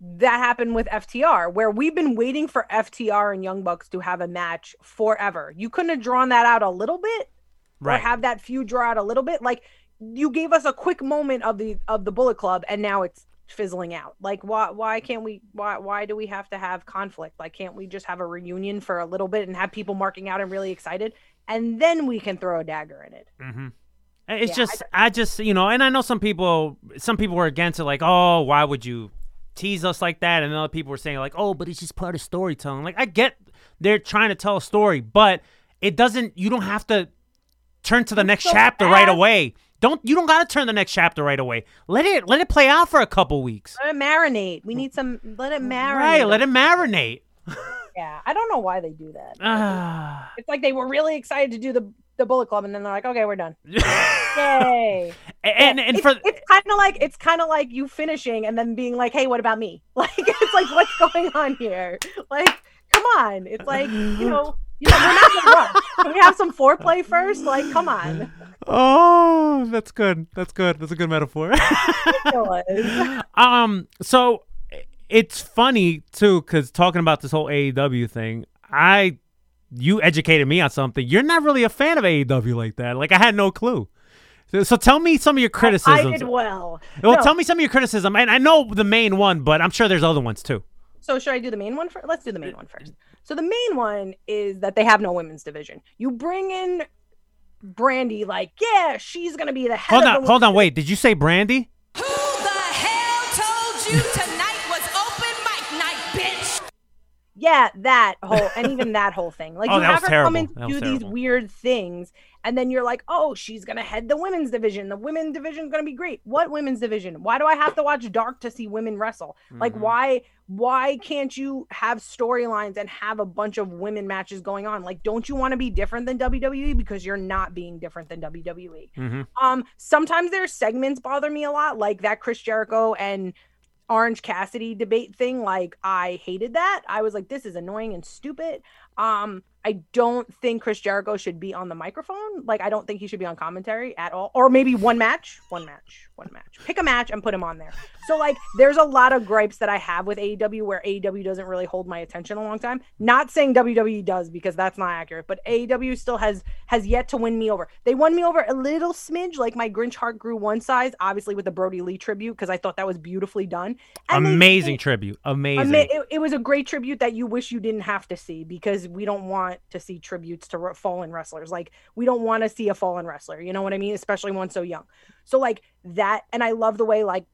that happened with FTR, where we've been waiting for FTR and Young Bucks to have a match forever. You couldn't have drawn that out a little bit, or have that feud draw out a little bit. Like you gave us a quick moment of the of the Bullet Club, and now it's fizzling out. Like why why can't we why why do we have to have conflict? Like can't we just have a reunion for a little bit and have people marking out and really excited, and then we can throw a dagger in it. Mm-hmm. It's Yeah, just, I, just, you know, and I know some people, some people were against it, like, oh, why would you tease us like that? And other people were saying, like, oh, but it's just part of storytelling. Like, I get they're trying to tell a story, but it doesn't. You don't have to turn to the next so chapter right away. Don't you don't gotta turn the next chapter right away. Let it let it play out for a couple weeks. Let it marinate. We need some. Let it marinate. Right, let it marinate. Yeah, I don't know why they do that. Ah. It's like they were really excited to do the the Bullet Club, and then they're like, "Okay, we're done." Yay! and and it's, for it's kind of like it's kind of like you finishing and then being like, "Hey, what about me?" Like it's like, what's going on here? Like, come on! It's like you know, you know, we're not in a rush. Can we have some foreplay first? Like, come on. Oh, that's good. That's good. That's a good metaphor. um, so it's funny too, because talking about this whole AEW thing, I you educated me on something. You're not really a fan of AEW like that. Like I had no clue. So, so tell me some of your criticisms. I did well. Well, No. tell me some of your criticism, and I know the main one, but I'm sure there's other ones too. So should I do the main one first? Let's do the main one first. So the main one is that they have no women's division. You bring in Brandi, like, yeah, she's gonna be the head. Hold of on, the hold on, wait. Did you say Brandi? Who the hell told you tonight was open mic night, bitch? Yeah, that whole and even that whole thing. Like Oh, you that have was her come terrible. in That to was do these weird things, and then you're like, oh, she's gonna head the women's division. The women's division's gonna be great. What women's division? Why do I have to watch Dark to see women wrestle? Like Mm-hmm. why why can't you have storylines and have a bunch of women matches going on? Like, don't you want to be different than WWE? Because you're not being different than WWE. Mm-hmm. Um, sometimes their segments bother me a lot, like that Chris Jericho and Orange Cassidy debate thing. Like, I hated that. I was like, this is annoying and stupid. Um, I don't think Chris Jericho should be on the microphone. Like, I don't think he should be on commentary at all. Or maybe one match, one match, one match. Pick a match and put him on there. So, like, there's a lot of gripes that I have with AEW where AEW doesn't really hold my attention a long time. Not saying WWE does because that's not accurate, but AEW still has has yet to win me over. They won me over a little smidge, like my Grinch heart grew one size, obviously with the Brodie Lee tribute because I thought that was beautifully done. And they- Amazing tribute. Amazing. Ama- it, it was a great tribute that you wish you didn't have to see because we don't want to see tributes to re- fallen wrestlers. Like we don't want to see a fallen wrestler. You know what I mean? Especially one so young. So like that, and I love the way like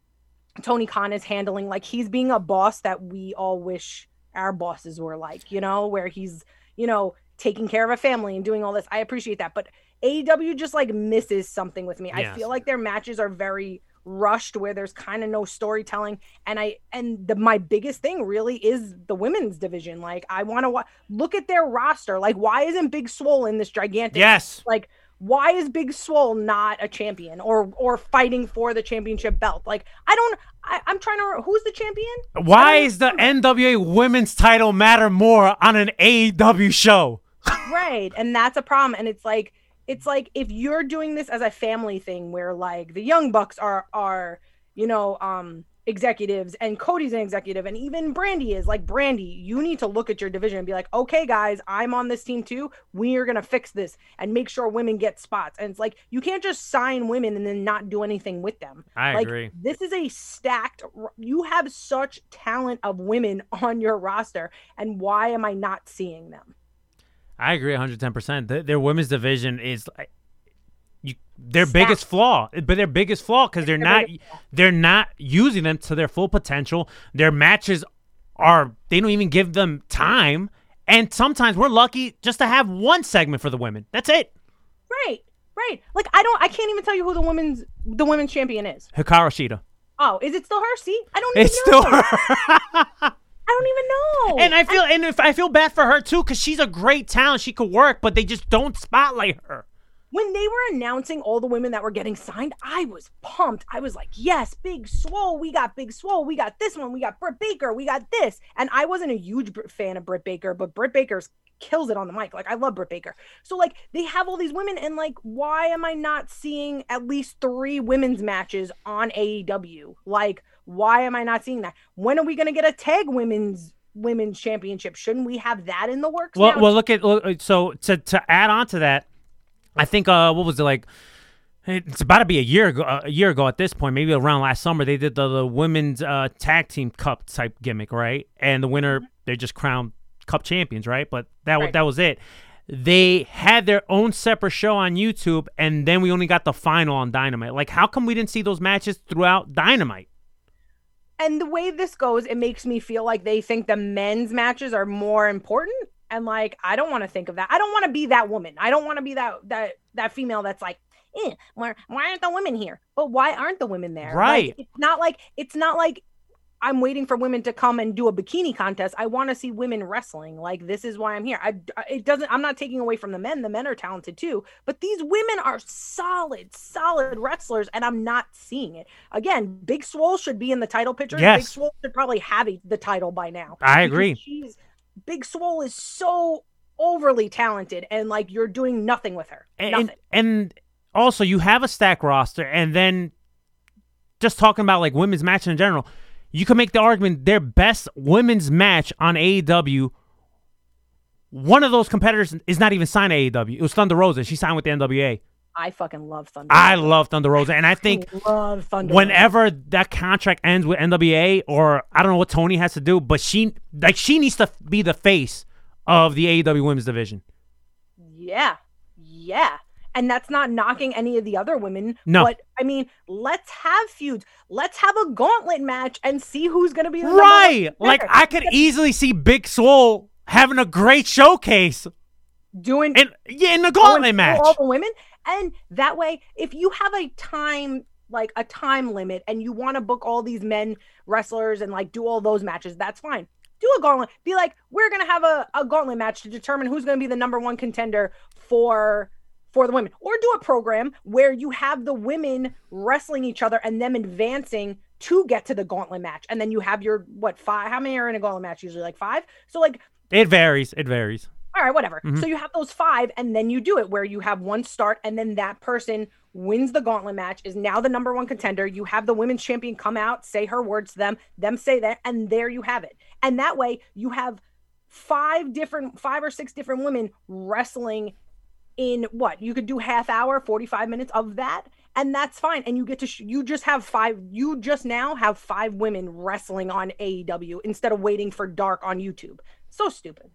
Tony Khan is handling like he's being a boss that we all wish our bosses were like. You know, where he's you know taking care of a family and doing all this. I appreciate that, but AEW just like misses something with me. I feel like their matches are very rushed where there's kind of no storytelling. And i and the my biggest thing really is the women's division. Like i want to wa- look at their roster. Like why isn't big swole in this gigantic Yes. like why is big swole not a champion or or fighting for the championship belt? Like i don't I, i'm trying to who's the champion? Why is the NWA women's title matter more on an AEW show? right. And that's a problem. And it's like it's like if you're doing this as a family thing where like the young bucks are are you know um executives and Cody's an executive and even Brandi is like Brandi you need to look at your division and be like okay guys I'm on this team too. We are going to fix this and make sure women get spots. And it's like you can't just sign women and then not do anything with them. I like, agree. this is a stacked you have such talent of women on your roster and why am I not seeing them I agree 110%. Their, their women's division is like, you, their biggest flaw, but their biggest flaw because they're not they're not using them to their full potential. Their matches are they don't even give them time, and sometimes we're lucky just to have one segment for the women. That's it. right right like I don't I can't even tell you who the women's the women's champion is Hikaru Shida. oh is it still her see I don't even It's know still her. I don't even know and I feel and if I feel bad for her too because she's a great talent. She could work, but they just don't spotlight her. when they were announcing all the women that were getting signed, I was pumped. I was like, yes, Big Swole. We got Big Swole. We got this one. We got Britt Baker. We got this. And I wasn't a huge fan of Britt Baker, but Britt Baker's kills it on the mic. Like, I love Britt Baker. So, like, they have all these women, and like, why am I not seeing at least three women's matches on AEW? Like, why am I not seeing that? When are we going to get a tag women's women's championship? Shouldn't we have that in the works? Well, now? well, look at look, so to to add on to that, I think uh, what was it like? It's about to be a year ago. A year ago at this point, maybe around last summer, they did the, the women's uh, tag team cup type gimmick, right? And the winner, they just crowned cup champions, right? But that Right. that was it. They had their own separate show on YouTube, and then we only got the final on Dynamite. Like, how come we didn't see those matches throughout Dynamite? And the way this goes, it makes me feel like they think the men's matches are more important. And like, I don't want to think of that. I don't want to be that woman. I don't want to be that that that female that's like, eh, why, why aren't the women here? But why aren't the women there? Like, Right. it's not like it's not like I'm waiting for women to come and do a bikini contest. I want to see women wrestling. Like this is why I'm here. I it doesn't. I'm not taking away from the men. The men are talented too, but these women are solid, solid wrestlers, and I'm not seeing it. Again, Big Swole should be in the title picture. Yes. Big. Swole should probably have a, the title by now. I agree. She's Big Swole is so overly talented, and like you're doing nothing with her. and, nothing. and also you have a stack roster and then just talking about like women's matches in general you can make the argument their best women's match on AEW one of those competitors is not even signed to AEW it was Thunder Rosa she signed with the NWA I fucking love Thunder. I love Thunder Rosa and I think love Thunder. Rosa. whenever that contract ends with NWA or I don't know what Tony has to do but she like she needs to be the face of the AEW women's division Yeah. Yeah. And that's not knocking any of the other women. No. But I mean, let's have feuds. Let's have a gauntlet match and see who's gonna be the number one right like. I could easily see Big Swole having a great showcase doing in yeah in the gauntlet match. all the women. And that way, if you have a time like a time limit and you want to book all these men wrestlers and like do all those matches, that's fine. Do a gauntlet. Be like, we're gonna have a, a gauntlet match to determine who's gonna be the number one contender for for the women. Or do a program where you have the women wrestling each other and them advancing to get to the gauntlet match. And then you have your what five how many are in a gauntlet match? Usually like five. So like It varies. It varies. all right, whatever. Mhm. So you have those five, and then you do it where you have one start, and then that person wins the gauntlet match, is now the number one contender. You have the women's champion come out, say her words to them, them say that, and there you have it. And that way you have five different, five or six different women wrestling in what you could do half hour 45 minutes of that and that's fine and you get to sh- you just have five you just now have five women wrestling on AEW instead of waiting for dark on YouTube so stupid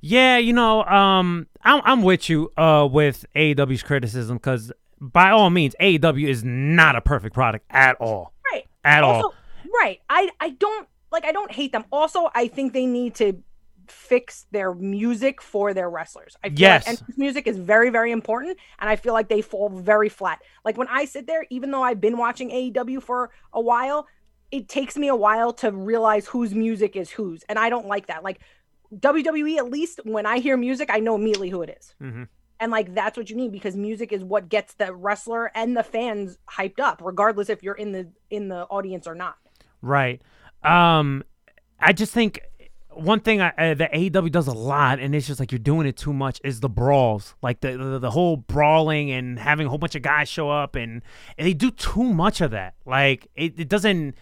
Yeah, you know, um, I'm I'm with you uh with AEW's criticism because by all means, AEW is not a perfect product at all. Right. At all. also, Right. I I don't like I don't hate them. Also, I think they need to fix their music for their wrestlers. I feel Yes. like entrance music is very very important and I feel like they fall very flat. Like when I sit there even though I've been watching AEW for a while, it takes me a while to realize whose music is whose and I don't like that. Like WWE at least when I hear music, I know immediately who it is. Mm-hmm. And like that's what you need because music is what gets the wrestler and the fans hyped up, regardless if you're in the in the audience or not. Right. Um, I just think one thing I, uh, that AEW does a lot, and it's just like you're doing it too much, is the brawls, like the the, the whole brawling and having a whole bunch of guys show up, and, and they do too much of that. Like it, it doesn't.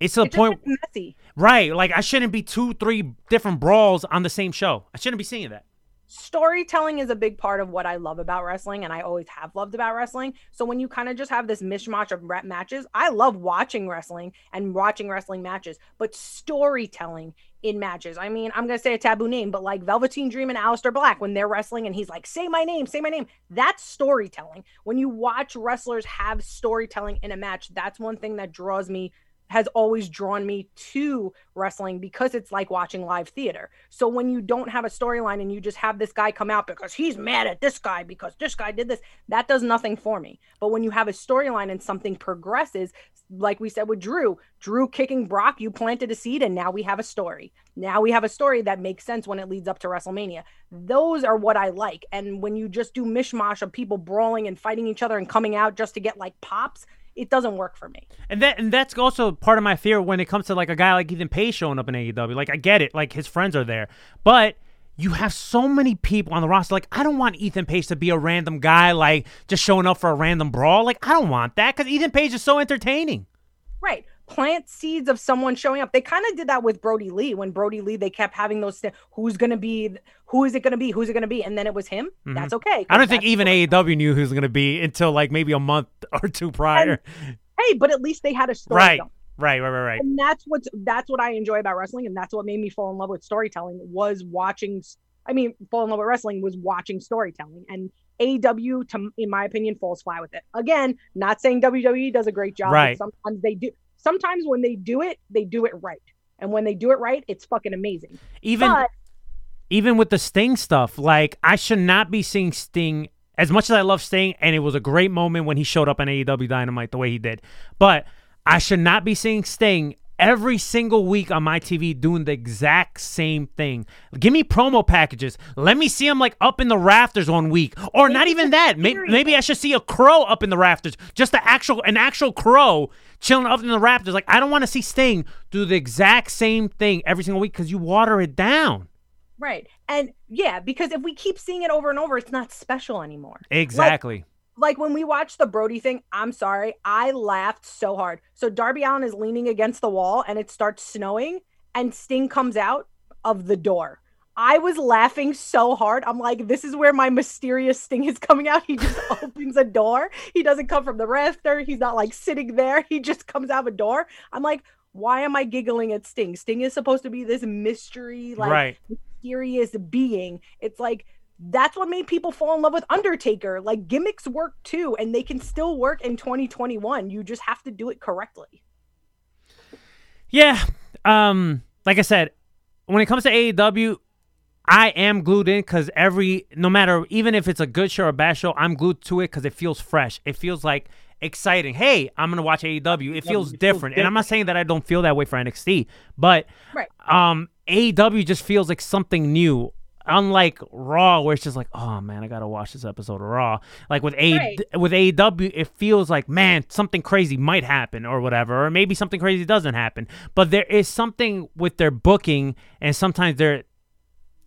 It's to the It just point, messy. right? Like I shouldn't be two, three different brawls on the same show. I shouldn't be seeing that. storytelling is a big part of what I love about wrestling, and I always have loved about wrestling. So when you kind of just have this mishmash of rep matches, I love watching wrestling and watching wrestling matches, but storytelling in matches. I mean, I'm gonna say a taboo name, but like Velveteen Dream and Aleister Black when they're wrestling and he's like, "Say my name, say my name." That's storytelling. When you watch wrestlers have storytelling in a match, that's one thing that draws me has always drawn me to wrestling because it's like watching live theater. So when you don't have a storyline and you just have this guy come out because he's mad at this guy because this guy did this, that does nothing for me. But when you have a storyline and something progresses, like we said with Drew, Drew kicking Brock, you planted a seed and now we have a story. Now we have a story that makes sense when it leads up to WrestleMania. Those are what I like. And when you just do mishmash of people brawling and fighting each other and coming out just to get like pops, it doesn't work for me. And that and that's also part of my fear when it comes to like a guy like Ethan Page showing up in AEW. Like I get it, like his friends are there, but you have so many people on the roster. Like I don't want Ethan Page to be a random guy, like just showing up for a random brawl. Like I don't want that because Ethan Page is so entertaining. Right. Plant seeds of someone showing up. They kind of did that with Brodie Lee. When Brodie Lee, they kept having those. st- Who's going to be? Who is it going to be? Who's it going to be? And then it was him. That's okay. Mm-hmm. I don't think even. AEW knew who's going to be until like maybe a month or two prior. Hey, but at least they had a story. right. Right, right, right, right. And that's what's that's what I enjoy about wrestling, and that's what made me fall in love with storytelling. Was watching. I mean, fall in love with wrestling was watching storytelling, and AEW, to, in my opinion, falls flat with it. Again, not saying WWE does a great job. Right. Sometimes they do. Sometimes when they do it, they do it right, and when they do it right, it's fucking amazing. Even But even with the Sting stuff, like I should not be seeing Sting as much as I love Sting, and it was a great moment when he showed up on AEW Dynamite the way he did. But I should not be seeing Sting every single week on my TV doing the exact same thing. Give me promo packages. Let me see him like up in the rafters one week, or not even that. Maybe, maybe I should see a crow up in the rafters, just the actual an actual crow chilling up in the rafters. Like I don't want to see Sting do the exact same thing every single week because you water it down. Right. And yeah, because if we keep seeing it over and over, it's not special anymore. Exactly. Like when we watched the Brodie thing, I'm sorry, I laughed so hard. So Darby Allin is leaning against the wall and it starts snowing and Sting comes out of the door. I was laughing so hard. I'm like, this is where my mysterious Sting is coming out. He just opens a door. He doesn't come from the rafter. He's not like sitting there. He just comes out of a door. I'm like, why am I giggling at Sting? Sting is supposed to be this mystery, like Right. mysterious being. It's like that's what made people fall in love with Undertaker. Like gimmicks work too, and they can still work in 2021. You just have to do it correctly. Yeah. Um, like I said, when it comes to AEW, I am glued in because every, no matter, even if it's a good show or a bad show, I'm glued to it because it feels fresh. It feels like exciting. Hey, I'm gonna watch AEW. It feels different, and I'm not saying that I don't feel that way for NXT, but Right. um, AEW just feels like something new. Unlike Raw, where it's just like, oh man, I gotta watch this episode of Raw. Like with A Right. with AEW, it feels like man, something crazy might happen or whatever, or maybe something crazy doesn't happen. But there is something with their booking, and sometimes their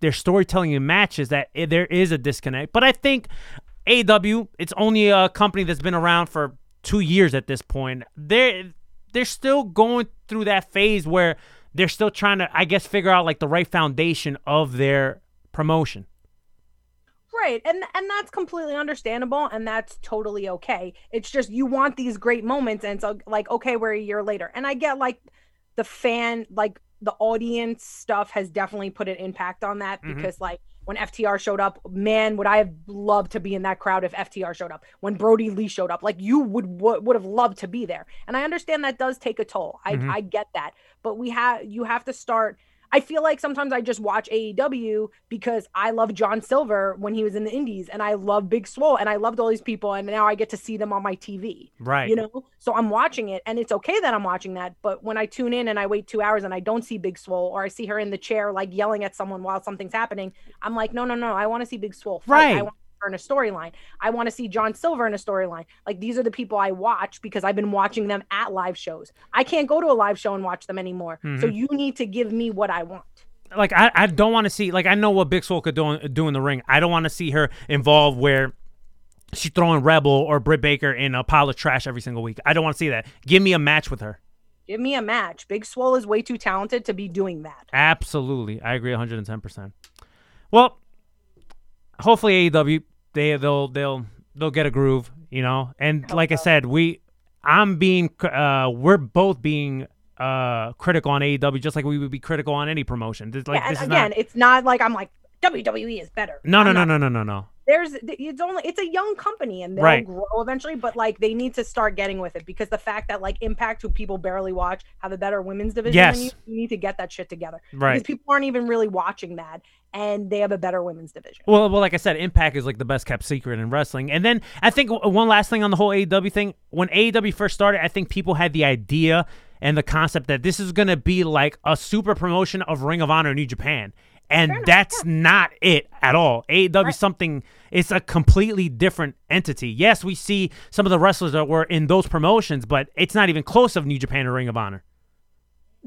their storytelling in matches that i- there is a disconnect. But I think AEW, it's only a company that's been around for two years at this point. They're they're still going through that phase where they're still trying to, I guess, figure out like the right foundation of their promotion. Right. And and that's completely understandable and that's totally okay. It's just you want these great moments and so like okay, we're a year later. And I get like the fan like the audience stuff has definitely put an impact on that Mhm. because like when FTR showed up, man, would I have loved to be in that crowd if FTR showed up. When Brodie Lee showed up, like you would would, would have loved to be there. And I understand that does take a toll. I Mhm. I get that. But we have you have to start I feel like sometimes I just watch AEW because I love John Silver when he was in the Indies and I love Big Swole and I loved all these people and now I get to see them on my TV. Right. You know? So I'm watching it and it's okay that I'm watching that. But when I tune in and I wait two hours and I don't see Big Swole or I see her in the chair like yelling at someone while something's happening, I'm like, no, no, no. I want to see Big Swole fight. Right. I want her in a storyline. I want to see John Silver in a storyline. Like these are the people I watch because I've been watching them at live shows. I can't go to a live show and watch them anymore. So Mhm. you need to give me what I want. like I, I don't want to see like I know what Big Swole could do, do in the ring. I don't want to see her involved where she's throwing Rebel or Britt Baker in a pile of trash every single week. I don't want to see that. Give me a match with her. Give me a match. Big Swole is way too talented to be doing that. Absolutely, I agree 110. percent Well, hopefully AEW they they'll they'll they'll get a groove, you know. And like I said, we I'm being uh we're both being uh critical on AEW just like we would be critical on any promotion. This, like yeah, and this is again, not it's not like I'm like WWE is better. no no no no no no no. There's it's only it's a young company and they'll Right. grow eventually, but like they need to start getting with it because the fact that like Impact, who people barely watch, have a better women's division than you, Yes. you need to get that shit together. Right. Because people aren't even really watching that, and they have a better women's division. Well, well, like I said, Impact is like the best kept secret in wrestling. And then I think one last thing on the whole AEW thing. When AEW first started, I think people had the idea and the concept that this is going to be like a super promotion of Ring of Honor New Japan. And that's not it at all. AEW is something, it's a completely different entity. Yes, we see some of the wrestlers that were in those promotions, but it's not even close of New Japan or Ring of Honor.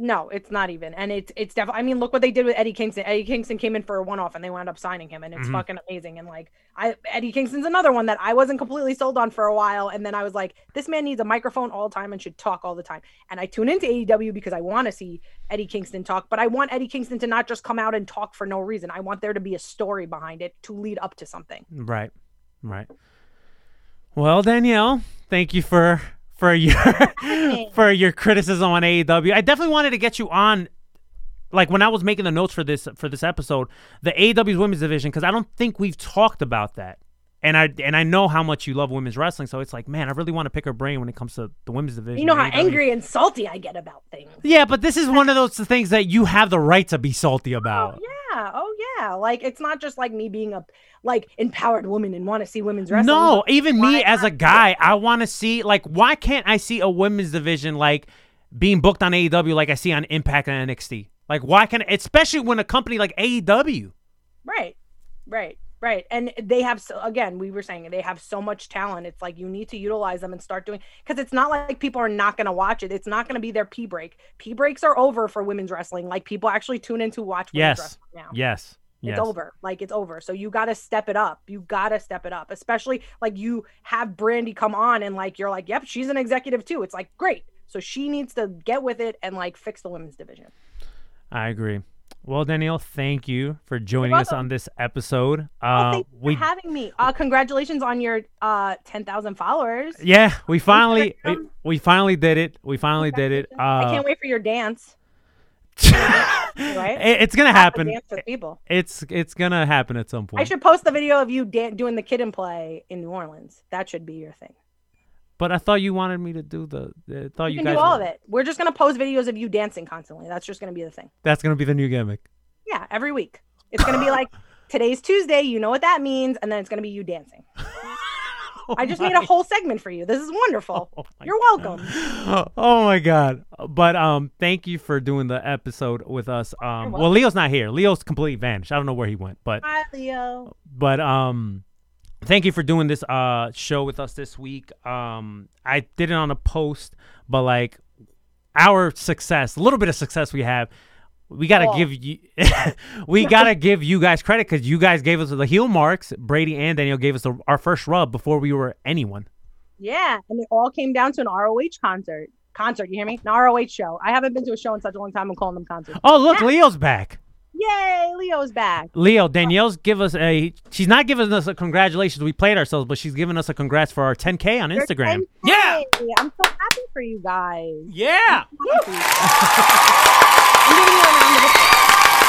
No, it's not even, and it's it's definitely. I mean, look what they did with Eddie Kingston. Eddie Kingston came in for a one-off, and they wound up signing him, and it's Mhm. fucking amazing. And like, I Eddie Kingston's another one that I wasn't completely sold on for a while, and then I was like, this man needs a microphone all the time and should talk all the time. And I tune into AEW because I want to see Eddie Kingston talk, but I want Eddie Kingston to not just come out and talk for no reason. I want there to be a story behind it to lead up to something. Right, right. Well, Danielle, thank you for for your for your criticism on AEW. I definitely wanted to get you on, like when I was making the notes for this for this episode, the AEW's women's division, because I don't think we've talked about that. And I and I know how much you love women's wrestling, so it's like, man, I really want to pick her brain when it comes to the women's division. You know how angry and salty I get about things. Yeah, but this is one of those things that you have the right to be salty oh, about. Oh, Yeah. Oh yeah. Like it's not just like me being a like empowered woman and want to see women's wrestling. No, even me as a guy, I want to see like why can't I see a women's division like being booked on AEW like I see on Impact and NXT? Like why can especially when a company like AEW? Right. Right. Right. And they have so again, we were saying they have so much talent. It's like you need to utilize them and start doing because it's not like people are not going to watch it. It's not going to be their P break. P breaks are over for women's wrestling. Like people actually tune in to watch women's Yes. wrestling now. Yes. It's Yes. over. Like it's over. So you got to step it up. You got to step it up. Especially like you have Brandi come on and like you're like, "Yep, she's an executive too." It's like, "Great." So she needs to get with it and like fix the women's division. I agree. Well, Danielle, thank you for joining us on this episode. Uh, thank you we for having me. Uh, congratulations on your uh 10,000 followers. yeah, we finally we, we finally did it. We finally did it. Uh, I can't wait for your dance. right? it- it's gonna happen. People. It's it's gonna happen at some point. I should post the video of you dan- doing the kid and play in New Orleans. That should be your thing. But I thought you wanted me to do the. I thought you, You can guys. do all were- of it. We're just gonna post videos of you dancing constantly. That's just gonna be the thing. That's gonna be the new gimmick. Yeah, every week. It's gonna be like today's Tuesday. You know what that means, and then it's gonna be you dancing. I just made a whole segment for you. This is wonderful. You're welcome. oh my god! But um, thank you for doing the episode with us. Um, well, Leo's not here. Leo's completely vanished. I don't know where he went, but Hi, Leo. but um, thank you for doing this uh show with us this week. Um, I did it on a post, but like our success, a little bit of success we have. We gotta Oh. give you, we gotta give you guys credit because you guys gave us the heel marks. Brady and Daniel gave us the, our first rub before we were anyone. Yeah, and it all came down to an ROH concert. Concert, you hear me? An ROH show. I haven't been to a show in such a long time. I'm calling them concerts. Oh, look, Leo's back. Yay, Leo's back. Leo, Danielle's give us a. She's not giving us a congratulations. We played ourselves, but she's giving us a congrats for our 10k on You're Instagram. 10K. I'm so happy for you guys. Yeah. I'm giving you a round of applause.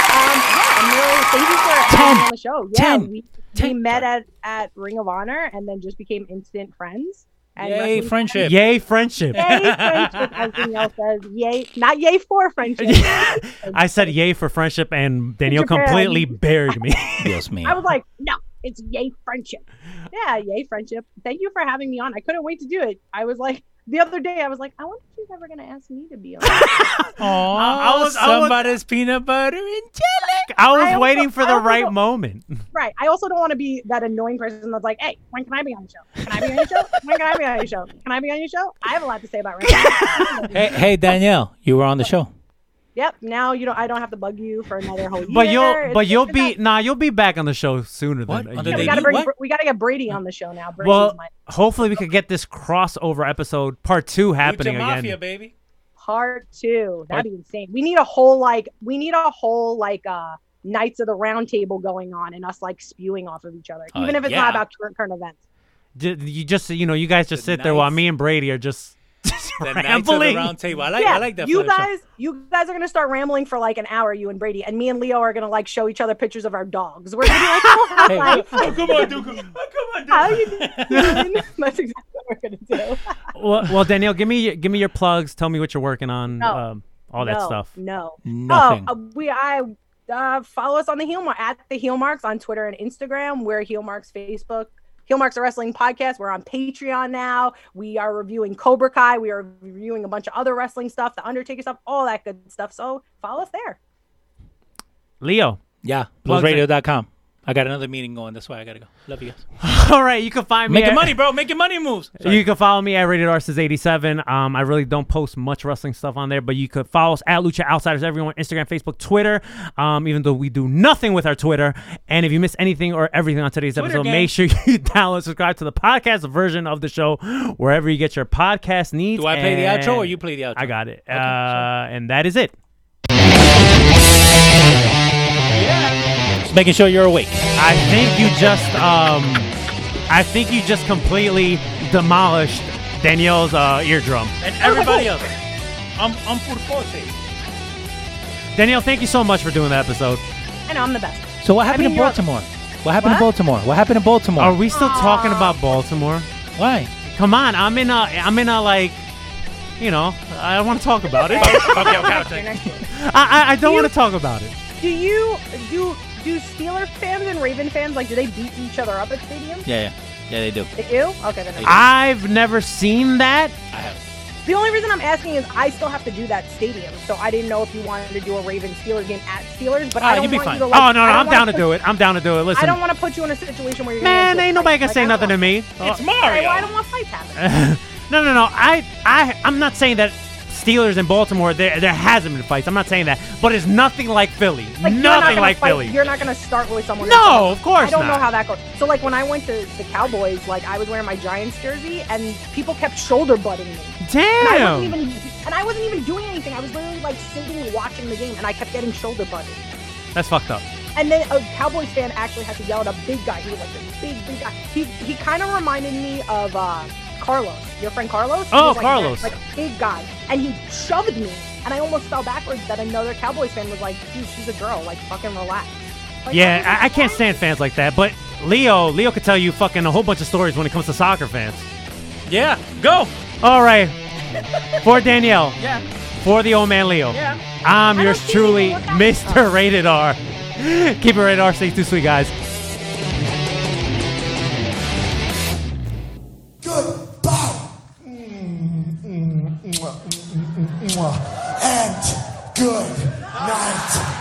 Um, yeah, I'm really thank you for having me on the show. Yeah, Ten. we, we met at, at Ring of Honor and then just became instant friends. And Yay, wrestling friendship. Yay, friendship. Yay, friendship, as Danielle says. Yay, not yay for friendship. I said yay for friendship, and Danielle completely buried me. Dios mío. I was like, no, it's yay friendship. Yeah, yay friendship. Thank you for having me on. I couldn't wait to do it. I was like, the other day, I was like, I wonder if she's ever going to ask me to be on. Aw, I was- I was- somebody's peanut butter and jelly. I was I also- waiting for the right moment. right. I also don't want to be that annoying person that's like, hey, when can I be on your show? Can I be on your show? When can I be on your show? Can I be on your show? I have a lot to say about wrestling. Hey, hey, Danielle, you were on the show. yep. Now you don't. I don't have to bug you for another whole year. But you'll, It's- but you'll it's be, not- nah, you'll be back on the show sooner What? than. On a we gotta bring. What? We gotta get Brady on the show now. Brady's Well, my hopefully we could get this crossover episode part two happening Lucha again. Mafia, baby. part two. That'd be insane. We need a whole like we need a whole like uh Knights of the Round Table going on and us like spewing off of each other, Uh, even if it's yeah. not about current current events. You just you know you guys just sit there while me and Brady are just, just The Knights of the rambling. Round Table. I like. yeah, I like that. you for the show. guys, you guys are gonna start rambling for like an hour, you and Brady, and me and Leo are gonna like show each other pictures of our dogs. We're gonna be like, "Oh, Hey, hi. oh, come on, Duke. Oh, come on, Duke. how are you doing?" That's exactly what we're gonna do. well, well, Danielle, give me your- give me your plugs. Tell me what you're working on. No. Um, all that no, stuff. No, Nothing. Oh, uh, we I uh, follow us on the heel mark at the heel marks on Twitter and Instagram. We're heel marks Facebook. Heel Marks a Wrestling Podcast. We're on Patreon now. We are reviewing Cobra Kai. We are reviewing a bunch of other wrestling stuff, the Undertaker stuff, all that good stuff. So follow us there. Leo. Yeah. Plugs it. Bluesradio.com. I got another meeting going. That's why I gotta go. Love you guys. All right, you can find me Making at- money, bro. Making money moves. Sorry. You can follow me at Rated R since 87. Um, I really don't post much wrestling stuff on there, but you could follow us at Lucha Outsiders everyone, Instagram, Facebook, Twitter, um, even though we do nothing with our Twitter. And if you miss anything or everything on today's Twitter episode, gang. make sure you download, subscribe to the podcast version of the show, wherever you get your podcast needs. Do I play the outro or you play the outro? I got it. uh, and that is it. Just making sure you're awake. I think you just, um, I think you just completely demolished Danielle's uh, eardrum. And everybody else. I'm I'm purpose. Danielle, thank you so much for doing the episode. And I'm the best. So what happened mean, in Baltimore? What happened in What? Baltimore? What happened in Baltimore? Are we still talking about Baltimore? Why? Come on, I'm in a, I'm in a like, you know, I don't want to talk about it. okay, okay, Next year. I, I, I don't Do want to talk about it. Do you do do Steeler fans and Raven fans like do they beat each other up at stadiums? Yeah, yeah, yeah. They do. They do. Okay, then. I've never seen that. I have. The only reason I'm asking is I still have to do that stadium, so I didn't know if you wanted to do a Raven Steelers game at Steelers. But Ah, I don't you'd be want fine. you to. Like, oh no, no, I don't I'm wanna down to do it. I'm down to do it. Listen, I don't want to put you in a situation where you're. man, ain't nobody fights. gonna say I nothing to me. It's Alright, Mario. well, I don't want fights happening. no, no, no. I, I, I'm not saying that Steelers and Baltimore there, there hasn't been fights. I'm not saying that, but it's nothing like Philly. Like, you're not nothing like fight- Philly. You're not gonna start with someone. No, of course I don't not. know how that goes. So like when I went to the Cowboys, like I was wearing my Giants jersey, and people kept shoulder butting me. And I Damn. wasn't even, and I wasn't even doing anything. I was literally like sitting watching the game, and I kept getting shoulder butted. That's fucked up. And then a Cowboys fan actually had to yell at a big guy. He was like this big, big guy. He he kind of reminded me of uh, Carlos, your friend Carlos. Oh, like, Carlos. like a big guy, and he shoved me, and I almost fell backwards. That another Cowboys fan was like, "Dude, she's a girl. Like, fucking relax." Like, Yeah, I I, I can't stand fans like that. But Leo, Leo could tell you fucking a whole bunch of stories when it comes to soccer fans. Yeah, go. All right, for Danielle, Yeah. for the old man Leo, Yeah. I'm I yours truly, anything with that. Mr. Rated R. Keep it rated R. Stay too sweet, guys. Mm, mm, mm, and good night.